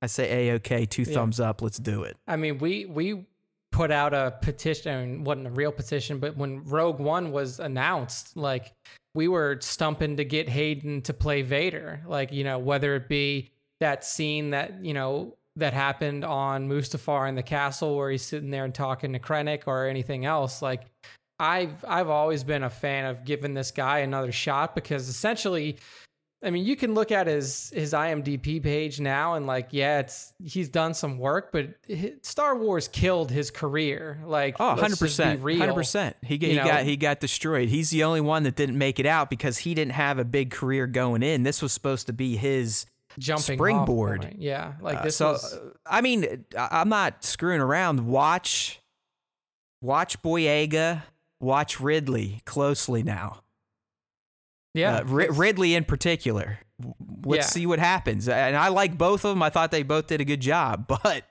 I say a okay, two Yeah. thumbs up. Let's do it. i mean we we put out a petition I mean, wasn't a real petition but when rogue one was announced like we were stumping to get hayden to play vader like you know whether it be that scene that you know that happened on Mustafar in the castle where he's sitting there and talking to Krennic or anything else like I've I've always been a fan of giving this guy another shot because essentially I mean, you can look at his his IMDb page now and like, yeah, it's he's done some work, but Star Wars killed his career. Like, Oh, 100 percent, hundred percent. He, he know? got he got destroyed. He's the only one that didn't make it out because he didn't have a big career going in. This was supposed to be his. jumping springboard. Yeah, like uh, this so, was. uh, I mean, I'm not screwing around. Watch, watch Boyega, watch Ridley closely now. Yeah, uh, it's- Ridley in particular. Let's Yeah. see what happens. And I like both of them. I thought they both did a good job, <laughs> but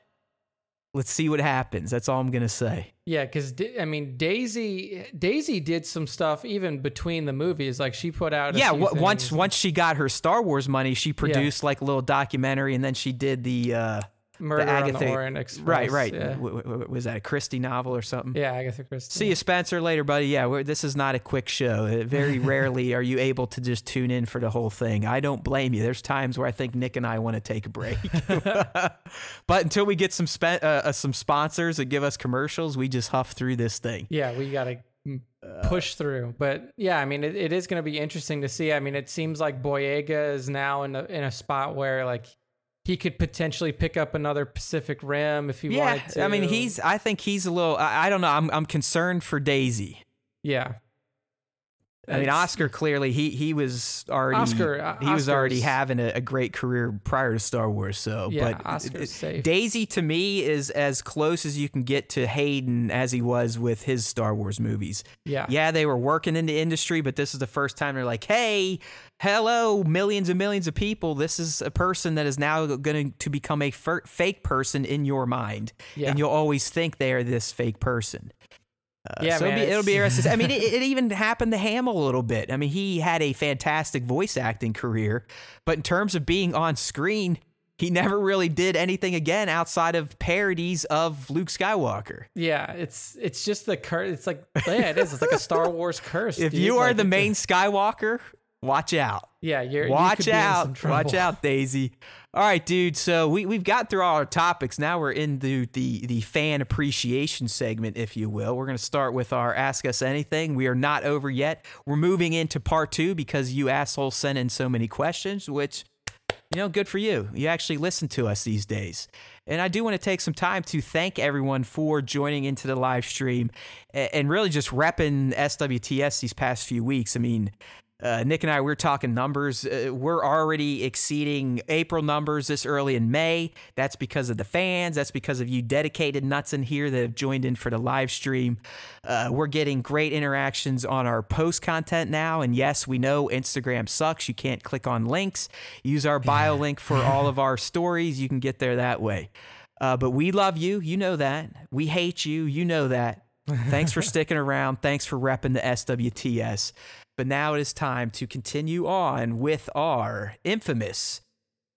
let's see what happens. That's all I'm gonna say. Yeah, because I mean, Daisy Daisy did some stuff even between the movies. Like she put out. A yeah, w- once once she got her Star Wars money, she produced like a little documentary, and then she did the uh, Murder the on the Orient Express. right, right. Yeah, W- w- was that a Christie novel or something? yeah Agatha Christie. See you, Spencer, later, buddy. Yeah, we're, this is not a quick show. Uh, Very <laughs> rarely are you able to just tune in for the whole thing. I don't blame you. There's times where I think Nick and I want to take a break, <laughs> <laughs> but until we get some spe- uh, uh, some sponsors that give us commercials, we just huff through this thing. Yeah, we got to Uh, push through. But yeah, I mean, it, it is going to be interesting to see. I mean, it seems like Boyega is now in a, in a spot where like he could potentially pick up another Pacific Rim if he Yeah, wanted to. I mean, he's. I think he's a little. I, I don't know. I'm. I'm concerned for Daisy. yeah. I mean, Oscar clearly he he was already Oscar- uh, he was already having a, a great career prior to Star Wars. So, Yeah, but Oscar's it-. Daisy to me is as close as you can get to Hayden as he was with his Star Wars movies. Yeah. Yeah, they were working in the industry, but this is the first time they're like, "Hey, hello, millions and millions of people. This is a person that is now going to become a fake person in your mind, Yeah. and you'll always think they are this fake person." Uh, Yeah, so man, it'll be, it'll be interesting. I mean, it, <laughs> it even happened to Hamill a little bit. I mean, he had a fantastic voice acting career, but in terms of being on screen, he never really did anything again outside of parodies of Luke Skywalker. Yeah, it's it's just the curse. It's like yeah, it is. It's like a Star <laughs> Wars curse. If dude. you are Like, the main Skywalker, watch out. yeah, you're Watch could be in some out. Watch out, Daisy. All right, dude. So we, we've got through all our topics. Now we're into the, the fan appreciation segment, if you will. We're going to start with our Ask Us Anything. We are not over yet. We're moving into part two because you assholes sent in so many questions, which, you know, good for you. You actually listen to us these days. And I do want to take some time to thank everyone for joining into the live stream and really just repping SWTS these past few weeks. I mean, uh, Nick and I, we're talking numbers. Uh, we're already exceeding April numbers this early in May. That's because of the fans. That's because of you dedicated nuts in here that have joined in for the live stream. Uh, we're getting great interactions on our post content now. And yes, we know Instagram sucks. You can't click on links. Use our bio link for all of our stories. You can get there that way. Uh, but we love you. You know that. We hate you. You know that. Thanks for <laughs> sticking around. Thanks for repping the SWTS. But now it is time to continue on with our infamous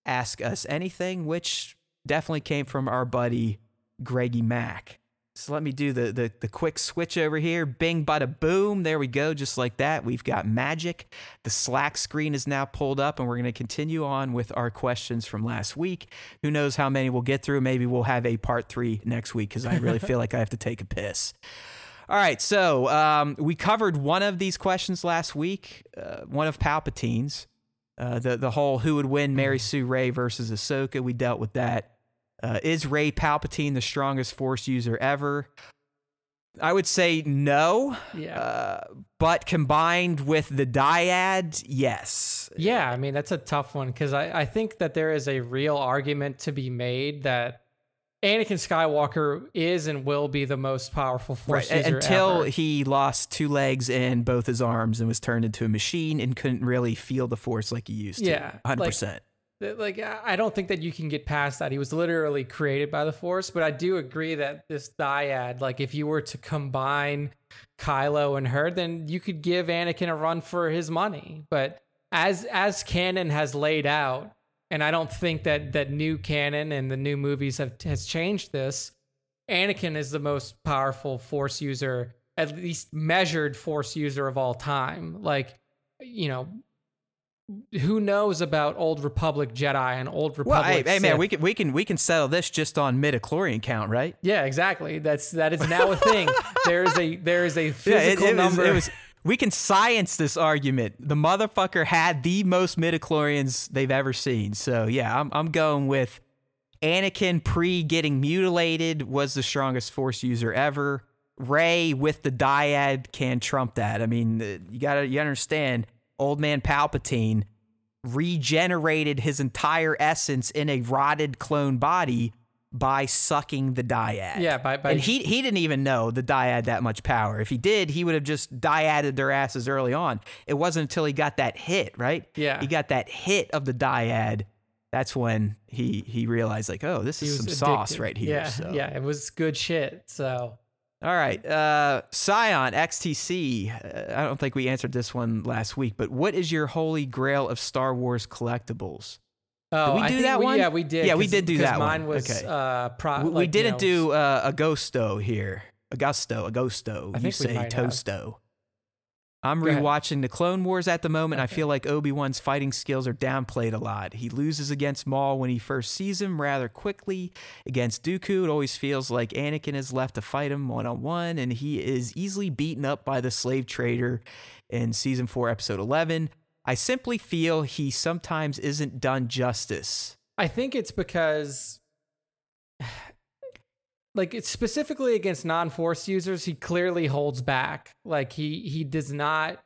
Ask Us Anything, which definitely came from our buddy Greggy Mack. So let me do the, the, the quick switch over here. Bing, bada boom. There we go. Just like that. We've got magic. The Slack screen is now pulled up, and we're going to continue on with our questions from last week. Who knows how many we'll get through? Maybe we'll have a part three next week because I really feel like I have to take a piss. All right, so um, we covered one of these questions last week, uh, one of Palpatine's, uh, the the whole who would win Mary Sue Rey versus Ahsoka. We dealt with that. Uh, is Rey Palpatine the strongest Force user ever? I would say no, Yeah. uh, but combined with the dyad, yes. Yeah, I mean that's a tough one because I, I think that there is a real argument to be made that Anakin Skywalker is and will be the most powerful Force Right, user until ever. he lost two legs and both his arms and was turned into a machine and couldn't really feel the Force like he used to. Yeah, hundred percent. Like I I don't think that you can get past that. He was literally created by the Force, but I do agree that this dyad, like if you were to combine Kylo and her, then you could give Anakin a run for his money. But as as canon has laid out, and I don't think that that new canon and the new movies have has changed this. Anakin is the most powerful Force user, at least measured Force user of all time. Like, you know, who knows about old Republic Jedi and old Well, Republic? hey, hey man, we can we can we can settle this just on midichlorian count, right? yeah, exactly. That's that is now a thing. <laughs> there is a there is a Yeah, physical it, it was, number. it was we can science this argument. The motherfucker had the most midichlorians they've ever seen. So yeah, I'm I'm going with Anakin pre getting mutilated was the strongest force user ever. Rey with the dyad can trump that. I mean, uh, you gotta you understand, old man Palpatine regenerated his entire essence in a rotted clone body by sucking the dyad. Yeah, by, by and he he didn't even know the dyad that much power. If he did, he would have just dyaded their asses early on. It wasn't until he got that hit, right? Yeah. He got that hit of the dyad. That's when he he realized like, oh, this is some sauce right here. Yeah, so. yeah, it was good shit. So All right. Uh, Scion XTC. Uh, I don't think we answered this one last week, but what is your holy grail of Star Wars collectibles? Oh, we do think that we, one? Yeah, we did. Yeah, we did do that one. Mine was Okay. uh, pro- we, we like, you didn't know, do uh, Agosto here. Augusto, Agosto. I you we say Tosto. have. I'm Go ahead. rewatching the Clone Wars at the moment. I feel like Obi Wan's fighting skills are downplayed a lot. He loses against Maul when he first sees him rather quickly. Against Dooku, it always feels like Anakin is left to fight him one on one, and he is easily beaten up by the slave trader in season four, episode 11. I simply feel he sometimes isn't done justice. I think it's because, <sighs> like, it's specifically against non-force users, he clearly holds back. Like he he does not.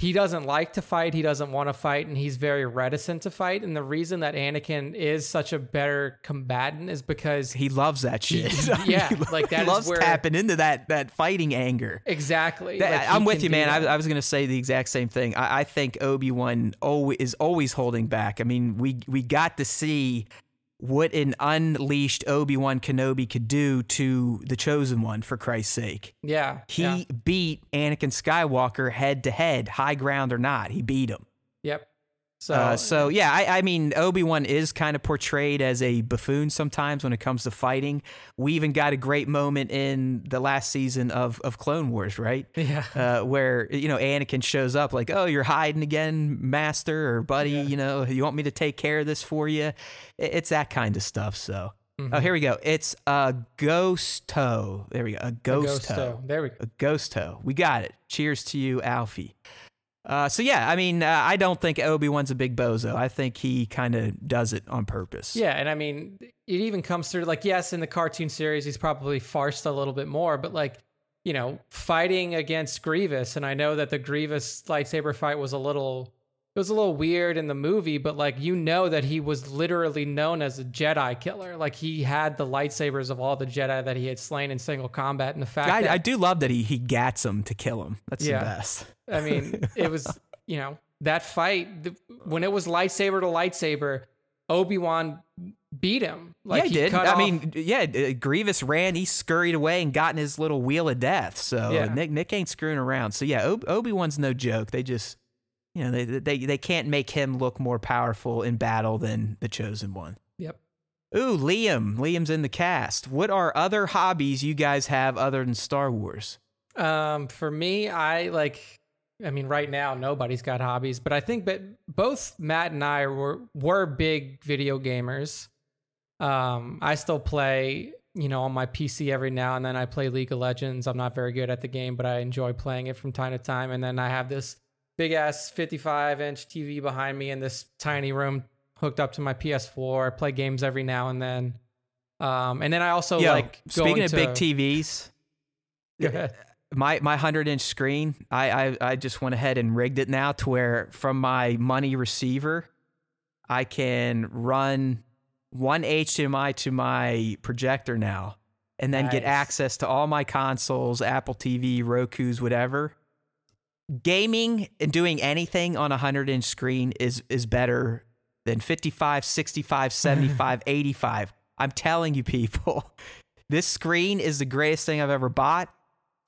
He doesn't like to fight. He doesn't want to fight, and he's very reticent to fight. And the reason that Anakin is such a better combatant is because He loves that shit. <laughs> <laughs> He- yeah, like, that he is loves where- tapping into that that fighting anger. exactly. That- like, I'm with you, man. I. I was gonna say the exact same thing. I, I think Obi Wan always is always holding back. I mean, we we got to see what an unleashed Obi Wan Kenobi could do to the Chosen One. For Christ's sake, yeah. he yeah. beat Anakin Skywalker head to head, high ground or not. He beat him. Yep. So Uh, so yeah, I, I mean Obi Wan is kind of portrayed as a buffoon sometimes when it comes to fighting. We even got a great moment in the last season of of Clone Wars, right? <laughs> yeah. Uh, where you know Anakin shows up like, "Oh, you're hiding again, Master or Buddy? Yeah. You know, you want me to take care of this for you?" It's that kind of stuff. So, oh, Mhm. here we go. It's a ghost toe. There we go. A ghost toe. There we go. A ghost toe. We got it. Cheers to you, Alfie. Uh, so yeah, I mean, uh, I don't think Obi Wan's a big bozo. I think he kind of does it on purpose. Yeah, and I mean, it even comes through like yes, in the cartoon series, he's probably farced a little bit more, but like you know, fighting against Grievous, and I know that the Grievous lightsaber fight was a little. It was a little weird in the movie, but like you know that he was literally known as a Jedi killer. Like he had the lightsabers of all the Jedi that he had slain in single combat, and the fact I, that I do love that he he gats him to kill him. That's Yeah. the best. I mean, it was, you know, that fight, th- when it was lightsaber to lightsaber, Obi Wan beat him. Like yeah, he did. cut I off- mean, yeah, Grievous ran. He scurried away and got in his little wheel of death. So Yeah. Nick Nick ain't screwing around. So yeah, Ob- Obi Wan's no joke. They just, you know, they they they can't make him look more powerful in battle than the chosen one. yep. Ooh, Liam. Liam's in the cast. What are other hobbies you guys have other than Star Wars? Um, for me, I like, I mean, right now, nobody's got hobbies, but I think that both Matt and I were, were big video gamers. Um, I still play, you know, on my PC every now and then. I play League of Legends. I'm not very good at the game, but I enjoy playing it from time to time. And then I have this big ass 55 inch TV behind me in this tiny room hooked up to my PS4. I play games every now and then. Um, and then I also Yo, like speaking of big TVs. <laughs> my my hundred inch screen, I, I I just went ahead and rigged it now to where from my money receiver, I can run one HDMI to my projector now, and then get access to all my consoles, Apple TV, Roku's, whatever. Gaming and doing anything on a 100 inch screen is is better than 55, 65, 75, <laughs> 85. I'm telling you people, <laughs> this screen is the greatest thing I've ever bought.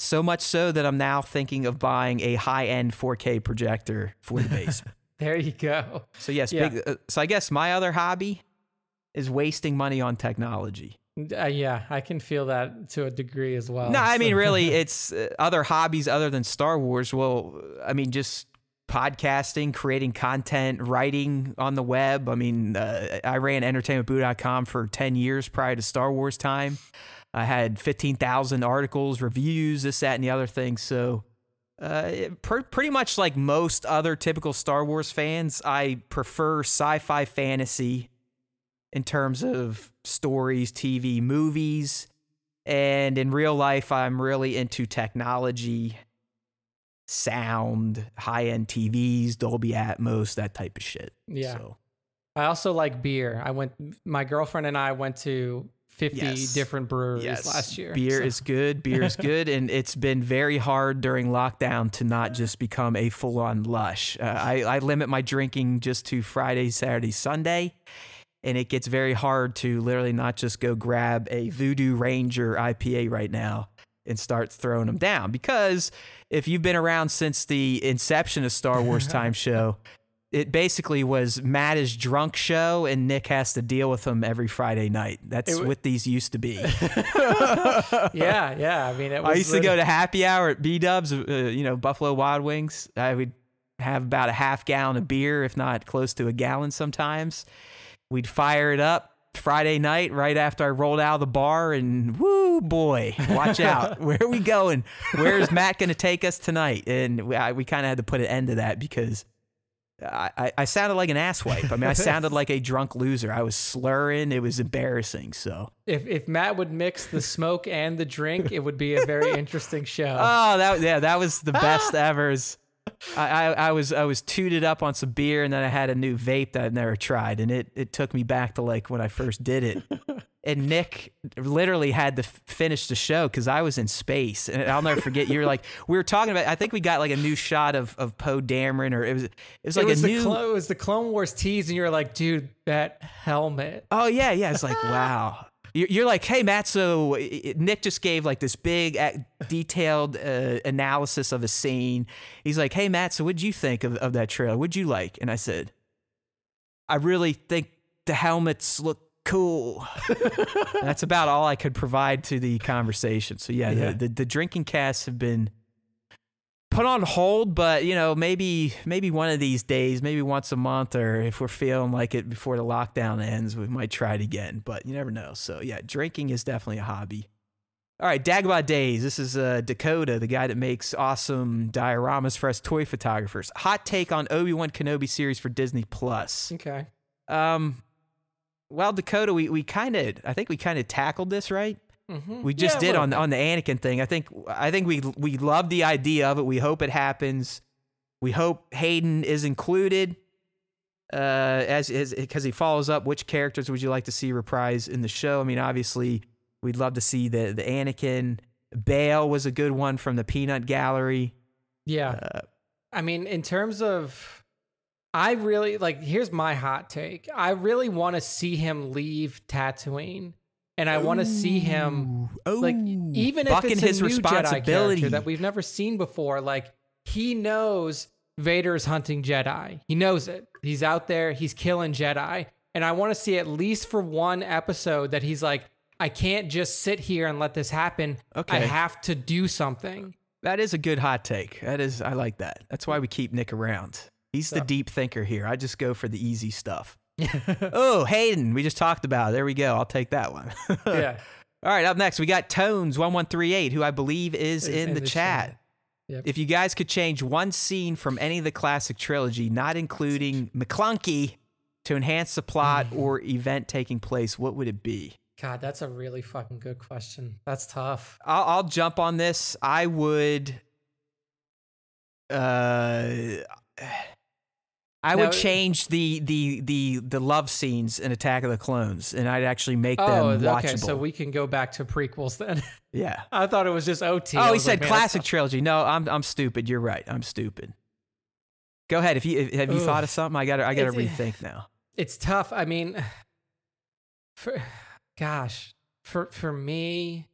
So much so that I'm now thinking of buying a high-end 4K projector for the basement. <laughs> There you go. so yes, Yeah. big, uh, so I guess my other hobby is wasting money on technology. Uh, yeah, I can feel that to a degree as well. No, I mean really, <laughs> it's uh, other hobbies other than Star Wars. Well, I mean just podcasting, creating content, writing on the web. I mean, uh, I ran entertainmentboo.com for 10 years prior to Star Wars time. I had 15,000 articles, reviews, this, that, and the other thing. So, Uh, it- pr- pretty much like most other typical Star Wars fans, I prefer sci-fi fantasy in terms of stories, TV, movies, and in real life, I'm really into technology, sound, high-end TVs, Dolby Atmos, that type of shit. Yeah. So, I also like beer. I went. My girlfriend and I went to fifty Yes. different breweries last year. Beer so- is good. Beer is <laughs> good, and it's been very hard during lockdown to not just become a full-on lush. Uh, I, I limit my drinking just to Friday, Saturday, Sunday, and it gets very hard to literally not just go grab a Voodoo Ranger IPA right now and start throwing them down. Because if you've been around since the inception of Star Wars <laughs> Time Show. It basically was Matt is drunk show, and Nick has to deal with him every Friday night. That's It wa- what these used to be. <laughs> <laughs> yeah, yeah. I mean, it was I used to go to happy hour at B Dubs, uh, you know, Buffalo Wild Wings. I would have about a half gallon of beer, if not close to a gallon sometimes. We'd fire it up Friday night right after I rolled out of the bar, and woo, boy, watch <laughs> out. Where are we going? Where is Matt going to take us tonight? And we, I, we kind of had to put an end to that because. I, I- I sounded like an asswipe. I mean, I sounded like a drunk loser. I was slurring. It was embarrassing. So, If if Matt would mix the smoke and the drink, it would be a very <laughs> interesting show. Oh, that yeah, that was the best <laughs> ever. I, I, I was I was tooted up on some beer and then I had a new vape that I'd never tried and it it took me back to like when I first did it. <laughs> And Nick literally had to f- finish the show because I was in space. And I'll never forget. You were like, <laughs> we were talking about. I think we got like a new shot of of Poe Dameron, or it was it was like it was a new. Clo- it was the Clone Wars tease, and you're like, dude, that helmet. Oh yeah, yeah. It's like <laughs> wow. You're you're like, hey Matt. So Nick just gave like this big, detailed uh, analysis of a scene. He's like, hey Matt. So what'd you think of, of that trailer? What'd you like? And I said, I really think the helmets look cool. <laughs> That's about all I could provide to the conversation. So yeah, Yeah. The, the the drinking casts have been put on hold, but you know, maybe maybe one of these days, maybe once a month, or if we're feeling like it before the lockdown ends, we might try it again. But you never know. So yeah, drinking is definitely a hobby. All right, Dagobah Days. This is uh, Dakota, the guy that makes awesome dioramas for us toy photographers. Hot take on Obi Wan Kenobi series for Disney Plus. Okay. Um, well, Dakota, we, we kind of, I think we kind of tackled this, right? Mm-hmm. We just did on on the Anakin thing. I think I think we we love the idea of it. We hope it happens. We hope Hayden is included. Uh, as as because he follows up, which characters would you like to see reprise in the show? I mean, obviously, we'd love to see the the Anakin. Bale was a good one from the Peanut Gallery. Yeah. Uh, I mean, in terms of, I really like. Here's my hot take. I really want to see him leave Tatooine, and I want to see him like Ooh, even if bucking it's a his new Jedi responsibility. character that we've never seen before. Like he knows Vader's hunting Jedi. He knows it. He's out there. He's killing Jedi, and I want to see at least for one episode that he's like, I can't just sit here and let this happen. Okay. I have to do something. That is a good hot take. That is, I like that. That's why we keep Nick around. He's the deep thinker here. I just go for the easy stuff. <laughs> oh, Hayden, we just talked about. it. There we go. I'll take that one. <laughs> yeah. All right, up next we got Tones one one three eight, who I believe is in, in the, the chat. chat. Yep. If you guys could change one scene from any of the classic trilogy, not including McClunky, to enhance the plot Mm-hmm. <laughs> or event taking place, what would it be? God, that's a really fucking good question. That's tough. I'll, I'll jump on this. I would. Uh, I would change the the the the love scenes in Attack of the Clones, and I'd actually make Oh, them watchable. okay. So we can go back to prequels then. <laughs> yeah. I thought it was just OT. Oh, he was like, said classic trilogy. No, I'm I'm stupid. You're right. I'm stupid. Go ahead. If you if, have you Ugh. thought of something, I got I got to rethink now. it's tough. I mean, <sighs> for gosh, for for me,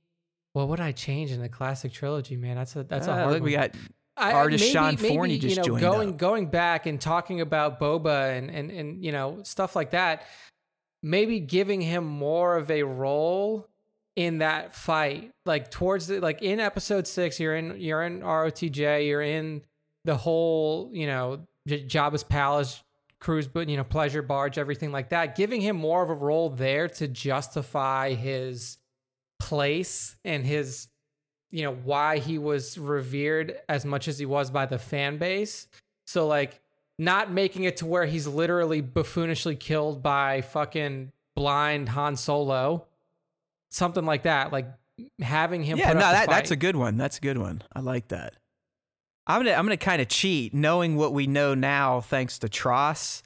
what would I change in the classic trilogy, man? That's a that's a Uh, hard look, we got I- artist maybe- Sean maybe, Forney just you know, joined going up. going back and talking about Boba and and and you know stuff like that. Maybe giving him more of a role in that fight, like towards the like in episode six, you're in you're in ROTJ, you're in the whole you know J- Jabba's palace cruise, but you know pleasure barge, everything like that. Giving him more of a role there to justify his place and his you know, why he was revered as much as he was by the fan base. So like not making it to where he's literally buffoonishly killed by fucking blind Han Solo. Something like that. Like having him Yeah, put no, that, that's a good one. That's a good one. I like that. I'm gonna I'm gonna kind of cheat, knowing what we know now, thanks to TROS.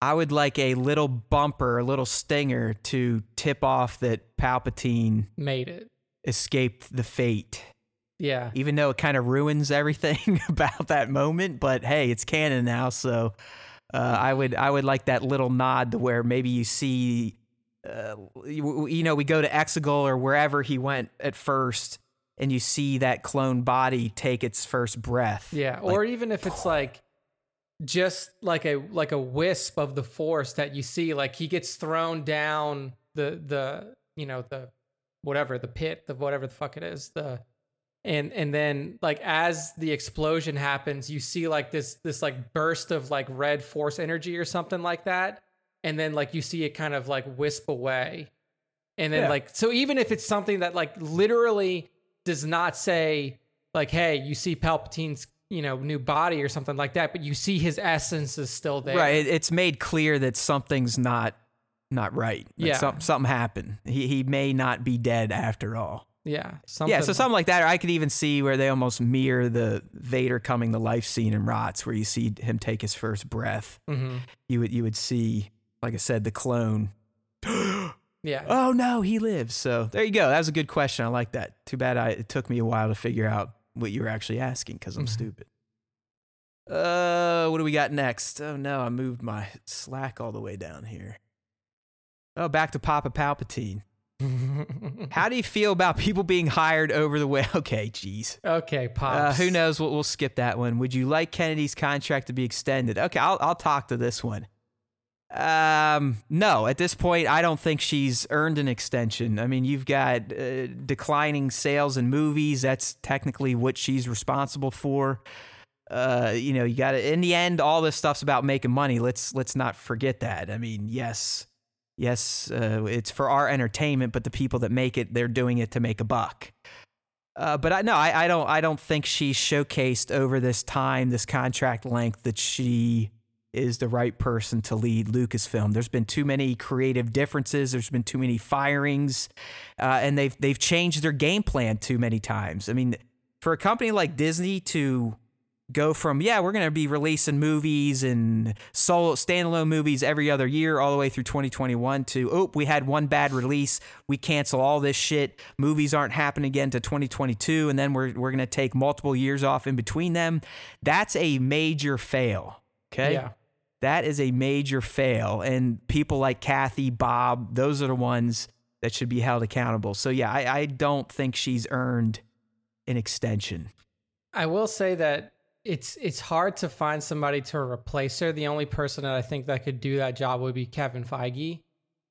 I would like a little bumper, a little stinger to tip off that Palpatine made it. Escaped the fate. Yeah. Even though it kind of ruins everything <laughs> about that moment, but hey, it's canon now, so uh, I would I would like that little nod to where maybe you see, uh, you, you know, we go to Exegol or wherever he went at first, and you see that clone body take its first breath. Yeah, Like, or even if it's like just like a like a wisp of the force that you see like he gets thrown down the the you know the whatever the pit the whatever the fuck it is the and and then like as the explosion happens you see like this this like burst of like red force energy or something like that and then like you see it kind of like wisp away and then Yeah. like so even if it's something that like literally does not say like hey you see palpatine's you know new body or something like that but you see his essence is still there right. It's made clear that something's not not right. That Yeah. some, something happened. He he may not be dead after all. yeah something, Yeah, so something like that. Or I could even see where they almost mirror the Vader coming to life scene in Rots, where you see him take his first breath. Mm-hmm. You would you would see, like I said, the clone. <gasps> yeah oh no, he lives. So there you go. That was a good question. I like that. Too bad I it took me a while to figure out what you were actually asking because I'm Mhm. stupid. Uh, what do we got next? Oh no, I moved my Slack all the way down here. Oh, back to Papa Palpatine. How do you feel about people being hired over the way? <laughs> Okay, geez. okay Uh, pops who knows? We'll, we'll skip that one. Would you like Kennedy's contract to be extended? Okay, I'll I'll talk to this one. Um, no, at this point, I don't think she's earned an extension. I mean, you've got uh, declining sales in movies. That's technically what she's responsible for. Uh, you know, you got to. In the end, all this stuff's about making money. Let's let's not forget that. I mean, yes, yes, uh, it's for our entertainment, but the people that make it, they're doing it to make a buck. Uh, but I no, I, I don't. I don't think she's showcased over this time, this contract length, that she is the right person to lead Lucasfilm. There's been too many creative differences. There's been too many firings, uh, and they've they've changed their game plan too many times. I mean, for a company like Disney to go from yeah we're going to be releasing movies and solo standalone movies every other year all the way through 2021 to oh we had one bad release. We cancel all this shit. Movies aren't happening again to 2022 and then we're, we're going to take multiple years off in between them. That's a major fail okay? Yeah. That is a major fail and people like kathy bob those are the ones that should be held accountable. So yeah i, I don't think she's earned an extension. I will say that it's it's hard to find somebody to replace her. The only person that I think that could do that job would be Kevin Feige.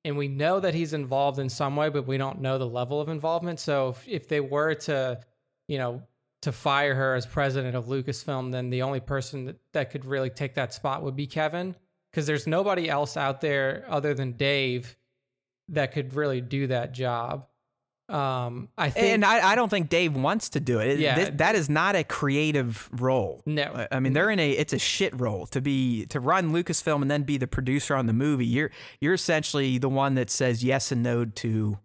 And we know that he's involved in some way, but we don't know the level of involvement. So if, if they were to, you know, to fire her as president of Lucasfilm, then the only person that, that could really take that spot would be Kevin. Because there's nobody else out there other than Dave that could really do that job. Um, I think and I, I don't think Dave wants to do it. Yeah. Th- that is not a creative role. no, I- I mean, they're in a it's a shit role to be to run Lucasfilm and then be the producer on the movie. You're you're essentially the one that says yes and no to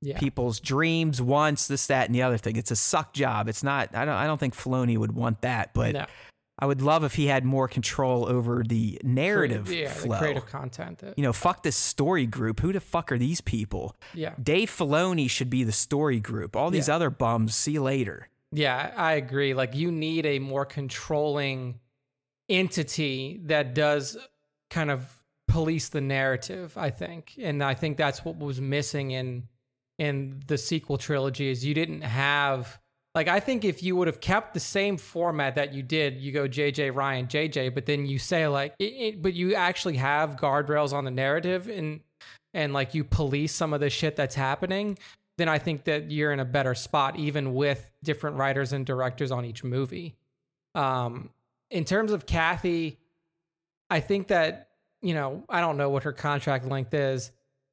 yeah. people's dreams, wants this, that, and the other thing. It's a suck job. It's not. I don't. I don't think Filoni would want that. But no. I would love if he had more control over the narrative yeah, flow. the creative content. That, you know, fuck this story group. Who the fuck are these people? yeah, Dave Filoni should be the story group. All these Yeah. other bums, see you later. yeah, I agree. Like you need a more controlling entity that does kind of police the narrative. I think, and I think that's what was missing in in the sequel trilogy. Is you didn't have like I think if you would have kept the same format that you did, you go JJ Ryan JJ, but then you say like, it, it, but you actually have guardrails on the narrative and and like you police some of the shit that's happening, then I think that you're in a better spot, even with different writers and directors on each movie. Um, in terms of Kathy, I think that you know I don't know what her contract length is,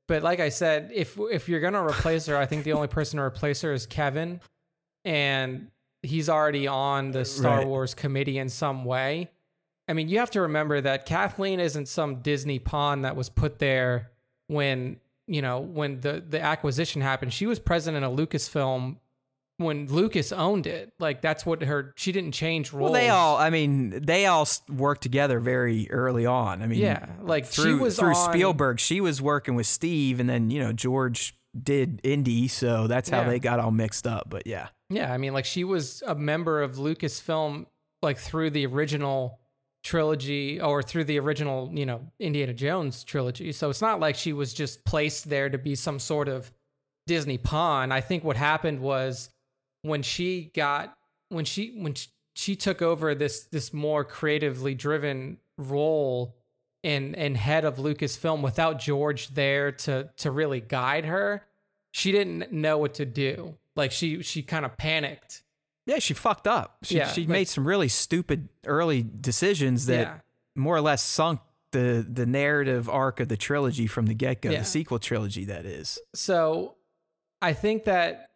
but like I said, if if you're gonna replace her, I think the only person to replace her is Kevin. And he's already on the uh, Star Right. Wars committee in some way. I mean, you have to remember that Kathleen isn't some Disney pawn that was put there when, you know, when the the acquisition happened. She was president of Lucasfilm when Lucas owned it. Like that's what her she didn't change roles. Well, they all. I mean, they all worked together very early on. I mean, Yeah, like through she was through on, Spielberg, she was working with Steve, and then you know George did Indy, so that's how Yeah. they got all mixed up. But yeah, Yeah, I mean, like she was a member of Lucasfilm, like through the original trilogy or through the original, you know, Indiana Jones trilogy. So it's not like she was just placed there to be some sort of Disney pawn. I think what happened was when she got when she when sh- she took over this this more creatively driven role and and head of Lucasfilm without George there to to really guide her, she didn't know what to do. Like she she kind of panicked. yeah, she fucked up. She Yeah, she like- made some really stupid early decisions that yeah. more or less sunk the the narrative arc of the trilogy from the get go, Yeah. the sequel trilogy. That is. So I think that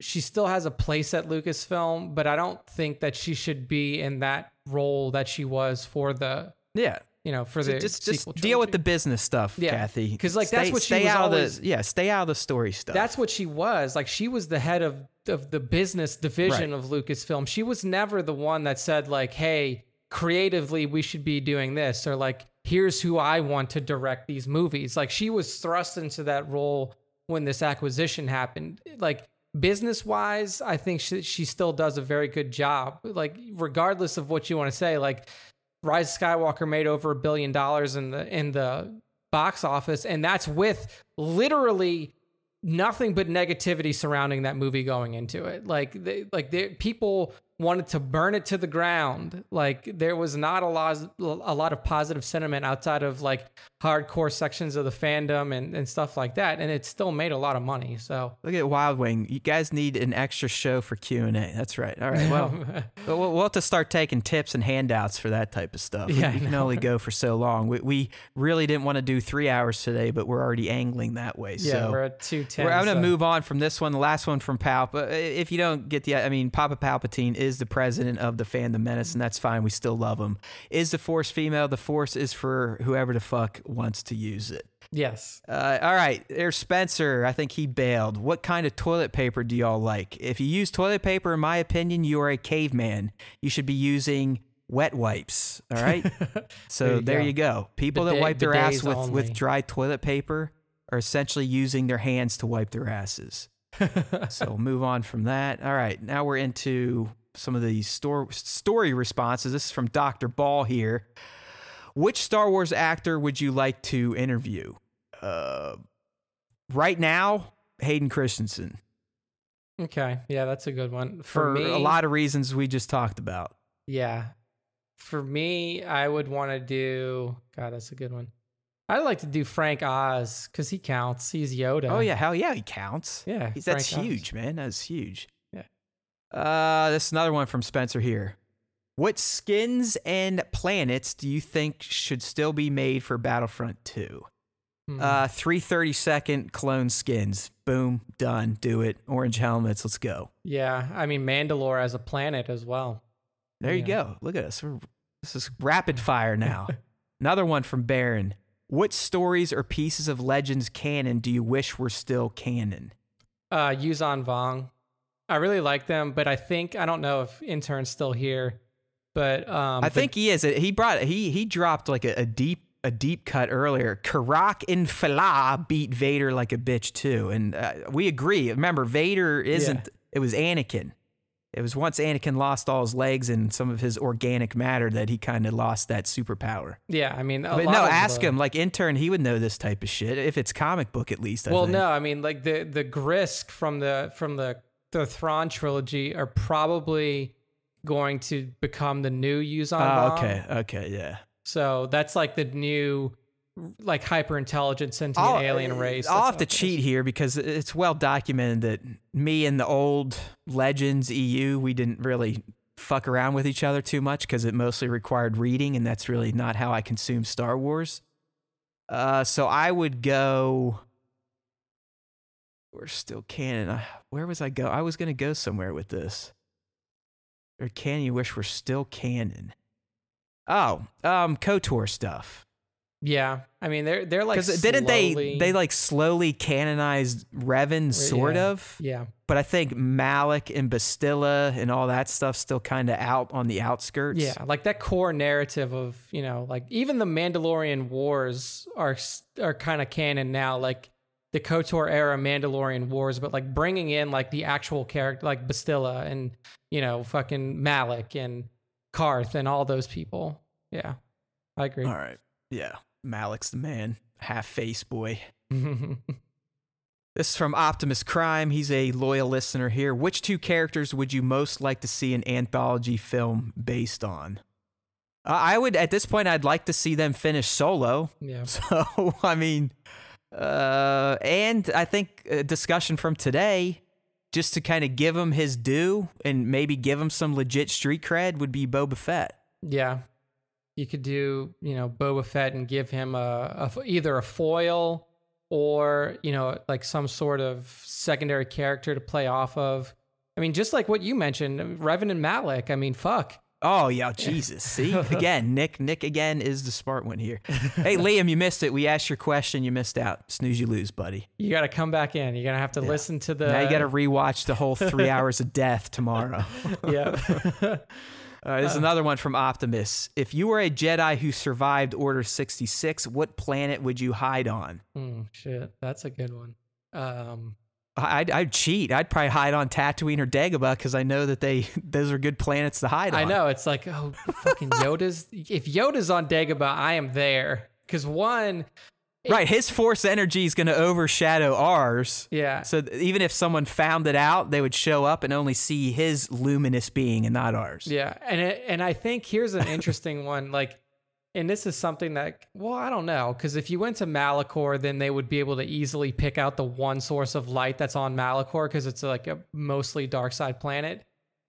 she still has a place at Lucasfilm, but I don't think that she should be in that role that she was for the Yeah, you know for the just just deal with the business stuff, Yeah, Kathy. 'cause, like, that's Stay- what she was out always- of the yeah, stay out of the story stuff. That's what she was. Like she was the head of of the business division of Lucasfilm. She was never the one that said like, "Hey, creatively we should be doing this," or like, "Here's who I want to direct these movies." Like she was thrust into that role when this acquisition happened. Like business wise, I think she, she still does a very good job. Like regardless of what you want to say, like Rise of Skywalker made over a billion dollars in the in the box office, and that's with literally nothing but negativity surrounding that movie going into it. Like they, like they, people wanted to burn it to the ground. Like there was not a lot a lot of positive sentiment outside of like hardcore sections of the fandom and, and stuff like that. And it still made a lot of money. So Look at Wild Wing. You guys need an extra show for Q and A. That's right. All right. Well, <laughs> we'll, we'll have to start taking tips and handouts for that type of stuff. Yeah, we can only go for so long. We, we really didn't want to do three hours today, but we're already angling that way. yeah, so we're at two ten. we're- I'm going to move on from this one, the last one from Pal. But if you don't get the, I mean, Papa Palpatine is the president of the fandom menace, and that's fine. We still love him. Is the Force female? The Force is for whoever the fuck wants to use it. Yes. Uh, all right, there's Spencer. I think he bailed. What kind of toilet paper do y'all like? If you use toilet paper, in my opinion, you are a caveman. You should be using wet wipes. All right. <laughs> So There there you you, go. go. People that wipe their ass with, only. with dry toilet paper are essentially using their hands to wipe their asses. <laughs> so move on from that. All right, now we're into some of the stor- story responses. This is from Dr. Ball here. Which Star Wars actor would you like to interview? Uh, right now, Hayden Christensen. Okay. Yeah, that's a good one. For, For, me, a lot of reasons we just talked about. Yeah. For me, I would want to do. God, that's a good one. I'd like to do Frank Oz because he counts. He's Yoda. Oh yeah, hell yeah, he counts. Yeah. He's, that's Oz. huge, man. That's huge. Yeah. Uh, this is another one from Spencer here. What skins and planets do you think should still be made for Battlefront 2? Hmm. Uh, 330 second clone skins. Boom, done. Do it. Orange helmets. Let's go. yeah. I mean, Mandalore as a planet as well. There you go. Look at us. We're, this is rapid fire now. <laughs> Another one from Baron. What stories or pieces of Legends canon do you wish were still canon? Uh, Yuuzhan Vong. I really like them, but I think I don't know if intern's still here, but um, I but- think he is. He brought he he dropped like a, a deep a deep cut earlier. Karak and Falah beat Vader like a bitch too, and uh, we agree. Remember, Vader isn't. It was Anakin. It was once Anakin lost all his legs and some of his organic matter that he kind of lost that superpower. yeah. I mean, a But no, ask the- him. Like intern, he would know this type of shit if it's comic book at least. I well, think. no, I mean, like the the Grysk from the from the the Thrawn trilogy are probably going to become the new Yuuzhan Oh, Vong. okay, okay, yeah. So that's like the new, like hyper intelligent sentient I'll- alien race. I'll have to cheat here because it's well documented that me and the old Legends EU, we didn't really fuck around with each other too much because it mostly required reading, and that's really not how I consume Star Wars. Uh, so I would go. We're still canon. Where was I go? I was gonna go somewhere with this. Or can you wish we're still canon? Oh, um, Kotor stuff. Yeah, I mean they're they're like Because didn't they they like slowly canonized Revan, sort yeah. of? yeah But I think Malak and Bastila and all that stuff still kind of out on the outskirts. yeah like that core narrative of you know like even the Mandalorian wars are are kind of canon now like the Kotor era Mandalorian wars, but like bringing in like the actual character like Bastila and you know fucking Malak and Carth and all those people. Yeah, I agree. All right. Yeah. Malak's the man. Half face boy. <laughs> This is from Optimus Crime. He's a loyal listener here. Which two characters would you most like to see an anthology film based on? Uh, I would, at this point, I'd like to see them finish solo. yeah. <laughs> So, I mean, uh, and I think a discussion from today, just to kind of give him his due and maybe give him some legit street cred, would be Boba Fett. Yeah. You could do, you know, Boba Fett and give him a, a either a foil or, you know, like some sort of secondary character to play off of. I mean, just like what you mentioned, Revan and Malak. I mean, fuck. Oh yeah, Jesus. <laughs> See again, Nick. Nick again is the smart one here. Hey <laughs> Liam, you missed it. We asked your question, you missed out. Snooze, you lose, buddy. You got to come back in. You're to have to Yeah. listen to the. now you got to rewatch the whole three <laughs> hours of death tomorrow. yeah. All right, this is Uh. another one from Optimus. If you were a Jedi who survived Order sixty six, what planet would you hide on? Hmm, shit. That's a good one. Um, I'd, I'd cheat. I'd probably hide on Tatooine or Dagobah because I know that they <laughs> those are good planets to hide on. I know. It's like, oh, fucking Yoda's. If Yoda's on Dagobah, I am there. Because one, Right, his force energy is going to overshadow ours. yeah. So even if someone found it out, they would show up and only see his luminous being and not ours. Yeah, and it, and I think here's an interesting one. Like, and this is something that, well, I don't know, because if you went to Malachor, then they would be able to easily pick out the one source of light that's on Malachor, because it's like a mostly dark side planet.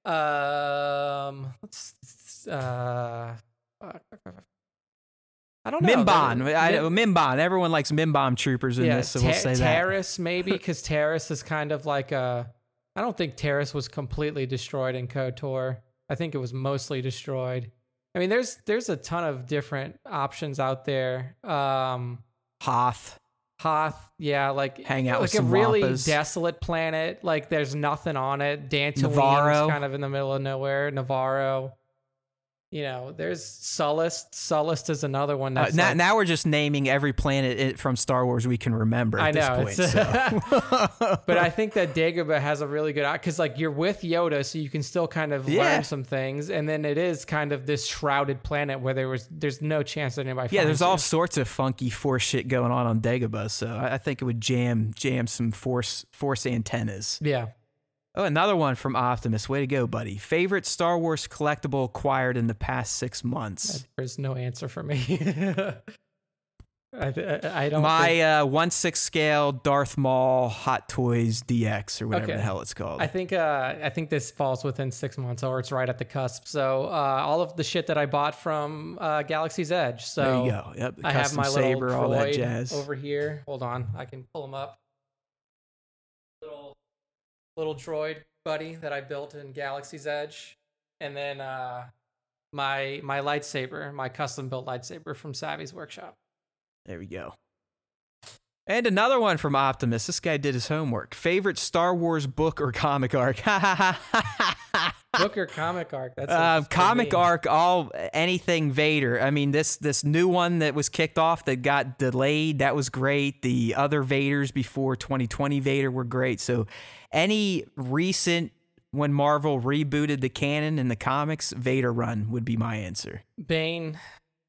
Um, let's, uh, I don't know. Mimban. I, Mimban. Everyone likes Mimban troopers in yeah, this, so we'll say that. Taris <laughs> maybe because Taris is kind of like a. I don't think Taris was completely destroyed in KOTOR. I think it was mostly destroyed. I mean, there's there's a ton of different options out there. Um, Hoth. Hoth, yeah, like Hang out like a really Wampas. desolate planet. Like there's nothing on it. Dantooine kind of in the middle of nowhere. Nevarro. You know, there's Sullust. Sullust is another one Uh, now, like- now we're just naming every planet from Star Wars we can remember at I know, this point. so. <laughs> but I think that Dagobah has a really good eye because like you're with Yoda, so you can still kind of Yeah. learn some things, and then it is kind of this shrouded planet where there was there's no chance that anybody. yeah, there's all sorts of funky force shit going on on Dagobah, so I, I think it would jam jam some force force antennas. yeah. Oh, another one from Optimus. Way to go, buddy. Favorite Star Wars collectible acquired in the past six months? There's no answer for me. <laughs> I, th- I don't. My think- uh, one six scale Darth Maul Hot Toys DX or whatever Okay. the hell it's called. I think uh, I think this falls within six months, or it's right at the cusp. So uh, all of the shit that I bought from uh, Galaxy's Edge. So there you go. Yep. I have my saber, little all that jazz. over here. Hold on, I can pull them up. Little droid buddy that I built in Galaxy's Edge, and then uh, my my lightsaber, my custom built lightsaber from Savi's workshop. There we go. And another one from Optimus. This guy did his homework. Favorite Star Wars book or comic arc? <laughs> Book or comic arc? That's a- uh, comic arc, all anything Vader. I mean, this this new one that was kicked off that got delayed, that was great. The other Vaders before 2020 Vader were great. So, any recent when Marvel rebooted the canon in the comics, Vader run would be my answer. Bane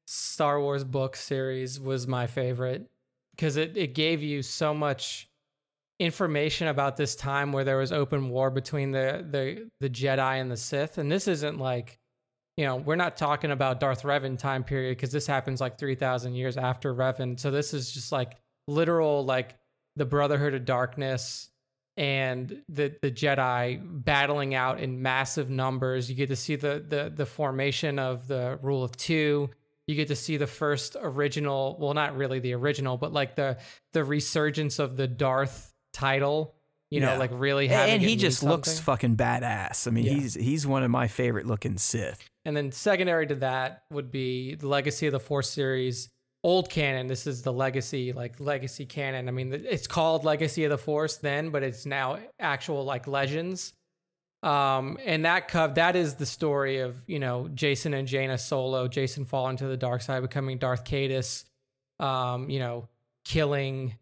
Star Wars book series was my favorite because it, it gave you so much information about this time where there was open war between the, the the Jedi and the Sith. And this isn't like, you know, we're not talking about Darth Revan time period because this happens like 3,000 years after Revan. So this is just like literal, like the Brotherhood of Darkness and the the Jedi battling out in massive numbers. You get to see the the the formation of the Rule of Two. You get to see the first original, well, not really the original, but like the the resurgence of the Darth title You know, Yeah. like really And, having it he just looks something. fucking badass. I mean, Yeah. he's he's one of my favorite looking Sith. And then secondary to that would be the Legacy of the Force series, old canon. This is the legacy, like legacy canon. I mean, it's called Legacy of the Force then, but it's now actual like legends. Um, and that cov that is the story of you know Jacen and Jaina Solo, Jacen falling to the dark side, becoming Darth Caedus, um, you know, killing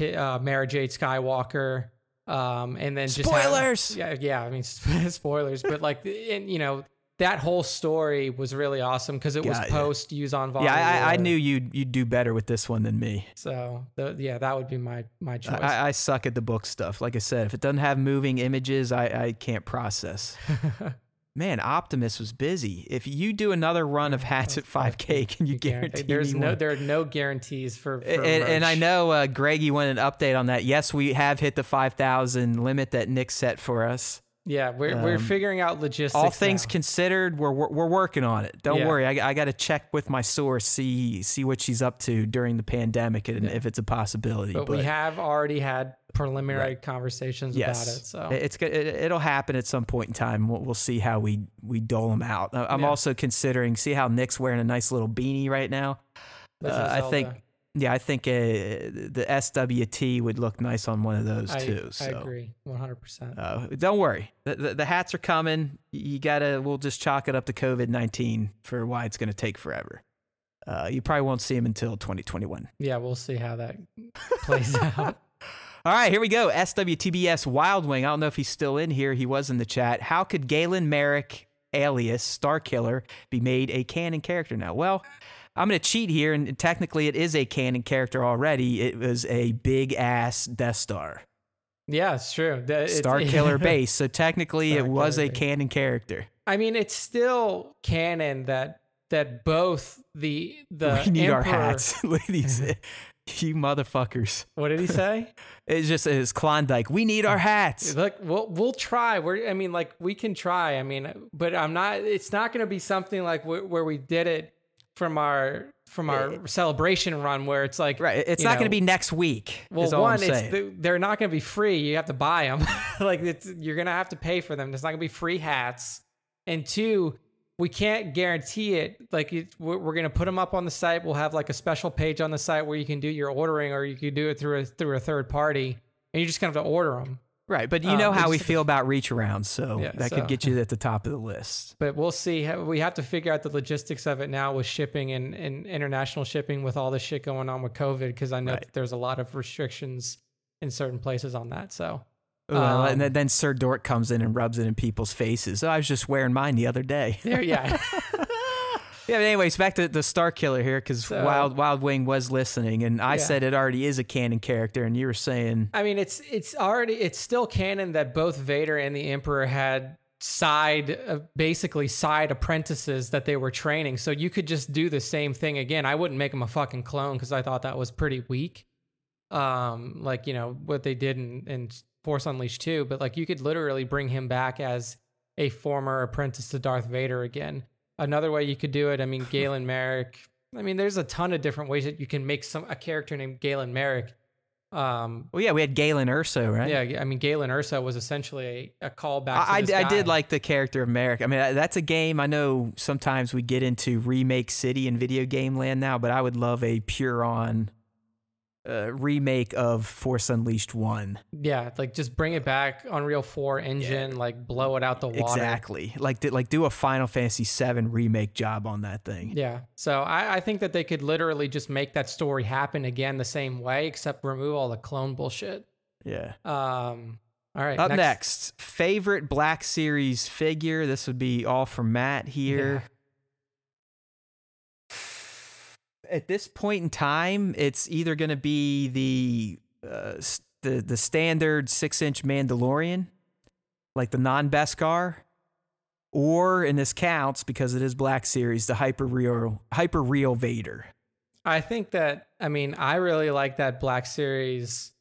uh, Mara Jade Skywalker, um, and then just Spoilers! yeah, yeah. I mean, <laughs> spoilers, but like, and you know, that whole story was really awesome because it was post Yuuzhan Vong. Yeah, I, I knew you'd you'd do better with this one than me. So the, yeah, that would be my my choice. I, I suck at the book stuff. Like I said, if it doesn't have moving images, I, I can't process. <laughs> Man, Optimus was busy. If you do another run of hats at 5K, can you guarantee There's me no one? there are no guarantees for, for And, and I know, uh, Greg, you wanted an update on that. Yes, we have hit the 5,000 limit that Nick set for us. Yeah, we're we're Um, figuring out logistics. All things now. considered, we're, we're we're working on it. Don't Yeah. worry. I, I got to check with my source, see see what she's up to during the pandemic, and if it's a possibility. but, we have already had preliminary conversations yes, about it. So it's it, it'll happen at some point in time. We'll, we'll see how we we dole them out. I'm Yeah. also considering see how Nick's wearing a nice little beanie right now. Uh, I think. Yeah, I think uh, the SWT would look nice on one of those I, too. I agree, 100. percent Uh, don't worry. The, the, the hats are coming. You gotta. We'll just chalk it up to COVID nineteen for why it's gonna take forever. Uh, you probably won't see them until 2021. Yeah, we'll see how that plays <laughs> out. All right, here we go. SWTBS Wild Wing. I don't know if he's still in here. He was in the chat. How could Galen Marek, alias Star Killer, be made a canon character now? Well, I'm going to cheat here, and technically it is a canon character already. It was a big ass Death Star, Yeah, it's true. The- it's- Star <laughs> Killer base. So technically Star it was Killer a base. canon character. I mean, it's still canon that that both the the <laughs> we need our hats, <laughs> ladies. you motherfuckers. What did he say? It's just it's Klondike. We need our hats. Look, we'll we'll try. We're I mean, like we can try. I mean, but I'm not. It's not going to be something like where, where we did it from our from our celebration run, where it's like Right. It's not going to be next week. Well, one, it's they're not going to be free. You have to buy them. <laughs> like it's, you're going to have to pay for them. There's not going to be free hats. And two, we can't guarantee it. Like it, we're, we're going to put them up on the site. We'll have like a special page on the site where you can do your ordering, or you can do it through a through a third party, and you just kind of have to order them. Right, but you Um, know how we feel about reach arounds, so Yeah, that so- could get you at the top of the list. But we'll see. We have to figure out the logistics of it now with shipping and, and international shipping with all this shit going on with COVID, because I know Right. that there's a lot of restrictions in certain places on that. So Ooh, and Um, then, then Sir Dork comes in and rubs it in people's faces. Oh, I was just wearing mine the other day. there, yeah. <laughs> <laughs> yeah, but anyways, back to the Star Killer here, because So- Wild Wild Wing was listening, and I Yeah. said it already is a canon character, and you were saying I mean, it's it's already it's still canon that both Vader and the Emperor had side uh, basically side apprentices that they were training. So you could just do the same thing again. I wouldn't make him a fucking clone because I thought that was pretty weak. Um, like you know what they did in, in Force Unleashed 2, but like you could literally bring him back as a former apprentice to Darth Vader again. Another way you could do it, I mean, Galen Marek. I mean, there's a ton of different ways that you can make some a character named Galen Marek. Um, well, yeah, we had Galen Erso, right? yeah, I mean, Galen Erso was essentially a, a callback. To I, I, I did like the character of Marek. I mean, that's a game I know sometimes we get into remake city in video game land now, but I would love a pure on uh, remake of Force Unleashed 1. Yeah, like just bring it back, Unreal Four engine, like blow it out the water. Exactly. Like, do- like do a Final Fantasy 7 remake job on that thing. Yeah. So I, I think that they could literally just make that story happen again the same way, except remove all the clone bullshit. Yeah. Um. All right. Up next. favorite Black Series figure. This would be all from Matt here. At this point in time, it's either going to be the uh, the the standard six inch Mandalorian, like the non Beskar, or and this counts because it is Black Series, the hyper real hyper real Vader. I think that I mean I really like that Black Series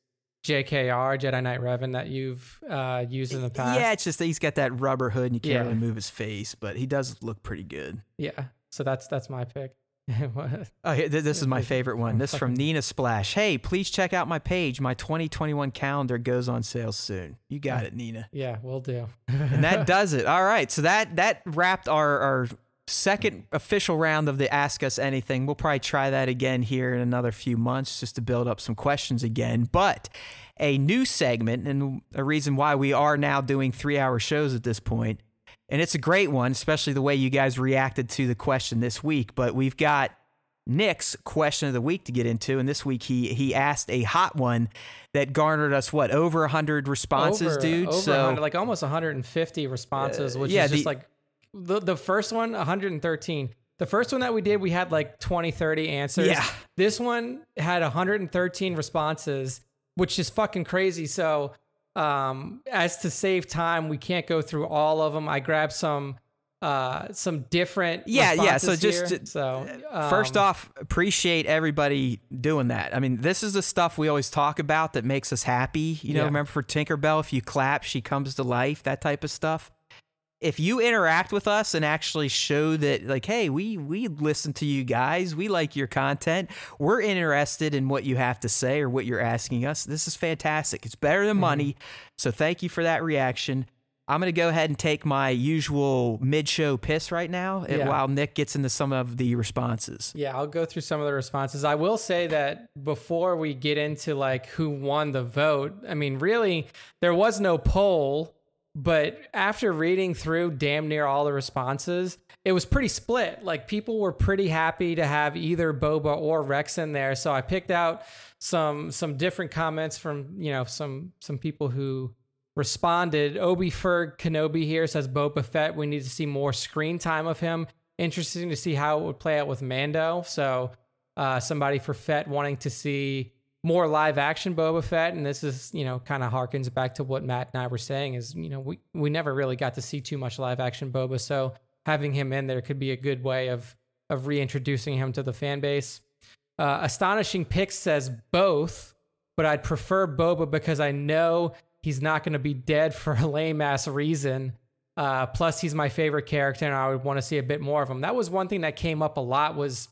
JKR Jedi Knight Revan that you've uh, used in the past. Yeah, it's just that he's got that rubber hood and you can't Yeah. really move his face, but he does look pretty good. Yeah. So that's that's my pick. <laughs> What? Oh, this is my favorite one. This from Nina Splash. Hey, please check out my page. My 2021 calendar goes on sale soon. You got it, Nina. yeah, we'll do. And that <laughs> does it. All right. So that that wrapped our our second official round of the Ask Us Anything. We'll probably try that again here in another few months just to build up some questions again. But a new segment and a reason why we are now doing three hour shows at this point. And it's a great one, especially the way you guys reacted to the question this week. But we've got Nick's question of the week to get into, and this week he he asked a hot one that garnered us what over hundred responses, over, dude. Over so 100, like almost 150 responses, uh, which yeah, is just the- like the the first one 113. The first one that we did, we had like 20, 30 answers. Yeah. This one had 113 responses, which is fucking crazy. So, um, as to save time, we can't go through all of them. I grabbed some, uh, some different. Yeah, yeah, so just here. so First um, off, appreciate everybody doing that. I mean, this is the stuff we always talk about that makes us happy. You know, Yeah. remember for Tinkerbell, if you clap, she comes to life, that type of stuff. If you interact with us and actually show that, like, hey, we we listen to you guys, we like your content, we're interested in what you have to say or what you're asking us. This is fantastic. It's better Mm-hmm. than money. So thank you for that reaction. I'm gonna go ahead and take my usual mid-show piss right now, Yeah. while Nick gets into some of the responses. Yeah, I'll go through some of the responses. I will say that before we get into like who won the vote, I mean, really, there was no poll, but after reading through damn near all the responses, it was pretty split. Like people were pretty happy to have either Boba or Rex in there. So I picked out some some different comments from you know some some people who responded. Obi Ferg Kenobi here says Boba Fett. We need to see more screen time of him. Interesting to see how it would play out with Mando. So uh, somebody for Fett wanting to see more live action Boba Fett, and this is you know kind of harkens back to what Matt and I were saying is you know we we never really got to see too much live action Boba, so having him in there could be a good way of of reintroducing him to the fan base. Uh, Astonishing Pix says both, but I'd prefer Boba because I know he's not going to be dead for a lame ass reason. Uh, plus, he's my favorite character, and I would want to see a bit more of him. That was one thing that came up a lot. Was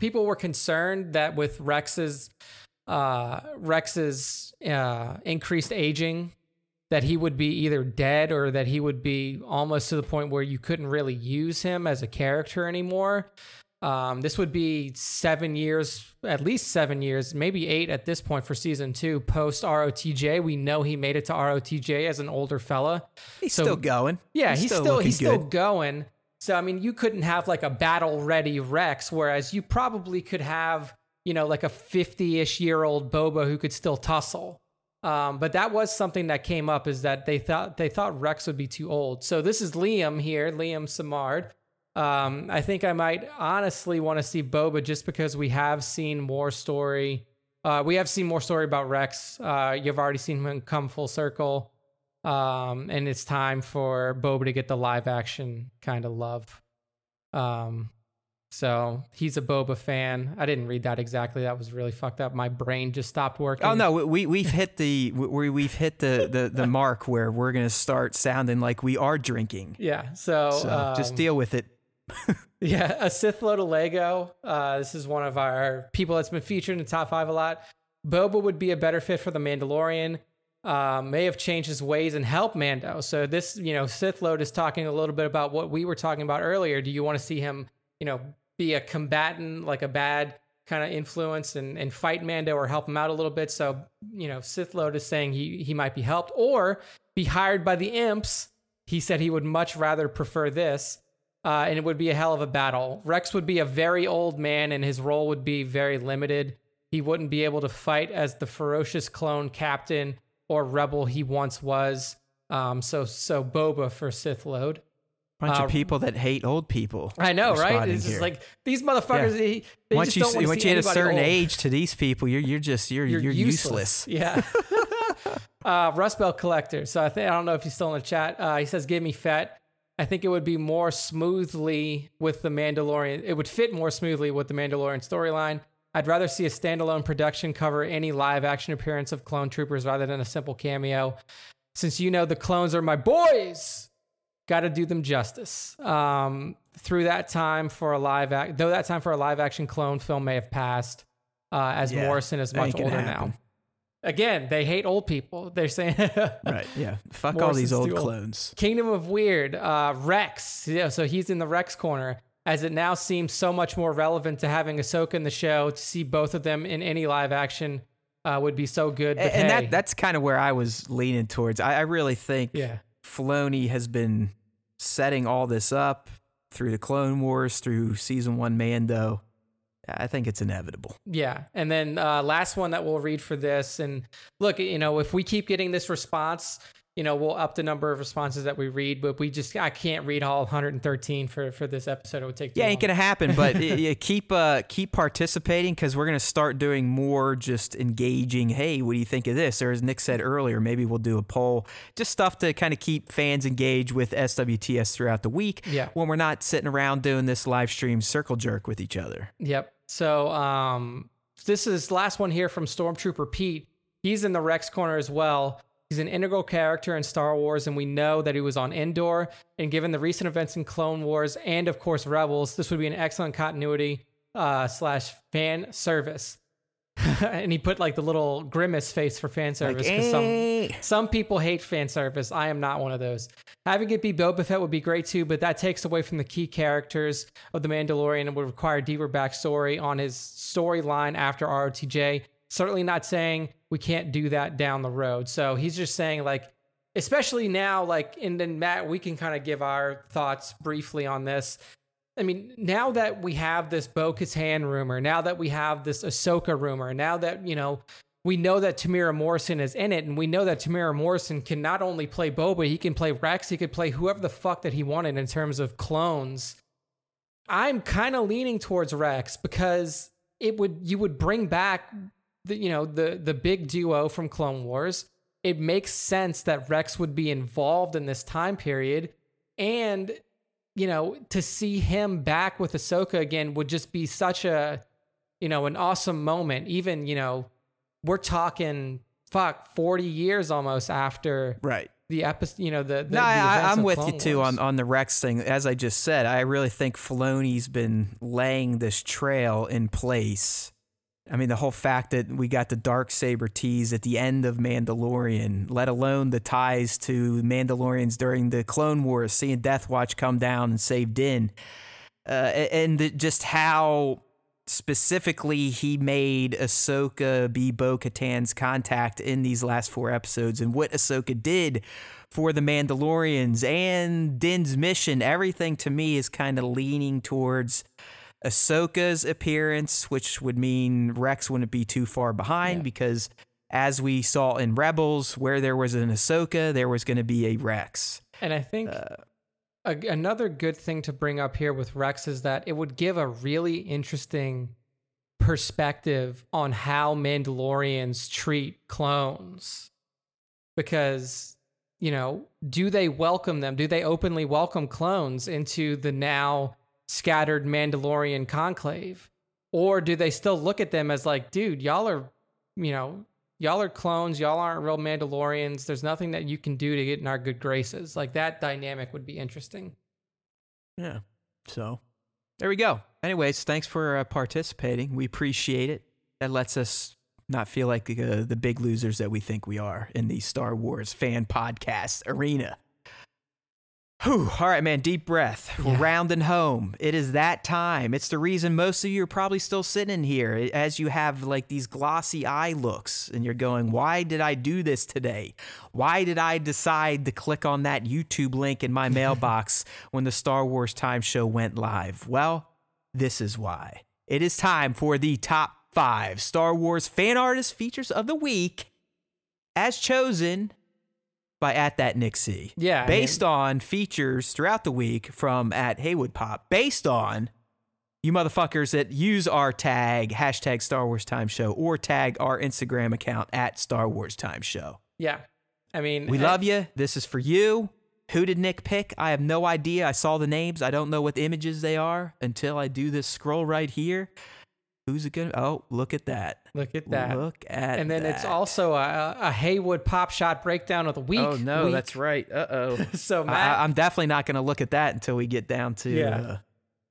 people were concerned that with Rex's uh, Rex's uh, increased aging, that he would be either dead or that he would be almost to the point where you couldn't really use him as a character anymore. Um, this would be seven years, at least seven years, maybe eight at this point for season two post ROTJ. We know he made it to ROTJ as an older fella. He's So- still going. Yeah, he's, still, looking he's still going. So I mean, you couldn't have like a battle ready Rex, whereas you probably could have you know like a fifty ish year old Boba who could still tussle. Um, but that was something that came up is that they thought they thought Rex would be too old. So this is Liam here, Liam Samard. Um, I think I might honestly want to see Boba just because we have seen more story. Uh, we have seen more story about Rex. Uh, you've already seen him come full circle. Um, and it's time for Boba to get the live action kind of love. Um, so he's a Boba fan. I didn't read that exactly. That was really fucked up. My brain just stopped working. Oh no, we we've hit the we we've hit the the, the <laughs> mark where we're gonna start sounding like we are drinking. Yeah. So, So just um, deal with it. <laughs> Yeah, a Sith load of Lego. Uh, this is one of our people that's been featured in the top five a lot. Boba would be a better fit for the Mandalorian. Uh, may have changed his ways and helped Mando. So this, you know, Sith load is talking a little bit about what we were talking about earlier. Do you want to see him, you know, be a combatant, like a bad kind of influence and, and fight Mando or help him out a little bit? So, you know, Sith Lord is saying he he might be helped or be hired by the imps. He said he would much rather prefer this uh, and it would be a hell of a battle. Rex would be a very old man, and his role would be very limited. He wouldn't be able to fight as the ferocious clone captain or rebel he once was. Um, so, so Boba for Sith load. Bunch uh, of people that hate old people. I know, right? It's just here. like these motherfuckers. They, they once just you don't want once see you hit a certain old. age to these people, you're you're just you're you're, useless. Yeah. <laughs> <laughs> uh, Rust Belt Collector. So I think I don't know if he's still in the chat. Uh, he says, "Give me Fett." I think it would be more smoothly with the Mandalorian. It would fit more smoothly with the Mandalorian storyline. I'd rather see a standalone production cover any live action appearance of clone troopers rather than a simple cameo. Since you know the clones are my boys, got to do them justice. Um, through that time for a live act, though that time for a live action clone film may have passed, uh, as Yeah, Morrison is much older happen. now. Again, they hate old people. <laughs> They're saying <laughs> Right. Yeah. Fuck all these old clones. Kingdom of Weird, uh, Rex. Yeah, so he's in the Rex corner, as it now seems so much more relevant to having Ahsoka in the show. To see both of them in any live action uh, would be so good. But and hey, that that's kind of where I was leaning towards. I, I really think yeah, Filoni has been setting all this up through the Clone Wars, through season one Mando. I think it's inevitable. yeah. And then uh, last one that we'll read for this. And look, you know, if we keep getting this response, you know, we'll up the number of responses that we read. But we just, I can't read all 113 for for this episode. It would take. Yeah, ain't gonna happen. But <laughs> keep uh keep participating because we're gonna start doing more just engaging. Hey, what do you think of this? Or as Nick said earlier, maybe we'll do a poll, just stuff to kind of keep fans engaged with SWTS throughout the week. Yeah. when we're not sitting around doing this live stream circle jerk with each other. Yep. So um, this is last one here from Stormtrooper Pete. He's in the Rex corner as well. He's an integral character in Star Wars, and we know that he was on Endor. And given the recent events in Clone Wars and, of course, Rebels, this would be an excellent continuity uh, slash fan service. <laughs> and he put like the little grimace face for fan service because some eh. some people hate fan service. I am not one of those. Having it be Boba Fett would be great too, but that takes away from the key characters of The Mandalorian and would require a deeper backstory on his storyline after ROTJ. Certainly not saying we can't do that down the road. So he's just saying, like, especially now, like, and then Matt, we can kind of give our thoughts briefly on this. I mean, now that we have this Bo Katan rumor, now that we have this Ahsoka rumor, now that, you know, we know that Temuera Morrison is in it, and we know that Temuera Morrison can not only play Boba, he can play Rex, he could play whoever the fuck that he wanted in terms of clones. I'm kind of leaning towards Rex because it would you would bring back the you know the the big duo from Clone Wars. It makes sense that Rex would be involved in this time period, and you know to see him back with Ahsoka again would just be such a you know an awesome moment. Even you know we're talking fuck 40 years almost after Right. the episode you know the, the No, the I, I'm with Clone you too Wars. on, on the Rex thing. As I just said, I really think Filoni's been laying this trail in place. I mean, the whole fact that we got the dark saber tease at the end of Mandalorian, let alone the ties to Mandalorians during the Clone Wars, seeing Death Watch come down and save Din, uh, and the, just how specifically he made Ahsoka be Bo Katan's contact in these last four episodes and what Ahsoka did for the Mandalorians and Din's mission. Everything to me is kind of leaning towards Ahsoka's appearance, which would mean Rex wouldn't be too far behind Yeah. because as we saw in Rebels, where there was an Ahsoka, there was going to be a Rex. And I think Uh, a, another good thing to bring up here with Rex is that it would give a really interesting perspective on how Mandalorians treat clones. Because, you know, do they welcome them? Do they openly welcome clones into the now scattered Mandalorian conclave? Or do they still look at them as like, dude, y'all are, you know, y'all are clones, y'all aren't real Mandalorians. There's nothing that you can do to get in our good graces. Like that dynamic would be interesting. Yeah. So there we go. Anyways, thanks for uh, participating. We appreciate it. That lets us not feel like uh, the big losers that we think we are in the Star Wars fan podcast arena. Whew. All right, man. Deep breath. We're Yeah. rounding home. It is that time. It's the reason most of you are probably still sitting in here eh, as you have like these glossy eye looks and you're going, why did I do this today? Why did I decide to click on that YouTube link in my mailbox <laughs> when the Star Wars Time Show went live? Well, this is why. It is time for the top five Star Wars fan artist features of the week as chosen by at that Nick C. Yeah, I Based on features throughout the week from at Haywood Pop, based on you motherfuckers that use our tag, hashtag Star Wars Time Show, or tag our Instagram account at Star Wars Time Show. Yeah. I mean, We uh, love you. This is for you. Who did Nick pick? I have no idea. I saw the names. I don't know what images they are until I do this scroll right here. Who's it gonna? Oh, look at that! Look at that! Look at and then it's also a, a Haywood pop shot breakdown of the week. Oh no, week. that's right. Uh oh. <laughs> so Matt, I, I'm definitely not gonna look at that until we get down to. Yeah. Uh,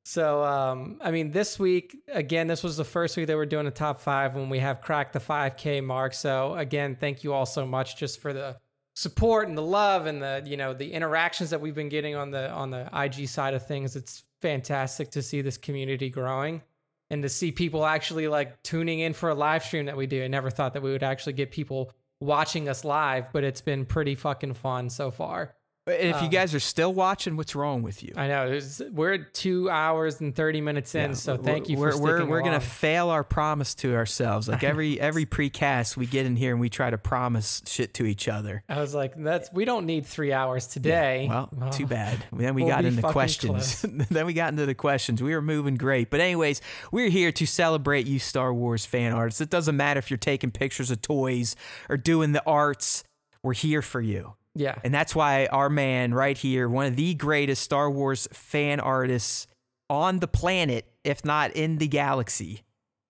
So, um, I mean, this week, again, this was the first week that we're doing a top five when we have cracked the 5K mark. So, again, thank you all so much just for the support and the love and the, you know, the interactions that we've been getting on the, on the IG side of things. It's fantastic to see this community growing and to see people actually like tuning in for a live stream that we do. I never thought that we would actually get people watching us live, but it's been pretty fucking fun so far. And if you Um, guys are still watching, what's wrong with you? I know we're two hours and 30 minutes in. Yeah, So thank you for we're, we're, we're gonna fail our promise to ourselves. Like <laughs> every every precast, we get in here and we try to promise shit to each other. I was like, "That's we don't need three hours today." Well, Oh. too bad. Then we We'll got into questions. <laughs> then we got into the questions. We were moving great. But anyways, we're here to celebrate you Star Wars fan artists. It doesn't matter if you're taking pictures of toys or doing the arts. We're here for you. Yeah, And that's why our man right here, one of the greatest Star Wars fan artists on the planet, if not in the galaxy,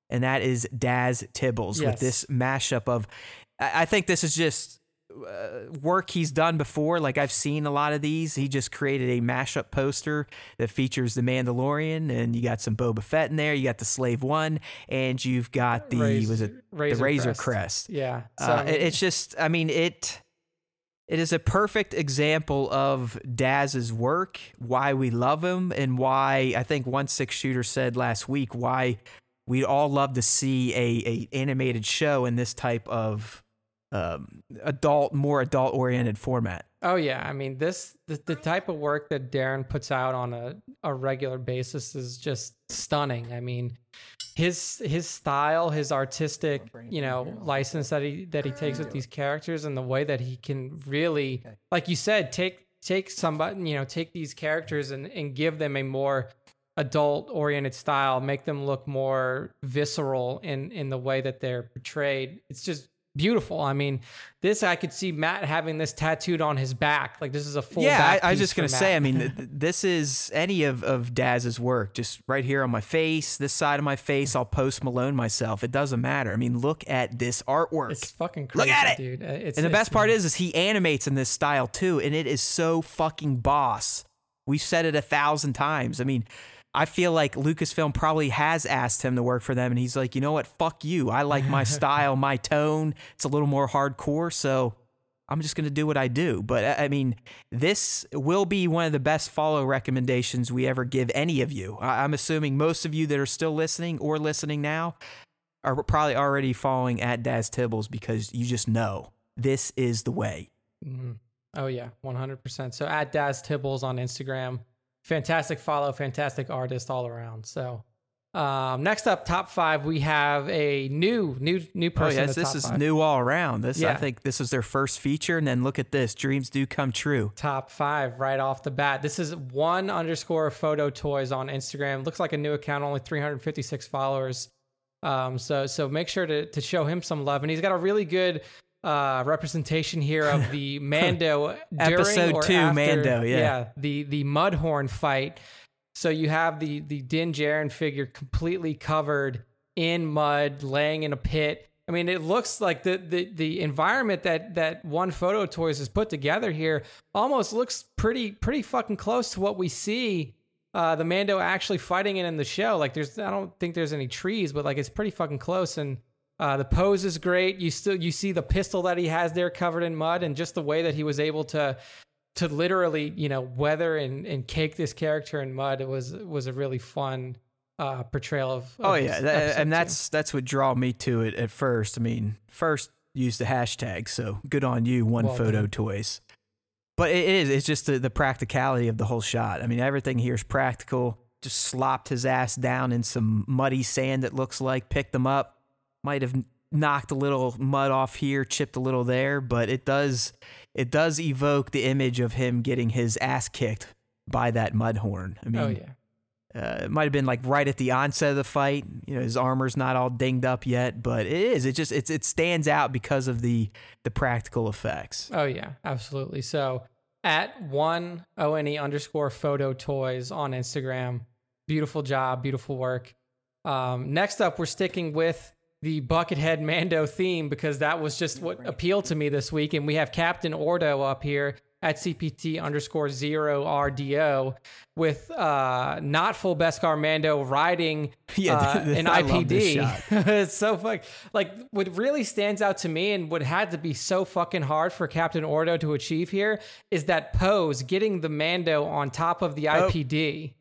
and that is Daz Tibbles Yes. with this mashup of. I think this is just uh, work he's done before. Like I've seen a lot of these. He just created a mashup poster that features the Mandalorian, and you got some Boba Fett in there. You got the Slave One, and you've got the Razor- was it Razor the Razor Crest. Crest. yeah. So Uh, it- it's just, I mean, it it is a perfect example of Daz's work, why we love him, and why I think one six shooter said last week why we'd all love to see a, a animated show in this type of um, adult, more adult oriented format. oh yeah. I mean, this the, the type of work that Darren puts out on a, a regular basis is just stunning. I mean, his his style, his artistic, you know, license that he that he takes with these characters, and the way that he can really, like you said, take take somebody, you know, take these characters and and give them a more adult oriented style, make them look more visceral in in the way that they're portrayed. It's just beautiful. I mean, this I could see Matt having this tattooed on his back. Like this is a full. yeah, I, I was just gonna say. I mean, <laughs> th- th- this is any of of Daz's work, just right here on my face, this side of my face. I'll post Malone myself. It doesn't matter. I mean, look at this artwork. it's fucking Look crazy, at it! dude. Uh, It's, and the best part is, is he animates in this style too, and it is so fucking boss. We've said it a thousand times. I mean, I feel like Lucasfilm probably has asked him to work for them, and he's like, you know what? Fuck you. I like my <laughs> style, my tone. It's a little more hardcore, so I'm just gonna do what I do. But I I mean, this will be one of the best follow recommendations we ever give any of you. I'm assuming most of you that are still listening or listening now are probably already following at Daz Tibbles because you just know this is the way. Mhm. Oh yeah, one hundred percent. So at Daz Tibbles on Instagram, fantastic follow, fantastic artist all around. So um, next up, top five, we have a new new new Oh person. in yes, this is five. new all around. This I think this is their first feature, and then look at this, dreams do come true. top five right off the bat. This is one underscore photo toys on Instagram. Looks like a new account, only 356 followers. Um, so so make sure to to show him some love, and he's got a really good uh, representation here of the <laughs> Mando Episode two, after- Mando, yeah. the the Mudhorn fight. So you have the the Din Djarin figure completely covered in mud, laying in a pit. I mean, it looks like the the the environment that that One Photo Toys has put together here almost looks pretty pretty fucking close to what we see uh, the Mando actually fighting it in the show. Like, there's I don't think there's any trees, but like it's pretty fucking close. And uh, the pose is great. You still you see the pistol that he has there covered in mud, and just the way that he was able to to literally you know weather and, and cake this character in mud it was was a really fun uh portrayal of, of Oh yeah, that, and two. that's that's what draw me to it at first. I mean, first use the hashtag, so good on you, one Well photo done. toys. But it is, it's just the, the practicality of the whole shot. I mean, everything here is practical. Just slopped his ass down in some muddy sand. It looks like picked them up. Might have knocked a little mud off here, chipped a little there, but it does it does evoke the image of him getting his ass kicked by that Mudhorn. I mean, oh yeah uh, it might have been like right at the onset of the fight. You know, his armor's not all dinged up yet, but it is. It just it's it stands out because of the the practical effects. Oh yeah, absolutely. So at one ONE underscore photo toys on Instagram. Beautiful job, beautiful work. um, next up, we're sticking with the Buckethead Mando theme because that was just what appealed to me this week. And we have Captain Ordo up here at CPT underscore zero RDO with uh, not full Beskar Mando riding <laughs> Yeah, uh, an I IPD. <laughs> it's so fuck. Like what really stands out to me and what had to be so fucking hard for Captain Ordo to achieve here is that pose, getting the Mando on top of the Oh. IPD.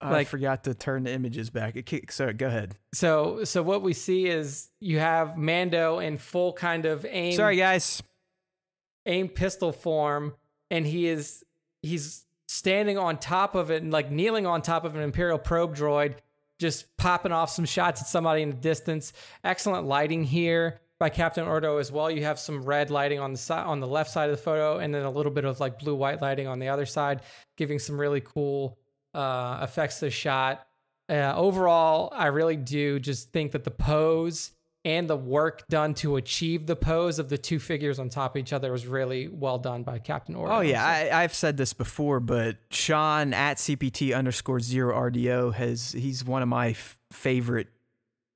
I Like- forgot to turn the images back. It kick- Sorry, go ahead. So so what we see is you have Mando in full kind of aim Sorry, guys. aim pistol form and he is he's standing on top of it and like kneeling on top of an imperial probe droid just popping off some shots at somebody in the distance excellent lighting here by captain ordo as well you have some red lighting on the side on the left side of the photo and then a little bit of like blue white lighting on the other side giving some really cool uh, effects to the shot uh, overall i really do just think that the pose and the work done to achieve the pose of the two figures on top of each other was really well done by Captain Ordo. Oh yeah, I, I've said this before, but Sean at CPT underscore zero RDO has he's one of my f- favorite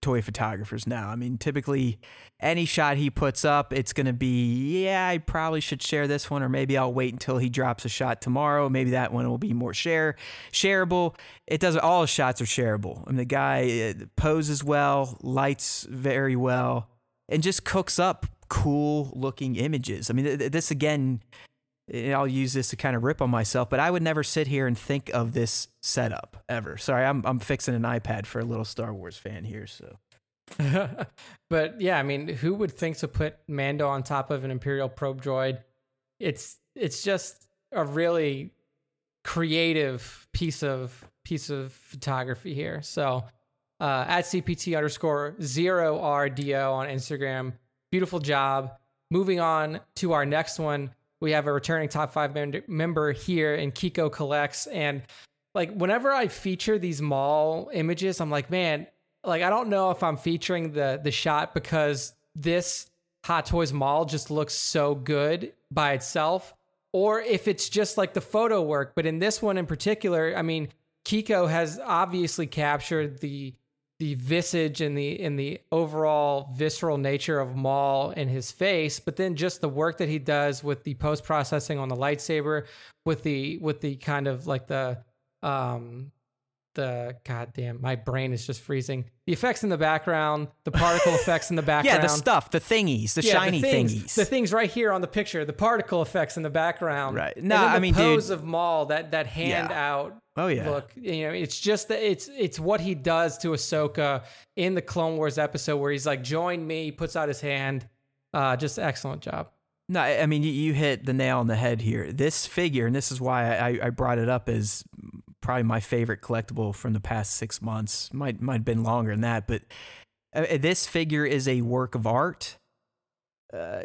toy photographers now. I mean, typically any shot he puts up, it's gonna be yeah, I probably should share this one, or maybe I'll wait until he drops a shot tomorrow. Maybe that one will be more share shareable. It doesn't. All his shots are shareable. I mean, the guy uh, poses well, lights very well, and just cooks up cool looking images. I mean, th- th- this again I'll use this to kind of rip on myself, but I would never sit here and think of this setup ever. Sorry, I'm I'm fixing an iPad for a little Star Wars fan here, so <laughs> but yeah, I mean, who would think to put Mando on top of an Imperial probe droid? It's it's just a really creative piece of piece of photography here. So uh, at CPT underscore zero RDO on Instagram. Beautiful job. Moving on to our next one, we have a returning top five mem- member here in Kiko Collects. And like whenever I feature these Maul images, I'm like, man, like I don't know if I'm featuring the the shot because this Hot Toys Maul just looks so good by itself, or if it's just like the photo work. But in this one in particular, I mean, Kiko has obviously captured the the visage and the in the overall visceral nature of Maul in his face, but then just the work that he does with the post processing on the lightsaber, with the with the kind of like the um the goddamn my brain is just freezing. The effects in the background, the particle effects in the background. <laughs> yeah, the stuff, the thingies, the Yeah, shiny the things, thingies. The things right here on the picture, the particle effects in the background. Right. And No, then the I mean, dude- pose of Maul, that that hand Yeah. out oh yeah, look. You know, it's just that it's it's what he does to Ahsoka in the Clone Wars episode where he's like, "Join me," he puts out his hand. Uh, just excellent job. No, I I mean you, you hit the nail on the head here. This figure, and this is why I, I brought it up as probably my favorite collectible from the past six months. Might might have been longer than that, but uh, this figure is a work of art. Uh,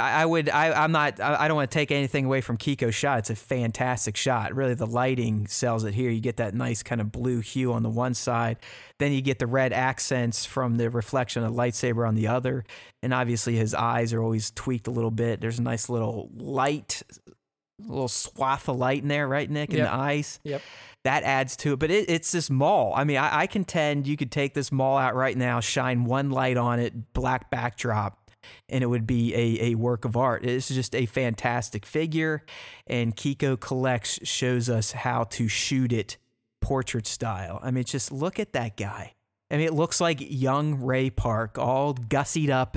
I would I I'm not I I don't want to take anything away from Kiko's shot. It's a fantastic shot. Really, the lighting sells it here. You get that nice kind of blue hue on the one side, then you get the red accents from the reflection of the lightsaber on the other, and obviously his eyes are always tweaked a little bit. There's a nice little light, little swath of light in there, right, Nick, in Yep. the eyes Yep. that adds to it. But it, it's this Maul. I mean, I, I contend you could take this Maul out right now, shine one light on it, black backdrop, and it would be a, a work of art. It's just a fantastic figure. And Kiko Collects shows us how to shoot it portrait style. I mean, just look at that guy. I mean, it looks like young Ray Park, all gussied up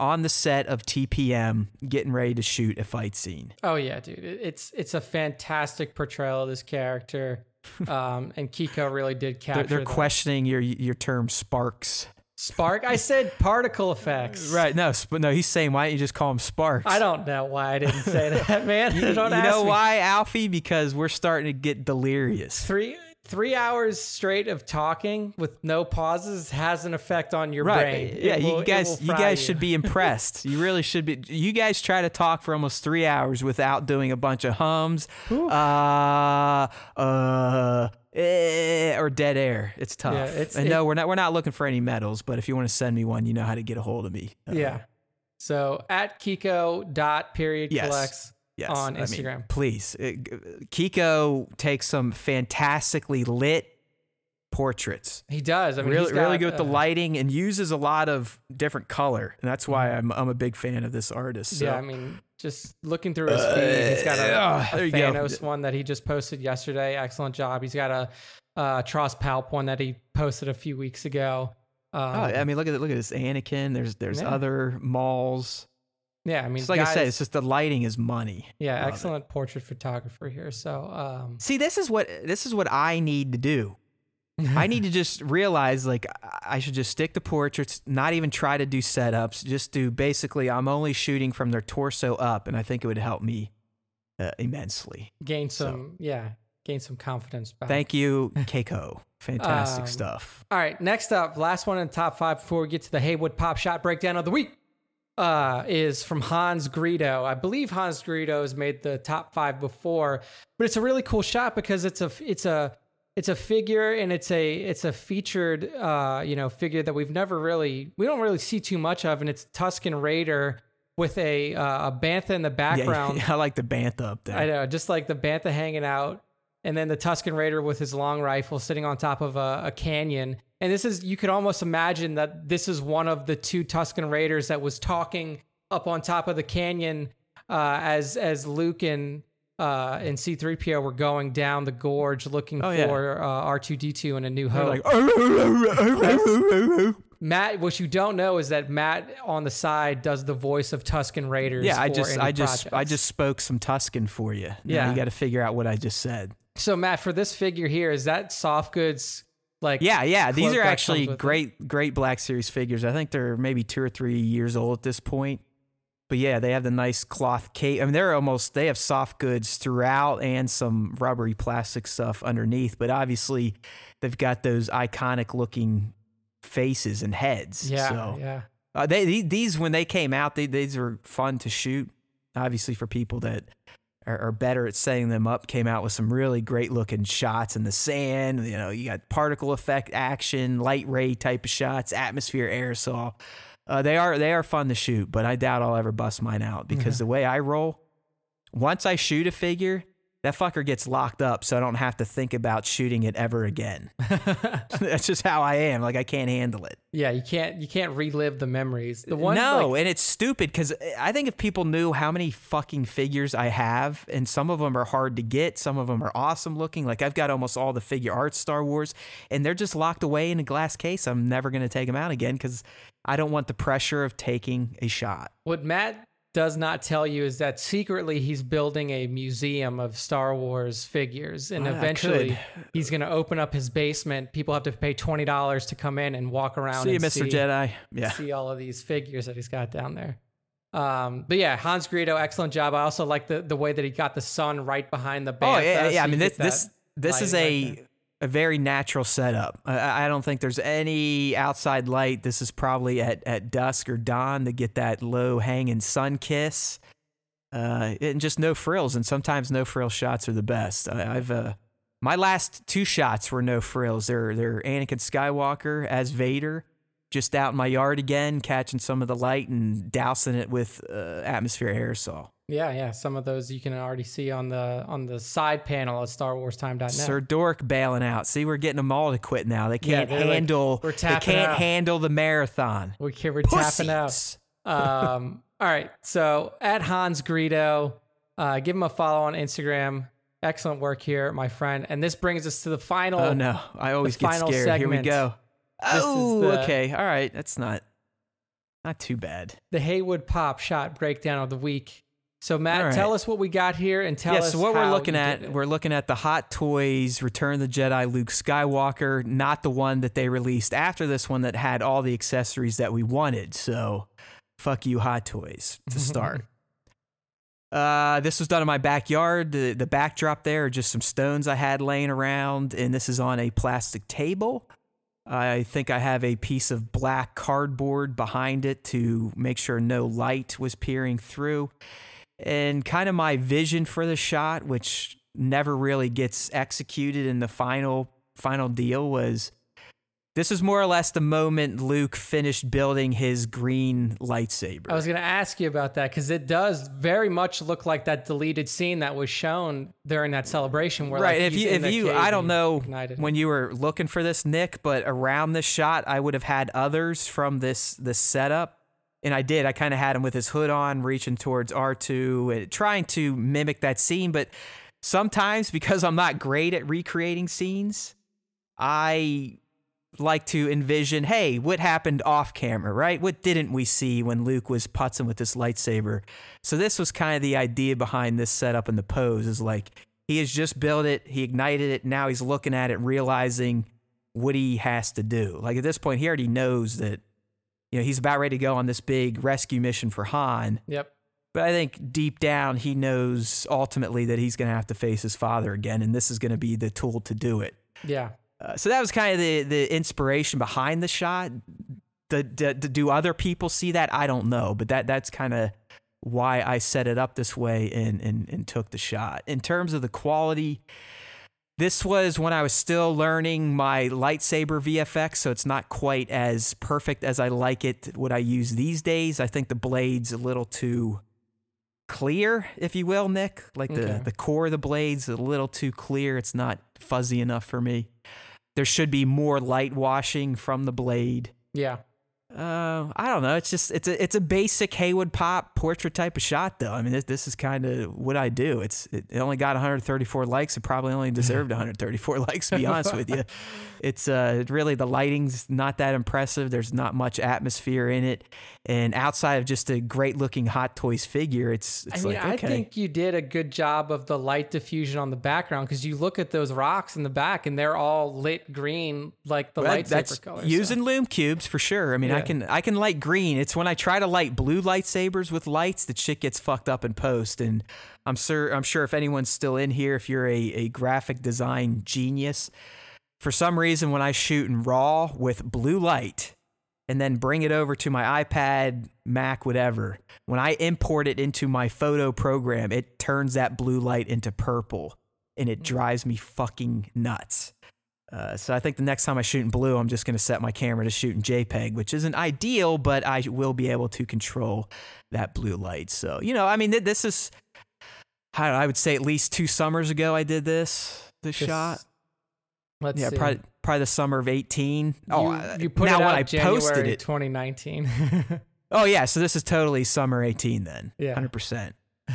on the set of TPM, getting ready to shoot a fight scene. Oh yeah, dude. It's it's a fantastic portrayal of this character. <laughs> Um, and Kiko really did capture They're, they're questioning your your term sparks. Spark. I said <laughs> particle effects. Right. No, sp- no, he's saying, why don't you just call him Sparks? I don't know why I didn't say that, man. <laughs> You, don't you know me. why, Alfie? Because we're starting to get delirious. Three three hours straight of talking with no pauses has an effect on your Right. brain. Yeah, will- you guys you guys should be <laughs> impressed. you really should be. You guys try to talk for almost 3 hours without doing a bunch of hums, uh uh eh, or dead air. It's tough. Yeah, it's- and it- no, we're not we're not looking for any medals, but if you want to send me one, you know how to get a hold of me. Uh, Yeah. So at Kiko dot period Yes. collects. Yes, on I mean, Instagram. please. Kiko takes some fantastically lit portraits. He does. I mean, really, he's really got, good with the uh, lighting and uses a lot of different color, and that's why I'm I'm a big fan of this artist. So. Yeah, I mean, just looking through his feed, he's got a, Uh, a there you go. Thanos one that he just posted yesterday. Excellent job. He's got a uh, TROS Palp one that he posted a few weeks ago. Um, Oh, I mean, look at. Look at this Anakin. There's there's Yeah. other Mauls. Yeah, I mean, It's like I said, it's just the lighting is money. yeah, Love it. excellent portrait photographer here. So, um, See, this is what this is what I need to do. I need to <laughs> just realize like I- should just stick to portraits, not even try to do setups. Just do basically. I'm only shooting from their torso up, and I think it would help me uh, immensely. gain So- some, yeah, gain some confidence back. Thank you, <laughs> Keiko. Fantastic Um, stuff. All right, next up, last one in the top five before we get to the Haywood Pop Shot breakdown of the week uh, is from Hans Greedo. I believe Hans Greedo has made the top five before, but it's a really cool shot because it's a it's a it's a figure and it's a it's a featured uh, you know figure that we've never really we don't really see too much of, and it's Tusken Raider with a uh, a bantha in the Yeah, background. <laughs> I like the bantha up there. I know, just like the Bantha hanging out, and then the Tusken Raider with his long rifle sitting on top of a, a canyon. And this is, you could almost imagine that this is one of the two Tusken Raiders that was talking up on top of the canyon uh, as as Luke and uh, and C3PO were going down the gorge looking Oh, yeah. for uh, R2D2 and a New Hope. like, Matt, what you don't know is that Matt on the side does the voice of Tusken Raiders. yeah, I just, I just, I just spoke some Tusken for you. Now Yeah. you got to figure out what I just said. So Matt, for this figure here, is that soft goods? Like Yeah, yeah. These are actually comes with it? great, great Black Series figures. I think they're maybe two or three years old at this point. But yeah, they have the nice cloth cape. I mean, they're almost they have soft goods throughout and some rubbery plastic stuff underneath. But obviously, they've got those iconic looking faces and heads. Yeah, So yeah. uh, they the- these when they came out, they these were fun to shoot. Obviously, for people that are, are better at setting them up, came out with some really great looking shots in the sand. You know, you got particle effect action, light ray type of shots, atmosphere aerosol. Uh, they are they are fun to shoot, but I doubt I'll ever bust mine out because the way I roll, once I shoot a figure, that fucker gets locked up, so I don't have to think about shooting it ever again. <laughs> <laughs> That's just how I am. Like I can't handle it. Yeah, you can't you can't relive the memories. The one no, like, and it's stupid because I think if people knew how many fucking figures I have, and some of them are hard to get, some of them are awesome looking. Like I've got almost all the figure art Star Wars, and they're just locked away in a glass case. I'm never gonna take them out again because I don't want the pressure of taking a shot. what Matt does not tell you is that secretly he's building a museum of Star Wars figures, and I eventually he's going to open up his basement. People have to pay twenty dollars to come in and walk around. See you, Mr. Jedi. Yeah. see all of these figures that he's got down there. Um, but yeah, Hans Greedo, excellent job. I also like the the way that he got the sun right behind the Oh band. yeah, yeah. I mean this this this is a a very natural setup. I, I don't think there's any outside light. This is probably at at dusk or dawn to get that low hanging sun kiss. Uh, and just no frills, and sometimes no frill shots are the best. I, I've uh, my last two shots were no frills. They're they're Anakin Skywalker as Vader, just out in my yard again, catching some of the light and dousing it with uh, atmosphere aerosol. Yeah, yeah. Some of those you can already see on the on the side panel at StarWarsTime.net. Sir Dork bailing out. See, we're getting them all to quit now. They can't like, handle. "We're they can't out." handle the marathon. we can, we're tapping out. Pussies. Um, all right. So at Hans Greedo, uh, give him a follow on Instagram. Excellent work here, my friend. And this brings us to the final. Oh no! I always get final scared. Here we go. This Oh, the- okay. All right. That's not not too bad. The Haywood Pop Shot breakdown of the week. So Matt, right. tell us what we got here and tell yeah. us So what we're looking at, we're looking at the Hot Toys Return of the Jedi Luke Skywalker, not the one that they released after this one that had all the accessories that we wanted. So, fuck you, Hot Toys, to <laughs> start. Uh, this was done in my backyard. The the backdrop there are just some stones I had laying around, and this is on a plastic table. I think I have a piece of black cardboard behind it to make sure no light was peering through. And kind of my vision for the shot, which never really gets executed in the final final deal, was This is more or less the moment Luke finished building his green lightsaber. I was going to ask you about that because it does very much look like that deleted scene that was shown during that celebration. Where right. like, if you, if you, I don't know ignited. when you were looking for this, Nick, but around this shot, I would have had others from this this setup, and I did. I kind of had him with his hood on, reaching towards R two, and trying to mimic that scene. But sometimes, because I'm not great at recreating scenes, I like to envision, hey, what happened off camera, right? What didn't we see when Luke was putzing with this lightsaber? So this was kind of the idea behind this setup and the pose is like he has just built it, he ignited it, now he's looking at it, realizing what he has to do. Like at this point, he already knows that you know he's about ready to go on this big rescue mission for Han. Yep. But I think deep down he knows ultimately that he's going to have to face his father again, and this is going to be the tool to do it. Yeah. Uh, so that was kind of the the inspiration behind the shot. The, the, the, do other people see that? I don't know, but that that's kind of why I set it up this way and, and and took the shot. In terms of the quality, this was when I was still learning my lightsaber VFX, so it's not quite as perfect as I like it. What I use these days, I think the blade's a little too clear, if you will, Nick. Like the Okay. the core of the blade's a little too clear. It's not fuzzy enough for me. There should be more light washing from the blade. Yeah. Uh, I don't know. It's just it's a it's a basic Haywood Pop portrait type of shot, though. I mean, this, this is kind of what I do. It's it, it only got 134 likes. It probably only deserved <laughs> 134 likes. To be honest with you, <laughs> it's uh really the lighting's not that impressive. There's not much atmosphere in it, and outside of just a great looking Hot Toys figure, it's it's I mean, like okay. I think you did a good job of the light diffusion on the background because you look at those rocks in the back and they're all lit green, like the Well, lightsaber that's color. so- using lume cubes for sure. I mean, I Yeah. can I can light green. It's when I try to light blue lightsabers with lights that shit gets fucked up in post. And I'm sure I'm sure if anyone's still in here, if you're a, a graphic design genius, for some reason when I shoot in raw with blue light and then bring it over to my iPad, Mac, whatever, when I import it into my photo program, it turns that blue light into purple and it mm. drives me fucking nuts. Uh, so I think the next time I shoot in blue, I'm just going to set my camera to shoot in JPEG, which isn't ideal, but I will be able to control that blue light. So you know, I mean, th- this is, I, know, I would say at least two summers ago I did this this This- shot. Let's see. Yeah, see. probably probably the summer of 18. Oh, you, uh, you put now it out when I January posted it. 2019. <laughs> Oh yeah, so this is totally summer 18 then. Yeah. 100%. <laughs>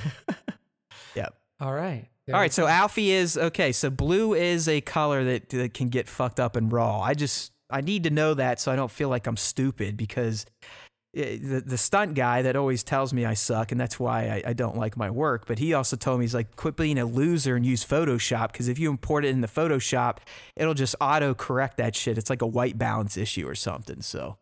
Yep. All right. All right, so Alfie is okay. So blue is a color that, that can get fucked up and raw. I just I need to know that so I don't feel like I'm stupid because eh, the the stunt guy that always tells me I suck and that's why I, I don't like my work. But he also told me he's like quit being a loser and use Photoshop because if you import it in the Photoshop, it'll just auto correct that shit. It's like a white balance issue or something. So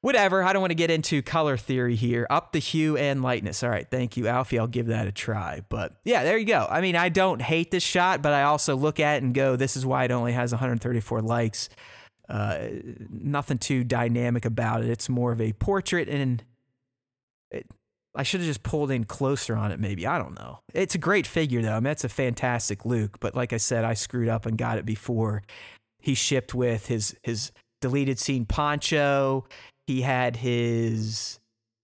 whatever. I don't want to get into color theory here. Up the hue and lightness. All right, thank you, Alfie. I'll give that a try. But yeah, there you go. I mean, I don't hate this shot, but I also look at it and go, this is why it only has 134 likes. Uh, nothing too dynamic about it. It's more of a portrait, and it, I should have just pulled in closer on it. Maybe I don't know. It's a great figure though. I mean, that's a fantastic Luke. But like I said, I screwed up and got it before he shipped with his his deleted scene poncho. He had his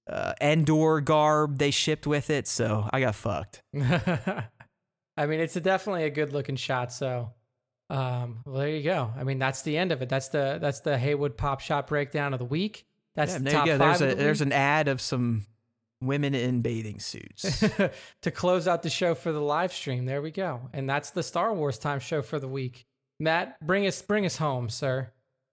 uh, Endor garb they shipped with it, so I got fucked. <laughs> I mean, it's a definitely a good looking shot. So, um, well, there you go. I mean, that's the end of it. That's the that's the Haywood Pop Shot breakdown of the week. That's Yeah, the top you go. five. There's a the there's an ad of some women in bathing suits. <laughs> to close out the show for the live stream. There we go. And that's the Star Wars time show for the week. Matt, bring us bring us home, sir.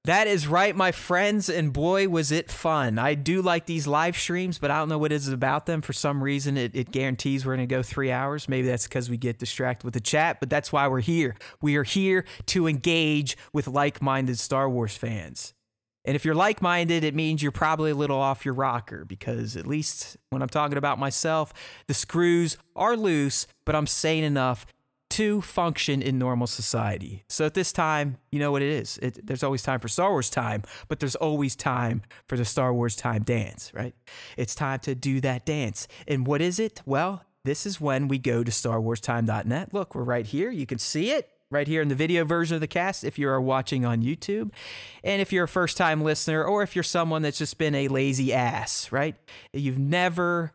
That is right, my friends, and boy, was it fun. I do like these live streams, but I don't know what it is about them. For some reason, it, it guarantees we're going to go three hours. Maybe that's because we get distracted with the chat, but that's why we're here. We are here to engage with like minded Star Wars fans. And if you're like minded, it means you're probably a little off your rocker because, at least when I'm talking about myself, the screws are loose, but I'm sane enough to function in normal society. So at this time, you know what it is. It, there's always time for Star Wars time, but there's always time for the Star Wars time dance, right? It's time to do that dance. And what is it? Well, this is when we go to starwarstime.net. Look, we're right here. You can see it. right here in the video version of the cast if you are watching on YouTube. And if you're a first time listener or if you're someone that's just been a lazy ass, right? You've never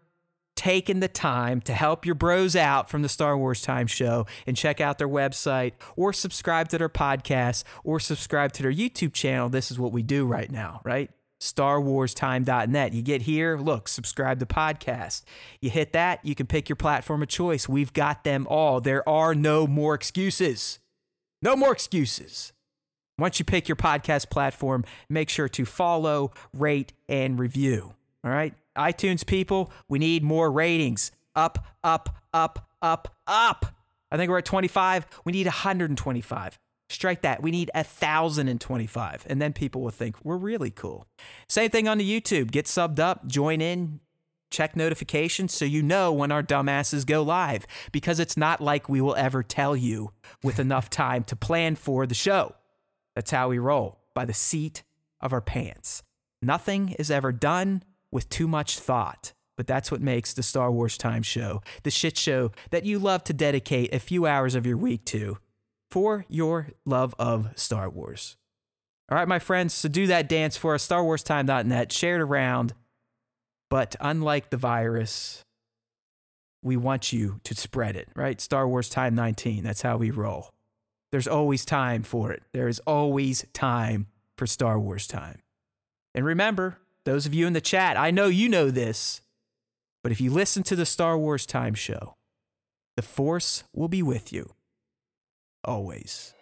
taken the time to help your bros out from the Star Wars Time Show and check out their website or subscribe to their podcast or subscribe to their YouTube channel, this is what we do right now, right? StarWarsTime.net. You get here, look, subscribe to podcast. You hit that, you can pick your platform of choice. We've got them all. There are no more excuses. No more excuses. Once you pick your podcast platform, make sure to follow, rate, and review. All right? iTunes people, we need more ratings. Up, up, up, up, up. I think we're at 25. We need 125. Strike that. We need 1,025. And then people will think we're really cool. Same thing on the YouTube. Get subbed up, join in, check notifications so you know when our dumbasses go live because it's not like we will ever tell you with enough time to plan for the show. That's how we roll by the seat of our pants. Nothing is ever done with too much thought. But that's what makes the Star Wars Time Show the shit show that you love to dedicate a few hours of your week to for your love of Star Wars. All right, my friends, so do that dance for us, StarWarsTime.net, share it around. But unlike the virus, we want you to spread it, right? Star Wars Time 19, that's how we roll. There's always time for it. There is always time for Star Wars time. And remember, those of you in the chat, I know you know this, but if you listen to the Star Wars Time Show, the Force will be with you always.